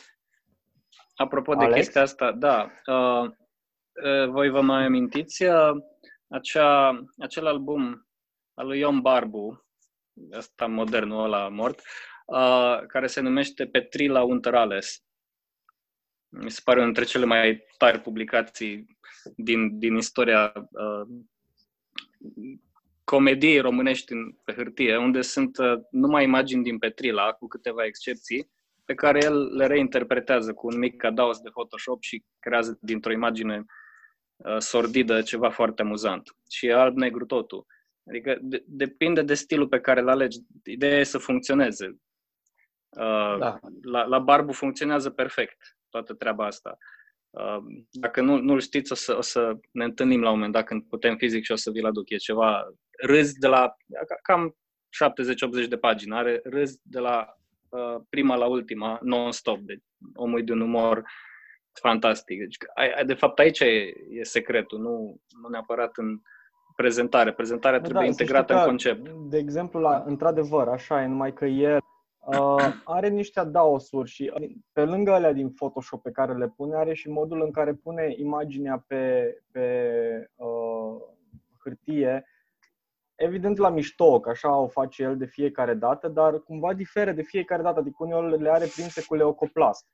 apropo de Alex? chestia asta, da, uh, uh, voi vă mai amintiți uh, acea, acel album al lui Ion Barbu, ăsta modernul ăla mort, uh, care se numește Petrila Unterales. Mi se pare unul dintre cele mai tari publicații din, din istoria uh, comediei românești în, pe hârtie, unde sunt uh, numai imagini din Petrila, cu câteva excepții, pe care el le reinterpretează cu un mic adaos de Photoshop și creează dintr-o imagine uh, sordidă ceva foarte amuzant. Și e alb-negru totul. Adică de, depinde de stilul pe care îl alegi. Ideea e să funcționeze. Uh, Da. la, la Barbu funcționează perfect toată treaba asta. Uh, dacă nu, nu-l știți, o să, o să ne întâlnim la un moment dat când putem fizic și o să vi-l aduc. E ceva râs de la ca- cam 70-80 de pagini. Are râs de la uh, prima la ultima, non-stop. Deci omul e de un umor fantastic. Deci, ai, ai- de fapt, aici e, e secretul, nu, nu neapărat în prezentare. Prezentarea Da, trebuie să știi integrată că, în concept. De exemplu, la, într-adevăr, așa e, numai că el uh, are niște adaosuri și uh, pe lângă alea din Photoshop pe care le pune, are și modul în care pune imaginea pe, pe uh, hârtie, evident la mișto, că așa o face el de fiecare dată, dar cumva diferă de fiecare dată, adică uneori le are prinse cu leucoplast,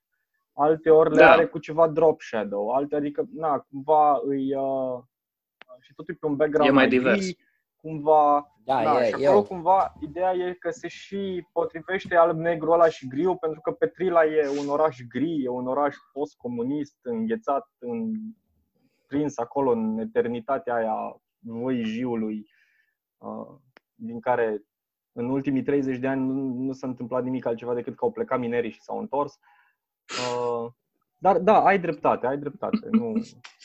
alte ori le Da. are cu ceva drop shadow, alte, adică, na, cumva îi... Uh, și totul pe un background E mai gri, divers. cumva Da, da, e, și e acolo o- cumva ideea e că se și potrivește alb-negru ăla și griu, pentru că Petrila e un oraș gri, e un oraș post-comunist, înghețat, în, prins acolo în eternitatea aia văijiului, uh, din care în ultimii 30 de ani nu, nu s-a întâmplat nimic altceva decât că au plecat minerii și s-au întors. Uh, dar da, ai dreptate, ai dreptate. Nu,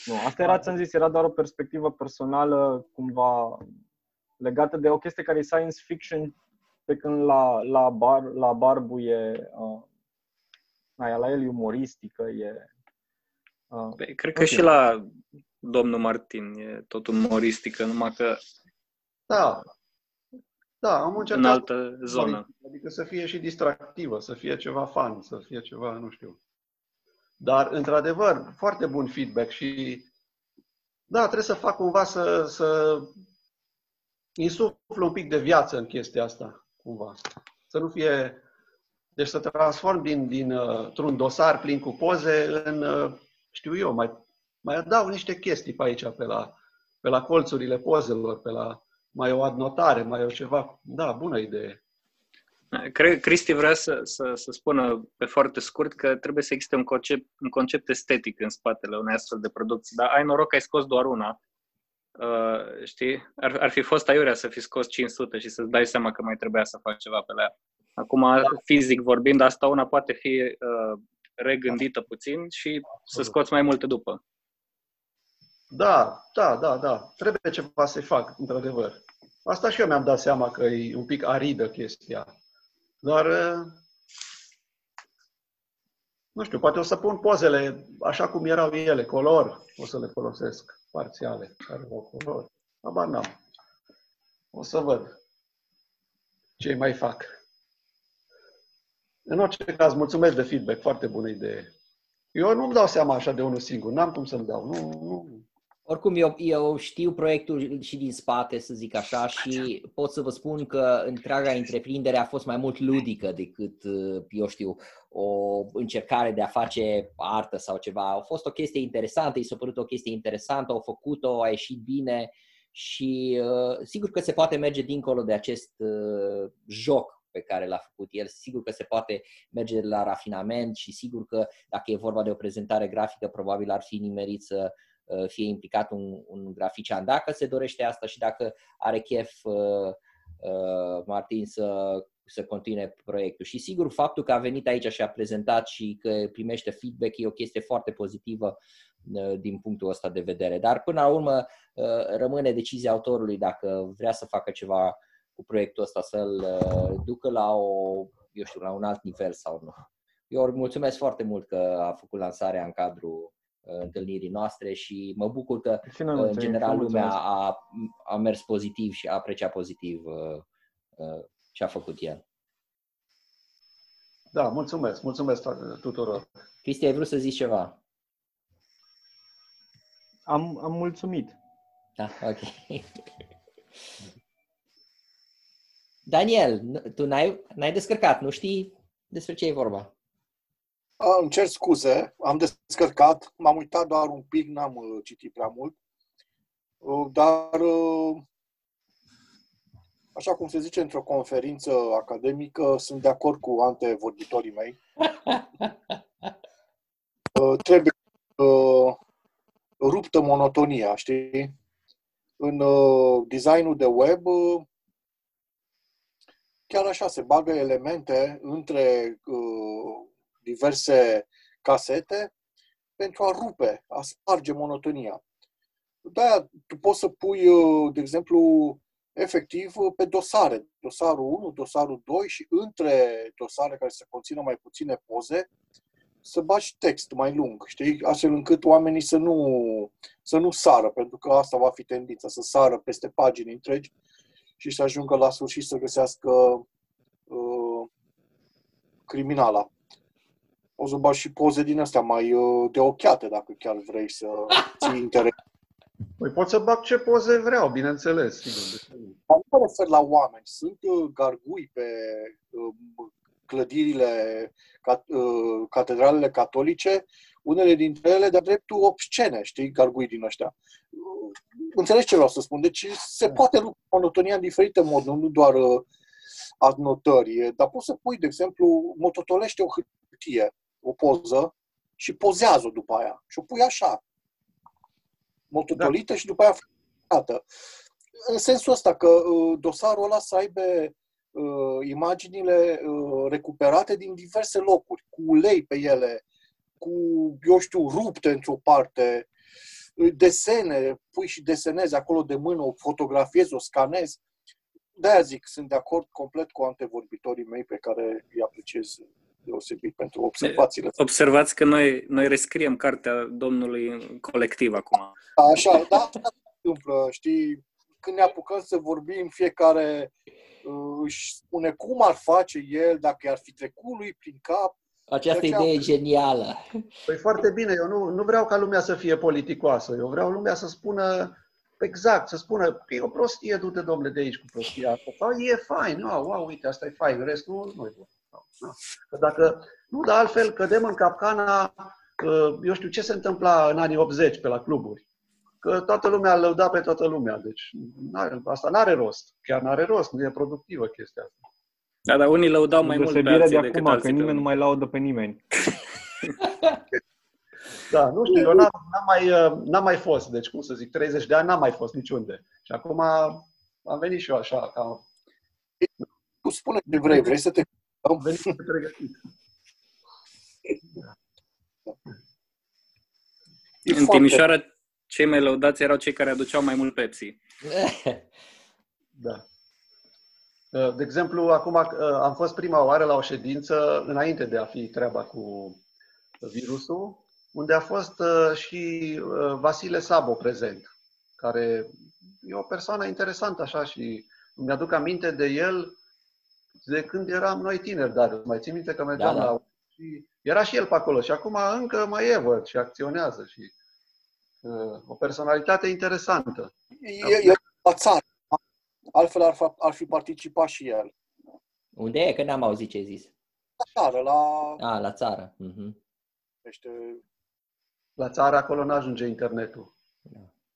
nu. Asta era, ți-am zis, era doar o perspectivă personală, cumva legată de o chestie care e science fiction, pe când la, la, bar, la Barbu e, uh, aia, la el e umoristică, e... Uh, Păi, Cred că Ok. și la domnul Martin e tot umoristică, numai că Da. Da, am încercat în altă zonă. Adică să fie și distractivă, să fie ceva fun, să fie ceva, nu știu. Dar, într-adevăr, foarte bun feedback și da, trebuie să fac cumva să, să insuflu un pic de viață în chestia asta, cumva. Să nu fie... Deci să transform din, din, uh, într-un dosar plin cu poze în, uh, știu eu, mai, mai adaug niște chestii pe aici, pe la, pe la colțurile pozelor, pe la mai o adnotare, mai o ceva. Da, bună idee. Cred, Cristi vrea să, să, să spună pe foarte scurt că trebuie să existe un concept, un concept estetic în spatele unei astfel de producții. Dar ai noroc că ai scos doar una. Uh, știi? Ar, ar fi fost aiurea să fi scos 500 și să-ți dai seama că mai trebuia să faci ceva pe la ea. Acum, fizic vorbind, asta una poate fi uh, regândită puțin și să scoți mai multe după. Da, da, da, da. Trebuie ceva să fac, într-adevăr. Asta și eu mi-am dat seama că e un pic aridă chestia. Dar, uh, nu știu, poate o să pun pozele așa cum erau ele, color, o să le folosesc, parțiale, care au color. Abar n-am. O să văd ce mai fac. În orice caz, mulțumesc de feedback, foarte bună idee. Eu nu-mi dau seama așa de unul singur, n-am cum să-mi dau. Nu, nu, Oricum, eu, eu știu proiectul și din spate, să zic așa, și pot să vă spun că întreaga întreprindere a fost mai mult ludică decât, uh, eu știu, o încercare de a face artă sau ceva. A fost o chestie interesantă, i s-a părut o chestie interesantă, au făcut-o, a ieșit bine și uh, sigur că se poate merge dincolo de acest uh, joc pe care l-a făcut el. Sigur că se poate merge la rafinament și sigur că dacă e vorba de o prezentare grafică, probabil ar fi nimerit să uh, fie implicat un, un grafician. Dacă se dorește asta și dacă are chef uh, uh, Martin să, să continue proiectul. Și sigur, faptul că a venit aici și a prezentat și că primește feedback e o chestie foarte pozitivă uh, din punctul ăsta de vedere. Dar până la urmă uh, rămâne decizia autorului dacă vrea să facă ceva cu proiectul ăsta, să-l uh, ducă la, o, eu știu, la un alt nivel sau nu. Eu îi mulțumesc foarte mult că a făcut lansarea în cadrul uh, întâlnirii noastre și mă bucur că Și noi uh, în mulțumim, general și lumea mulțumesc. a, a mers pozitiv și a apreciat pozitiv uh, uh, ce a făcut el. Da, mulțumesc, mulțumesc toate- tuturor. Cristi, ai vrut să zici ceva? Am, am mulțumit. Da, ok. Daniel, n- tu n-ai, n-ai descărcat, nu știi despre ce e vorba. A, îmi cer scuze, am descărcat, m-am uitat doar un pic, n-am uh, citit prea mult. Uh, Dar, uh, așa cum se zice într-o conferință academică, sunt de acord cu antevorbitorii mei. Uh, Trebuie uh, ruptă monotonia, știi? În uh, designul de web, uh, chiar așa se bagă elemente între uh, diverse casete pentru a rupe, a sparge monotonia. De-aia tu poți să pui, uh, de exemplu, efectiv uh, pe dosare, dosarul 1, dosarul 2 și între dosare care să conțină mai puține poze, să bagi text mai lung, știi? Astfel încât oamenii să nu, să nu sară, pentru că asta va fi tendința, să sară peste pagini întregi și să ajungă la sfârșit să găsească uh, criminala. O să bagi și poze din astea mai uh, de ochiate, dacă chiar vrei să ții interes. Păi pot să bag ce poze vreau, bineînțeles. Sigur. Dar nu mă refer la oameni. Sunt uh, gargui pe uh, clădirile, ca- uh, catedralele catolice, unele dintre ele de-a dreptul obscene, știi, gargui din ăștia. Uh, Înțelegi ce vreau să spun? Deci se poate rupe monotonia în diferite moduri, nu doar uh, adnotări, dar poți să pui, de exemplu, mototolește o hârtie, o poză și pozează-o după aia. Și o pui așa, mototolită și după aia făcată. În sensul ăsta că uh, dosarul ăla să aibă uh, imaginile uh, recuperate din diverse locuri, cu ulei pe ele, cu, eu știu, rupte într-o parte, uh, desene, pui și desenezi acolo de mână, o fotografiezi, o scanezi. De-aia zic, sunt de acord complet cu antevorbitorii mei pe care îi apreciez deosebit pentru observațiile. Observați că noi, noi rescriem cartea Domnului în colectiv acum. Așa, da, asta se întâmplă, știi, când ne apucăm să vorbim, fiecare uh, își spune cum ar face el, dacă i-ar fi trecut lui prin cap. Această De aceea- idee e genială. Păi foarte bine, eu nu, nu vreau ca lumea să fie politicoasă, eu vreau lumea să spună exact, să spună, e o prostie, du-te domnule de aici cu prostia asta, sau e fain, wow, wow, uite, asta e fain, restul nu e bun. Sau, na. Că dacă, nu, dar altfel cădem în capcana, că, eu știu ce se întâmpla în anii 80 pe la cluburi, că toată lumea îl lăuda pe toată lumea, deci n-are, asta n-are rost, chiar n-are rost, nu e productivă chestia asta. Da, dar unii lăudau mai mult pe Deosebire alții de decât acum, că alții. pe nimeni nu unii. mai laudă pe nimeni. Da, nu știu, eu n-am, n-am, mai, uh, n-am mai fost, deci cum să zic, 30 de ani n-am mai fost niciunde. Și acum am venit și eu așa, ca Tu spune ce vrei, vrei să te... am venit pregătit. E În foarte- Timișoara, cei mai lăudați erau cei care aduceau mai mult Pepsi. Da. Uh, De exemplu, acum uh, am fost prima oară la o ședință, înainte de a fi treaba cu virusul, unde a fost uh, și uh, Vasile Sabo prezent, care e o persoană interesantă așa și îmi aduc aminte de el de când eram noi tineri, dar mai țin minte că mergeam Da, da. la... Și era și el pe acolo și acum încă mai e, văd, și acționează și uh, o personalitate interesantă. E, e la țară. Altfel ar, fa- ar fi participat și el. Unde e? Că n-am auzit ce ai zis. La țară, la... A, la țară. Mhm. Este, La țară acolo nu ajunge internetul.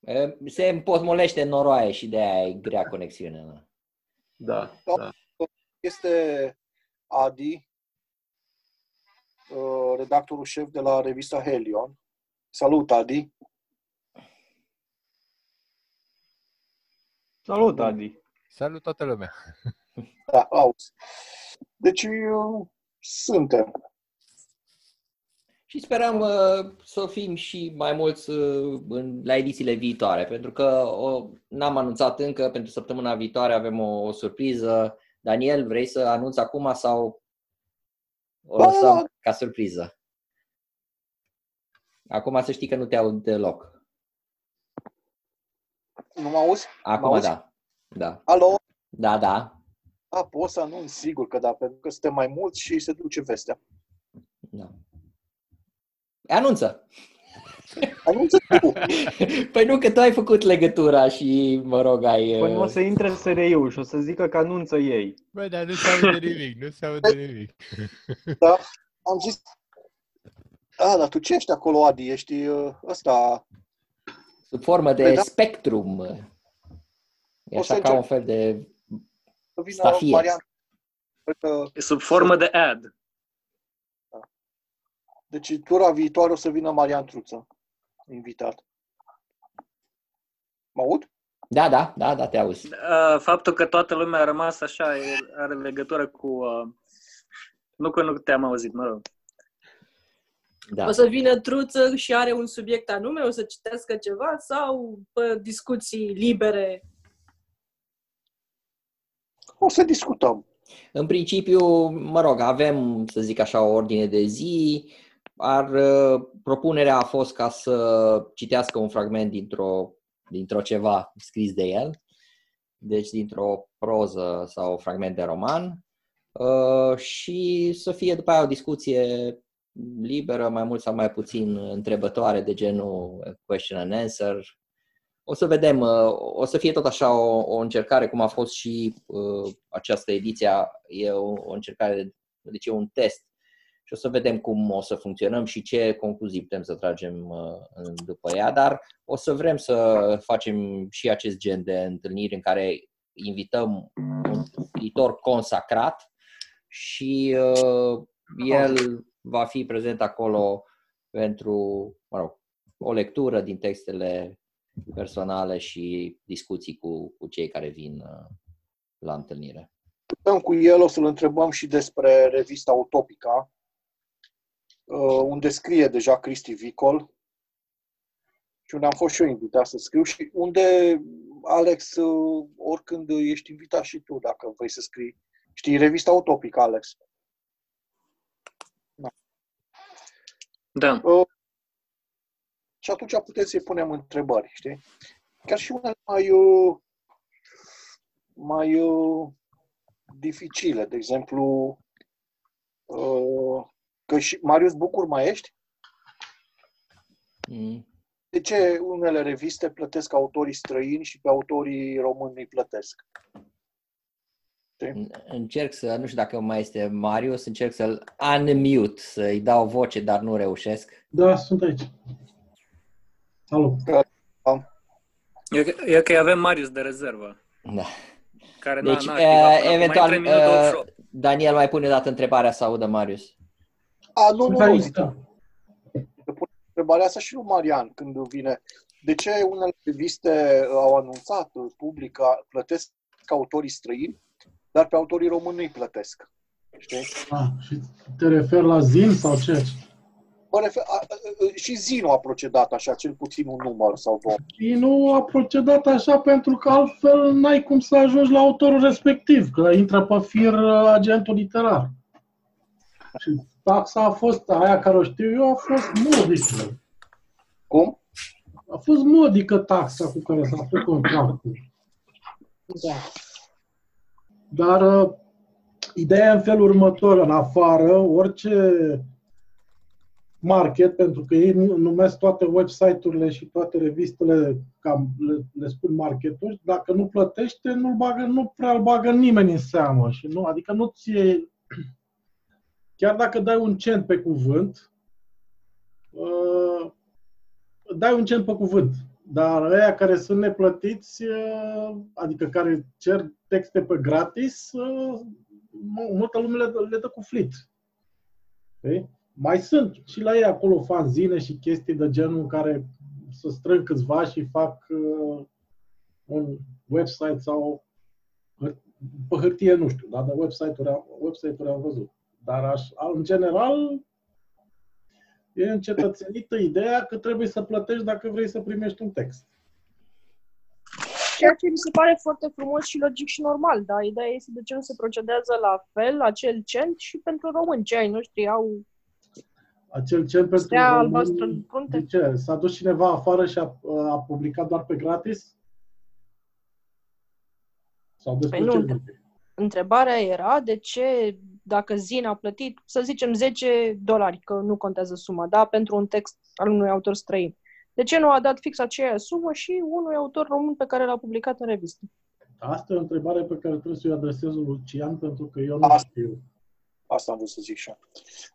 E, Se împotmolește în noroaie și de aia e grea conexiunea. Da, Da. da. Este Adi, uh, redactorul șef de la revista Helion. Salut, Adi! Salut, Adi! Salut toată lumea! Da, auzi. Deci uh, suntem. Și sperăm uh, să fim și mai mulți uh, în, la edițiile viitoare, pentru că o, n-am anunțat încă, pentru săptămâna viitoare avem o, o surpriză. Daniel, vrei să anunți acum sau o Da, lăsăm da. ca surpriză? Acum să știi că nu te aud deloc. Nu mă auzi? Acum auzi? da. Da. Alo? Da, da. Da, poți să anunți, sigur că da, pentru că suntem mai mulți și se duce vestea. Da. Anunță! Anunță tu! Păi nu, că tu ai făcut legătura și, mă rog, ai... Până o uh, să intre SRI-ul și o să zică că anunță ei. Bă, dar nu se aude nimic, nu se aude nimic. Da, am zis... A, dar tu ce ești acolo, Adi? Ești uh, ăsta... Sub formă de Păi da. spectrum. E O să așa ca încerc. un fel de Să vină stafie. Marian. Cred că- E sub formă de ad. Deci tura viitoare o să vină Marian Truță, invitat. Mă aud? Da, da, da, da, te auzi. Uh, Faptul că toată lumea a rămas așa e- are legătură cu... uh, Nu că nu te-am auzit, mă rog. Da. O să vină truță și are un subiect anume, o să citească ceva sau pe discuții libere? O să discutăm. În principiu, mă rog, avem, să zic așa, o ordine de zi. Ar, uh, propunerea a fost ca să citească un fragment dintr-o, dintr-o ceva scris de el, deci dintr-o proză sau fragment de roman uh, și să fie după aia o discuție liberă, mai mult sau mai puțin întrebătoare de genul question and answer. O să vedem, uh, o să fie tot așa o, o încercare, cum a fost și uh, această ediție, e o, o încercare, deci e un test și o să vedem cum o să funcționăm și ce concluzii putem să tragem uh, în- după ea, dar o să vrem să facem și acest gen de întâlniri în care invităm un scriitor consacrat și uh, el va fi prezent acolo pentru, mă rog, o lectură din textele personale și discuții cu, cu cei care vin uh, la întâlnire. Stăm cu el, o să-l întrebăm și despre revista Utopica, uh, unde scrie deja Cristi Vicol și unde am fost și eu invitat să scriu și unde, Alex, uh, oricând ești invitat și tu, dacă vrei să scrii. Știi, revista Utopica, Alex. Da. Uh, și atunci putem să-i punem întrebări, știi? Chiar și unele mai, uh, mai uh, dificile. De exemplu, uh, că și Marius Bucur mai ești? Mm. De ce unele reviste plătesc autorii străini și pe autorii români îi plătesc? Încerc să, nu știu dacă mai este Marius, încerc să-l unmute, să-i dau voce, dar nu reușesc. Da, sunt aici. Salut. E, ok- e ok, avem Marius de rezervă. Da. Care Deci, n-a, n-a activat uh, până acum. eventual, Mai intră în minutul uh, 88. Daniel mai pune o dată întrebarea să audă Marius. A, nu, nu, nu, aici, zic. da. Să pun întrebarea asta și lui Marian când vine. De ce unele reviste au anunțat uh, public că plătesc autorii străini, dar pe autorii români nu îi plătesc? Știi? Ah, și te referi la Zin sau ce? Mă refer, a, a, a, și Zinu a procedat așa, cel puțin un număr sau două. Și nu a procedat așa pentru că altfel n-ai cum să ajungi la autorul respectiv, că intră pe fir uh, agentul literar. Și taxa a fost, aia care o știu eu, a fost modică. Cum? A fost modică taxa cu care s-a făcut contractul. Da. Dar uh, ideea e în felul următor. În afară, orice market, pentru că ei nu- numesc toate website-urile și toate revistele, cam le, le spun marketuri, dacă nu plătește, nu bagă, nu prea îl bagă nimeni în seamă. Și nu, adică nu ți chiar dacă dai un cent pe cuvânt, uh, dai un cent pe cuvânt. Dar ăia care sunt neplătiți, uh, adică care cer texte pe gratis, uh, mu- multă lume le, dă- le dă cu flit. Okay? Mai sunt și la ei acolo fanzine și chestii de genul care să strâng câțiva și fac uh, un website sau hâr- pe hârtie, nu știu, dar de website-uri, am- website-uri am văzut. Dar aș, în general, e încetățenită ideea că trebuie să plătești dacă vrei să primești un text. Ceea ce mi se pare foarte frumos și logic și normal, dar ideea este de ce nu se procedează la fel, acel cent și pentru români. Ce ai noștri au Acel cel pentru stea români, albastră în frunte? De ce? S-a dus cineva afară și a, a publicat doar pe gratis? Sau despre Păi ce nu, vorbi? întrebarea era de ce, dacă Zin a plătit, să zicem 10 dolari, că nu contează suma, da, pentru un text al unui autor străin. De ce nu a dat fix aceeași sumă și unui autor român pe care l-a publicat în revistă? Asta e o întrebare pe care trebuie să o adresez lui Lucian, pentru că eu nu știu. Asta am vrut să zic și eu.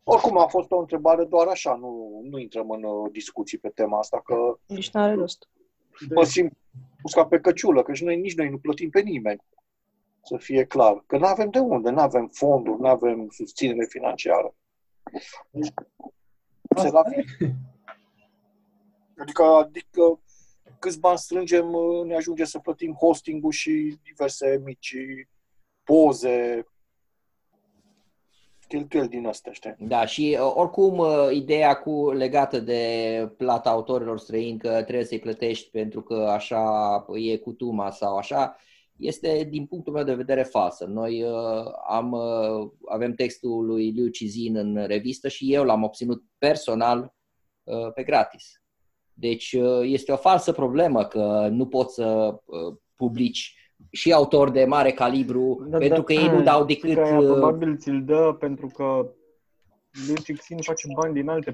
Oricum, a fost o întrebare doar așa, nu, nu intrăm în uh, discuții pe tema asta, că Nici n-are rost. mă simt pus ca pe căciulă, că și noi, nici noi nu plătim pe nimeni, să fie clar. Că nu avem de unde, nu avem fonduri, nu avem susținere financiară. Se la Adică, adică câți bani strângem, uh, ne ajunge să plătim hosting-ul și diverse mici poze, cheltuieli din astea, știi? Da, și uh, oricum uh, ideea cu legată de plata autorilor străini că trebuie să-i plătești pentru că așa e cutuma sau așa, este din punctul meu de vedere falsă. Noi uh, am, uh, avem textul lui Liu Cizin în revistă și eu l-am obținut personal uh, pe gratis. Deci uh, este o falsă problemă că nu poți să uh, publici și autori de mare calibru Da, pentru da, că ei nu dau știi decât că aia uh, probabil ți-l dă pentru că Lucixin face bani din alte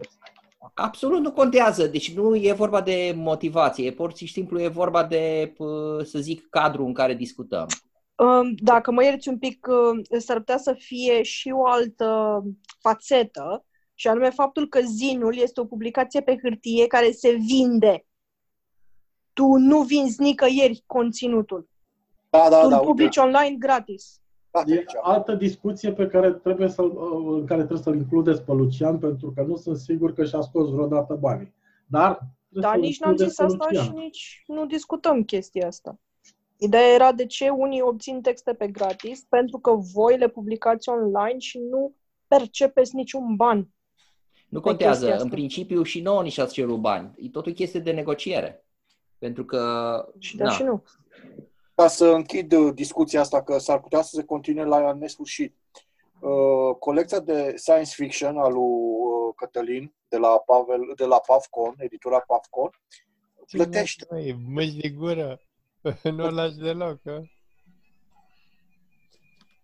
Absolut nu contează, deci nu e vorba de motivație, e pur și simplu e vorba de, p- să zic, cadrul în care discutăm. Um, Dacă mă ierți un pic, uh, s-ar putea să fie și o altă fațetă, și anume faptul că Zinul este o publicație pe hârtie care se vinde. Tu nu vinzi nicăieri conținutul. Da, da, tu da, îl publici online gratis. E altă discuție pe care trebuie să în care trebuie să-l includeți pe Lucian, pentru că nu sunt sigur că și-a scos vreodată banii. Dar trebuie Dar să-l nici n-am includeți zis pe asta Lucian. și nici nu discutăm chestia asta. Ideea era de ce unii obțin texte pe gratis, pentru că voi le publicați online și nu percepeți niciun ban. Nu Pe contează, chestia asta. în principiu și nouă ni și-ați cerut bani. E tot o chestie de negociere. Pentru că... Și da, și nu. Ca să închid uh, discuția asta, că s-ar putea să se continue la nesfârșit. Uh, colecția de science fiction al lui uh, Cătălin de la, Pavel, de la Pavcon, editura Pavcon, plătește. Măi, mâși de gură. nu o lași deloc, că?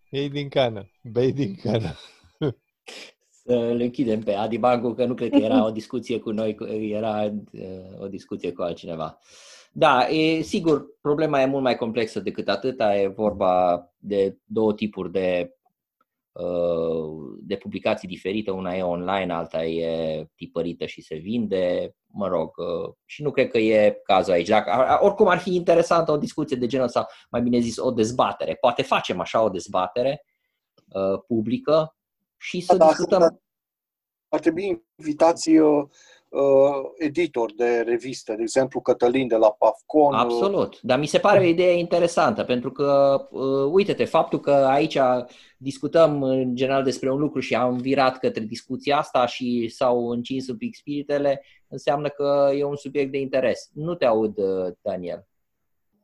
Ei din cană. Bei din cană. Să îl închidem pe Adi Bancu, că nu cred că era o discuție cu noi, cu- era uh, o discuție cu altcineva. Da, e, sigur, problema e mult mai complexă decât atâta. E vorba de două tipuri de, uh, de publicații diferite. Una e online, alta e tipărită și se vinde. Mă rog, uh, și nu cred că e cazul aici. Dacă, a- oricum ar fi interesantă o discuție de genul sau, mai bine zis, o dezbatere. Poate facem așa o dezbatere uh, publică și să Da, da, discutăm. da. Ar trebui invitați uh, uh, editori de reviste, de exemplu Cătălin de la Pavcon. uh, Absolut. Dar mi se pare o idee interesantă, pentru că, uh, uite-te, faptul că aici discutăm în general despre un lucru și am virat către discuția asta și s-au încins un pic spiritele, înseamnă că e un subiect de interes. Nu te aud, uh, Daniel.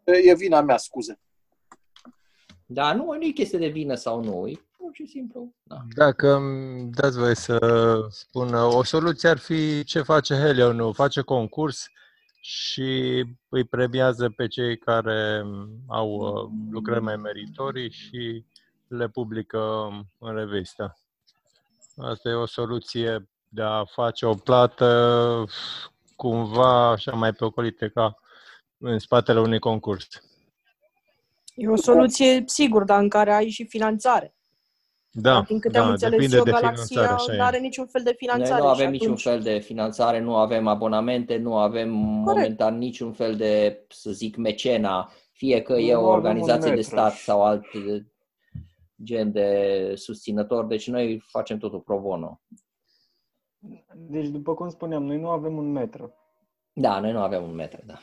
E vina mea, scuze. Da, nu, nu e chestie de vină sau nu, e pur și simplu. Da. Dacă îmi dați voie să spun, o soluție ar fi ce face Helion, face concurs și îi premiază pe cei care au uh, lucrări mai meritorii și le publică în revistă. Asta e o soluție de a face o plată cumva așa mai pe ocolite ca în spatele unui concurs. E o soluție, sigur, dar în care ai și finanțare. Da, Din câte am da, înțeles depinde eu, de Galaxia finanțare, așa nu e. are niciun fel de finanțare. Noi nu avem și niciun atunci... fel de finanțare, nu avem abonamente, nu avem momentan niciun fel de, să zic, mecena, fie că e Nu o avem un organizație de metru. stat sau alt eh, gen de susținător, deci noi facem totul pro bono. Deci, după cum spuneam, noi nu avem un metru. Da, noi nu avem un metru, da.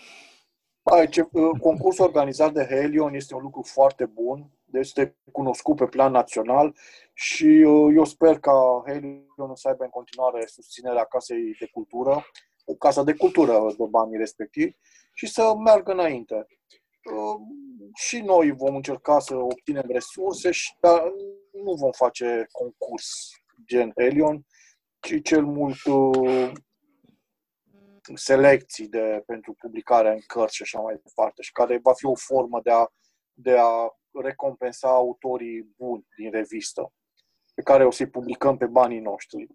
Aici, uh, concursul organizat de Helion este un lucru foarte bun, este cunoscut pe plan național și uh, eu sper ca Helion să aibă în continuare susținerea Casei de Cultură, Casa de Cultură de banii respectivi și să meargă înainte. Uh, Și noi vom încerca să obținem resurse, și- dar nu vom face concurs gen Helion, ci cel mult uh, selecții de, pentru publicarea în cărți și așa mai departe, și care va fi o formă de a, de a recompensa autorii buni din revistă, pe care o să-i publicăm pe banii noștri.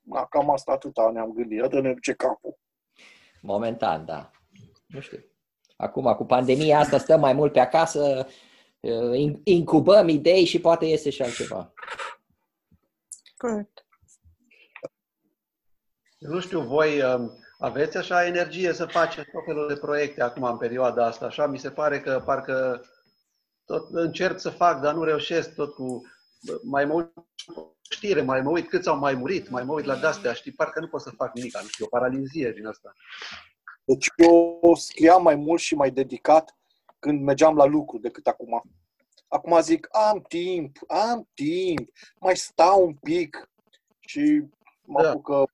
Da, cam asta atâta ne-am gândit. Iată ne duce capul. Momentan, da. Nu știu. Acum, cu pandemia asta, stăm mai mult pe acasă, uh, incubăm idei și poate iese și altceva. Corect. Nu știu, voi um, aveți așa energie să faceți tot felul de proiecte acum în perioada asta, așa? Mi se pare că parcă tot încerc să fac, dar nu reușesc tot cu... Mai mă uit știre, mai mă uit câți au mai murit, mai mă uit la de-astea, știi, parcă nu pot să fac nimic, nu știu, o paralizie din asta. Deci eu scriam mai mult și mai dedicat când mergeam la lucru decât acum. Acum zic, am timp, am timp, mai stau un pic și mă da. apucă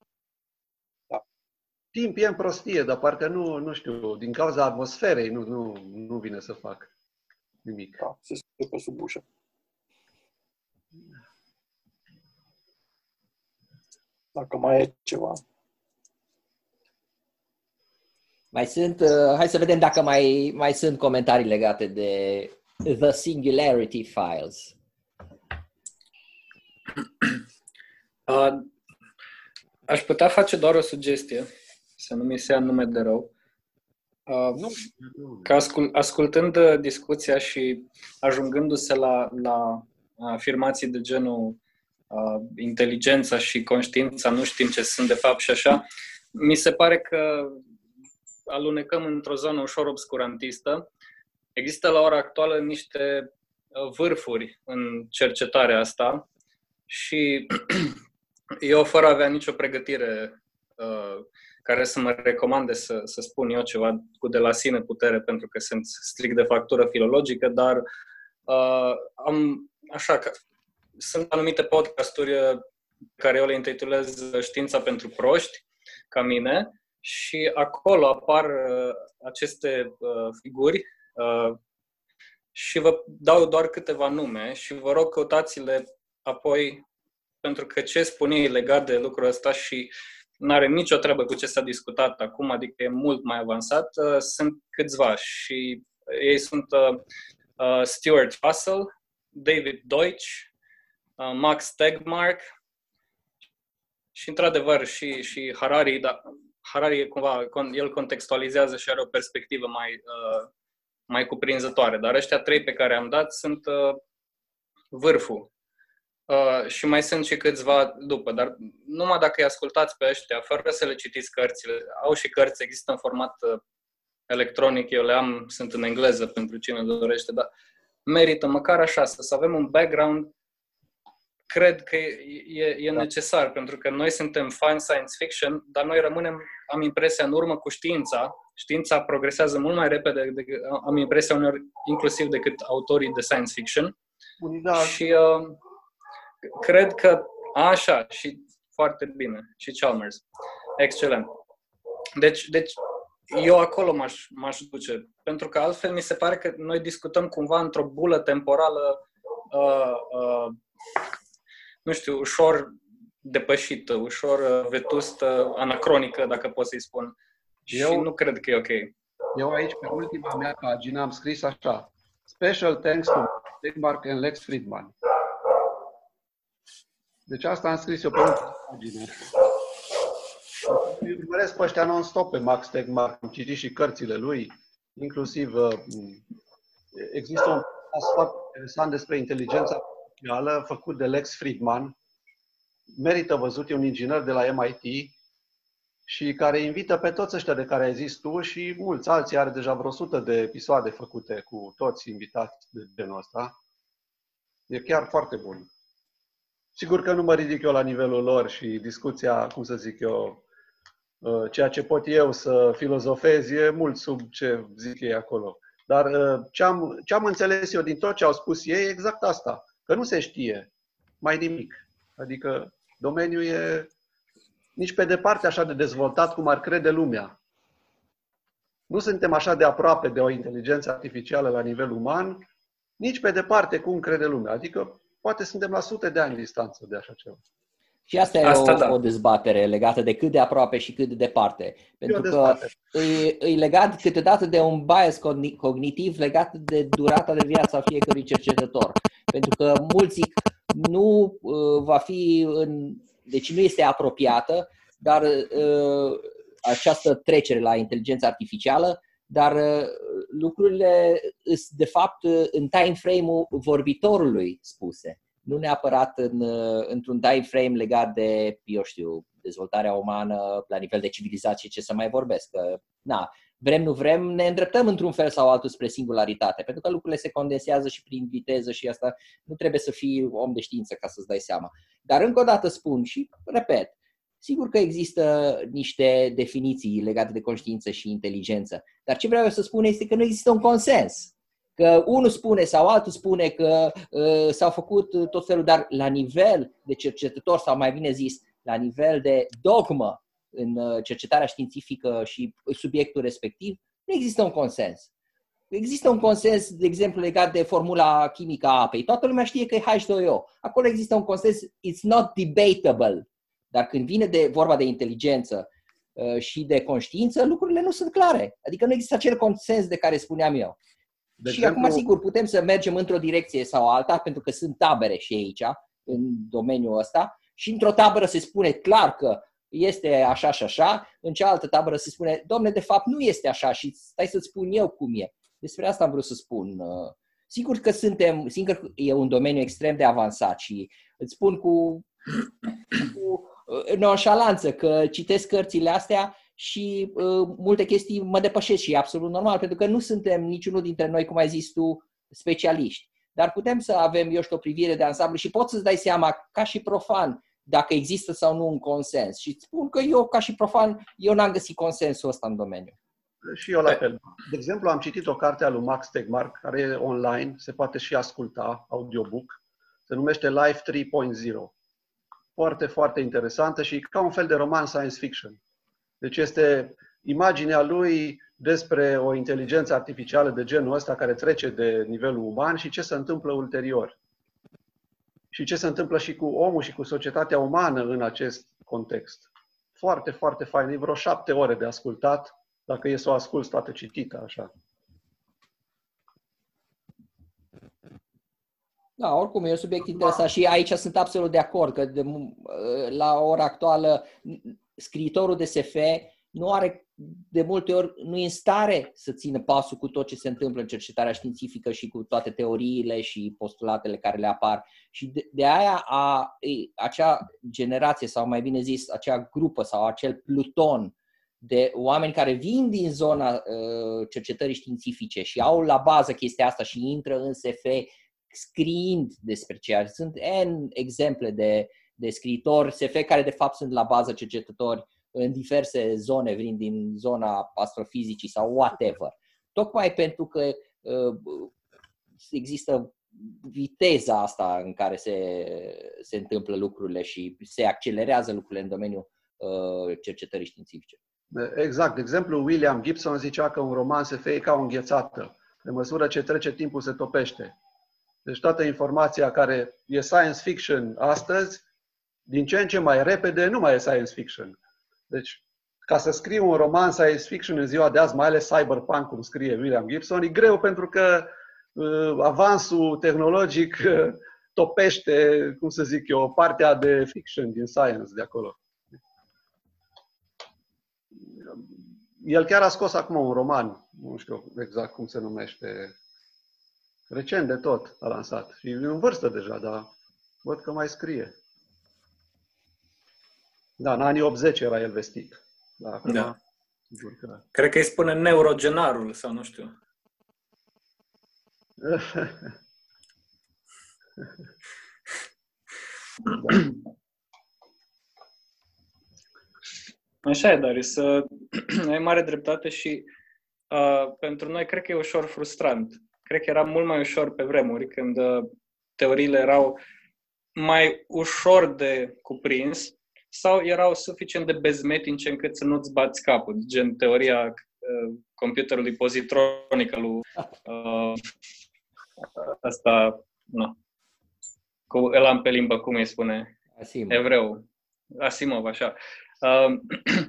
timp e în prostie, dar parcă nu, nu știu, din cauza atmosferei nu, nu, nu vine să fac nimic. Da, se scrie pe sub ușă. Dacă mai e ceva. Mai sunt, uh, hai să vedem dacă mai, mai sunt comentarii legate de The Singularity Files. Uh, aș putea face doar o sugestie să nu mi se ia nume de rău. Uh, nu. Că ascult, ascultând uh, discuția și ajungându-se la, la afirmații de genul uh, inteligența și conștiința nu știm ce sunt de fapt și așa, mi se pare că alunecăm într-o zonă ușor obscurantistă. Există la ora actuală niște uh, vârfuri în cercetarea asta și eu, fără a avea nicio pregătire uh, care să mă recomande să, să spun eu ceva cu de la sine putere, pentru că sunt strict de factură filologică, dar uh, am, așa, că sunt anumite podcasturi uh, care eu le intitulez Știința pentru proști, ca mine, și acolo apar uh, aceste uh, figuri uh, și vă dau doar câteva nume și vă rog căutați-le apoi pentru că ce spun ei legat de lucrul ăsta și nu are nicio treabă cu ce s-a discutat acum, adică e mult mai avansat. Uh, sunt câțiva și ei sunt uh, uh, Stuart Russell, David Deutsch, Max Tegmark și, într-adevăr, și, și Harari, dar Harari e cumva, el contextualizează și are o perspectivă mai, mai cuprinzătoare. Dar ăștia trei pe care am dat sunt vârful Uh, și mai sunt și câțiva după, dar numai dacă îi ascultați pe ăștia, fără să le citiți cărțile, au și cărți, există în format uh, electronic, eu le am, sunt în engleză pentru cine dorește, dar merită măcar așa, să, să avem un background, cred că e, e da. necesar, pentru că noi suntem fan science fiction, dar noi rămânem, am impresia, în urmă cu știința, știința progresează mult mai repede, decât, am impresia uneori, inclusiv decât autorii de science fiction. Da. Și uh, cred că așa și foarte bine. Și Chalmers. Excelent. Deci, deci eu acolo m-aș, m-aș duce. Pentru că altfel mi se pare că noi discutăm cumva într-o bulă temporală uh, uh, nu știu, ușor depășită, ușor uh, vetustă, anacronică, dacă pot să-i spun. Eu, și nu cred că e ok. Eu aici, pe ultima mea pagină, am scris așa. Special thanks to Mark and Lex Friedman. Deci asta am scris eu pe ultima pagină. Urmăresc pe ăștia non-stop pe Max Tegmark, am citit și cărțile lui, inclusiv uh, există un caz foarte interesant despre inteligența artificială făcut de Lex Friedman, merită văzut, e un inginer de la MIT și care invită pe toți ăștia de care ai zis tu și mulți alții, are deja vreo 100 de episoade făcute cu toți invitați de genul ăsta. E chiar foarte bun. Sigur că nu mă ridic eu la nivelul lor și discuția, cum să zic eu, uh, ceea ce pot eu să filozofez e mult sub ce zic ei acolo. Dar uh, ce am, ce am înțeles eu din tot ce au spus ei e exact asta, că nu se știe mai nimic. Adică domeniul e nici pe departe așa de dezvoltat cum ar crede lumea. Nu suntem așa de aproape de o inteligență artificială la nivel uman, nici pe departe cum crede lumea. Adică Poate suntem la sute de ani distanță de așa ceva. Și asta e Asta o, da. o dezbatere legată de cât de aproape și cât de departe. Pentru că dezbatere. e, e legat câteodată de un bias cogni- cognitiv legat de durata de viață a fiecărui cercetător. Pentru că mulți zic nu uh, va fi în, deci nu este apropiată, dar uh, această trecere la inteligența artificială, dar uh, lucrurile sunt de fapt uh, în time frame-ul vorbitorului spuse, nu neapărat în, uh, într-un time frame legat de, eu știu, dezvoltarea umană la nivel de civilizație, ce să mai vorbesc. Că, na, vrem, nu vrem, ne îndreptăm într-un fel sau altul spre singularitate, pentru că lucrurile se condensează și prin viteză și asta nu trebuie să fii om de știință ca să-ți dai seama. Dar încă o dată spun și repet, sigur că există niște definiții legate de conștiință și inteligență, dar ce vreau eu să spun este că nu există un consens. Că unul spune sau altul spune că uh, s-au făcut tot felul, dar la nivel de cercetător sau mai bine zis, la nivel de dogmă în uh, cercetarea științifică și subiectul respectiv, nu există un consens. Există un consens, de exemplu, legat de formula chimică a apei. Toată lumea știe că e H2O. Acolo există un consens, it's not debatable. Dar când vine de vorba de inteligență uh, și de conștiință, lucrurile nu sunt clare. Adică nu există acel consens de care spuneam eu. De și exemplu- acum, sigur, putem să mergem într-o direcție sau alta, pentru că sunt tabere și aici, în domeniul ăsta, și într-o tabără se spune clar că este așa și așa, în cealaltă tabără se spune, domne, de fapt nu este așa și stai să-ți spun eu cum e. Despre asta am vrut să spun. Uh, Sigur că suntem, singur că e un domeniu extrem de avansat și îți spun cu, cu uh, nonșalanță că citesc cărțile astea și uh, multe chestii mă depășesc și e absolut normal, pentru că nu suntem niciunul dintre noi, cum ai zis tu, specialiști. Dar putem să avem, eu știu, o privire de ansamblu și poți să-ți dai seama, ca și profan, dacă există sau nu un consens. Și îți spun că eu, ca și profan, eu n-am găsit consensul ăsta în domeniu. Și eu la fel. De exemplu, am citit o carte a lui Max Tegmark, care e online, se poate și asculta, audiobook. Se numește Life 3.0. Foarte, foarte interesantă și ca un fel de roman science fiction. Deci este imaginea lui despre o inteligență artificială de genul ăsta care trece de nivelul uman și ce se întâmplă ulterior. Și ce se întâmplă și cu omul și cu societatea umană în acest context. Foarte, foarte fain. E vreo șapte ore de ascultat, dacă e să o asculți toată citită așa. Da, oricum, e un subiect interesant și aici sunt absolut de acord că de, la ora actuală scriitorul de SF nu are de multe ori nu e în stare să țină pasul cu tot ce se întâmplă în cercetarea științifică și cu toate teoriile și postulatele care le apar. Și de, de aia a, e, acea generație, sau mai bine zis, acea grupă sau acel pluton de oameni care vin din zona uh, cercetării științifice și au la bază chestia asta și intră în SF scriind despre ceea. Sunt N exemple de, de scriitori SF care de fapt sunt la bază cercetători în diverse zone, vin din zona astrofizicii sau whatever. Tocmai pentru că uh, există viteza asta în care se, se întâmplă lucrurile și se accelerează lucrurile în domeniul uh, cercetării științifice. Exact. De exemplu, William Gibson zicea că un roman SF e ca o înghețată. De măsură ce trece timpul, se topește. Deci toată informația care e science fiction astăzi, din ce în ce mai repede, nu mai e science fiction. Deci, ca să scrii un roman science fiction în ziua de azi, mai ales cyberpunk, cum scrie William Gibson, e greu pentru că uh, avansul tehnologic uh, topește, cum să zic eu, partea de fiction din science de acolo. El chiar a scos acum un roman, nu știu exact cum se numește, recent de tot a lansat. Și e în vârstă deja, dar văd că mai scrie. Da, în anii 80 era el vestit. Da, acum, Da. sigur că... Cred că îi spune neurogenarul sau nu știu. Așa e, Darius. Să ai mare dreptate și uh, pentru noi cred că e ușor frustrant. Cred că era mult mai ușor pe vremuri, când uh, teoriile erau mai ușor de cuprins sau erau suficient de bezmetince încât să nu-ți bați capul, gen teoria uh, computerului pozitronic al lui uh, asta, nu. Cu el am pe limbă, cum îi spune? Asim. Evreu. Asimov, așa. Uh,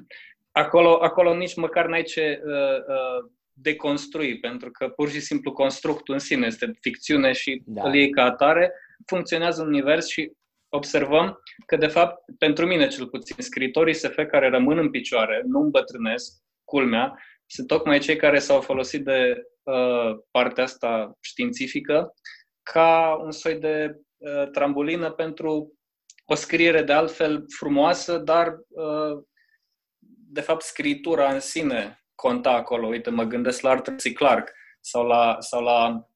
acolo, acolo nici măcar n-ai ce uh, uh, deconstrui, pentru că pur și simplu constructul în sine este ficțiune și da. îl iei ca atare, funcționează un univers și observăm că, de fapt, pentru mine cel puțin, scritorii SF care rămân în picioare, nu îmbătrânesc, culmea, sunt tocmai cei care s-au folosit de uh, partea asta științifică ca un soi de uh, trambulină pentru o scriere de altfel frumoasă, dar uh, de fapt scritura în sine conta acolo. Uite, mă gândesc la Arthur C. Clarke sau la, sau la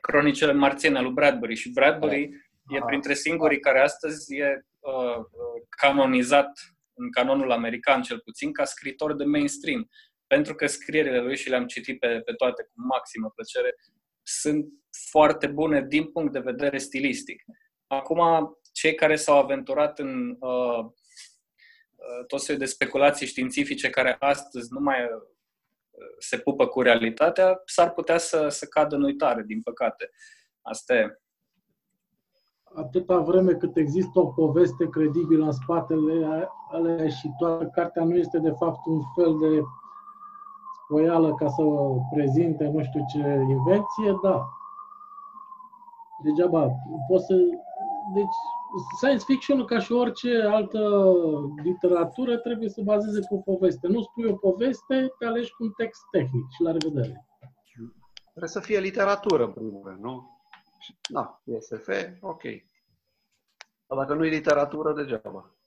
Cronicele marțiene lui Bradbury și Bradbury e printre singurii care astăzi e uh, uh, canonizat în canonul american cel puțin ca scritor de mainstream. Pentru că scrierile lui și le-am citit pe, pe toate cu maximă plăcere, sunt foarte bune din punct de vedere stilistic. Acum, cei care s-au aventurat în uh, uh tot felul de speculații științifice care astăzi nu mai uh, se pupă cu realitatea, s-ar putea să, să cadă în uitare, din păcate. Asta e atâta vreme cât există o poveste credibilă în spatele alea și toată cartea nu este de fapt un fel de spoială ca să prezinte nu știu ce invenție, da. Degeaba. Poți să... Deci, science fiction, ca și orice altă literatură, trebuie să bazeze pe o poveste. Nu spui o poveste, te alegi cu un text tehnic și la revedere. Trebuie să fie literatură, în primul rând, nu? Da, SF, ok. Dar dacă nu e literatură, degeaba.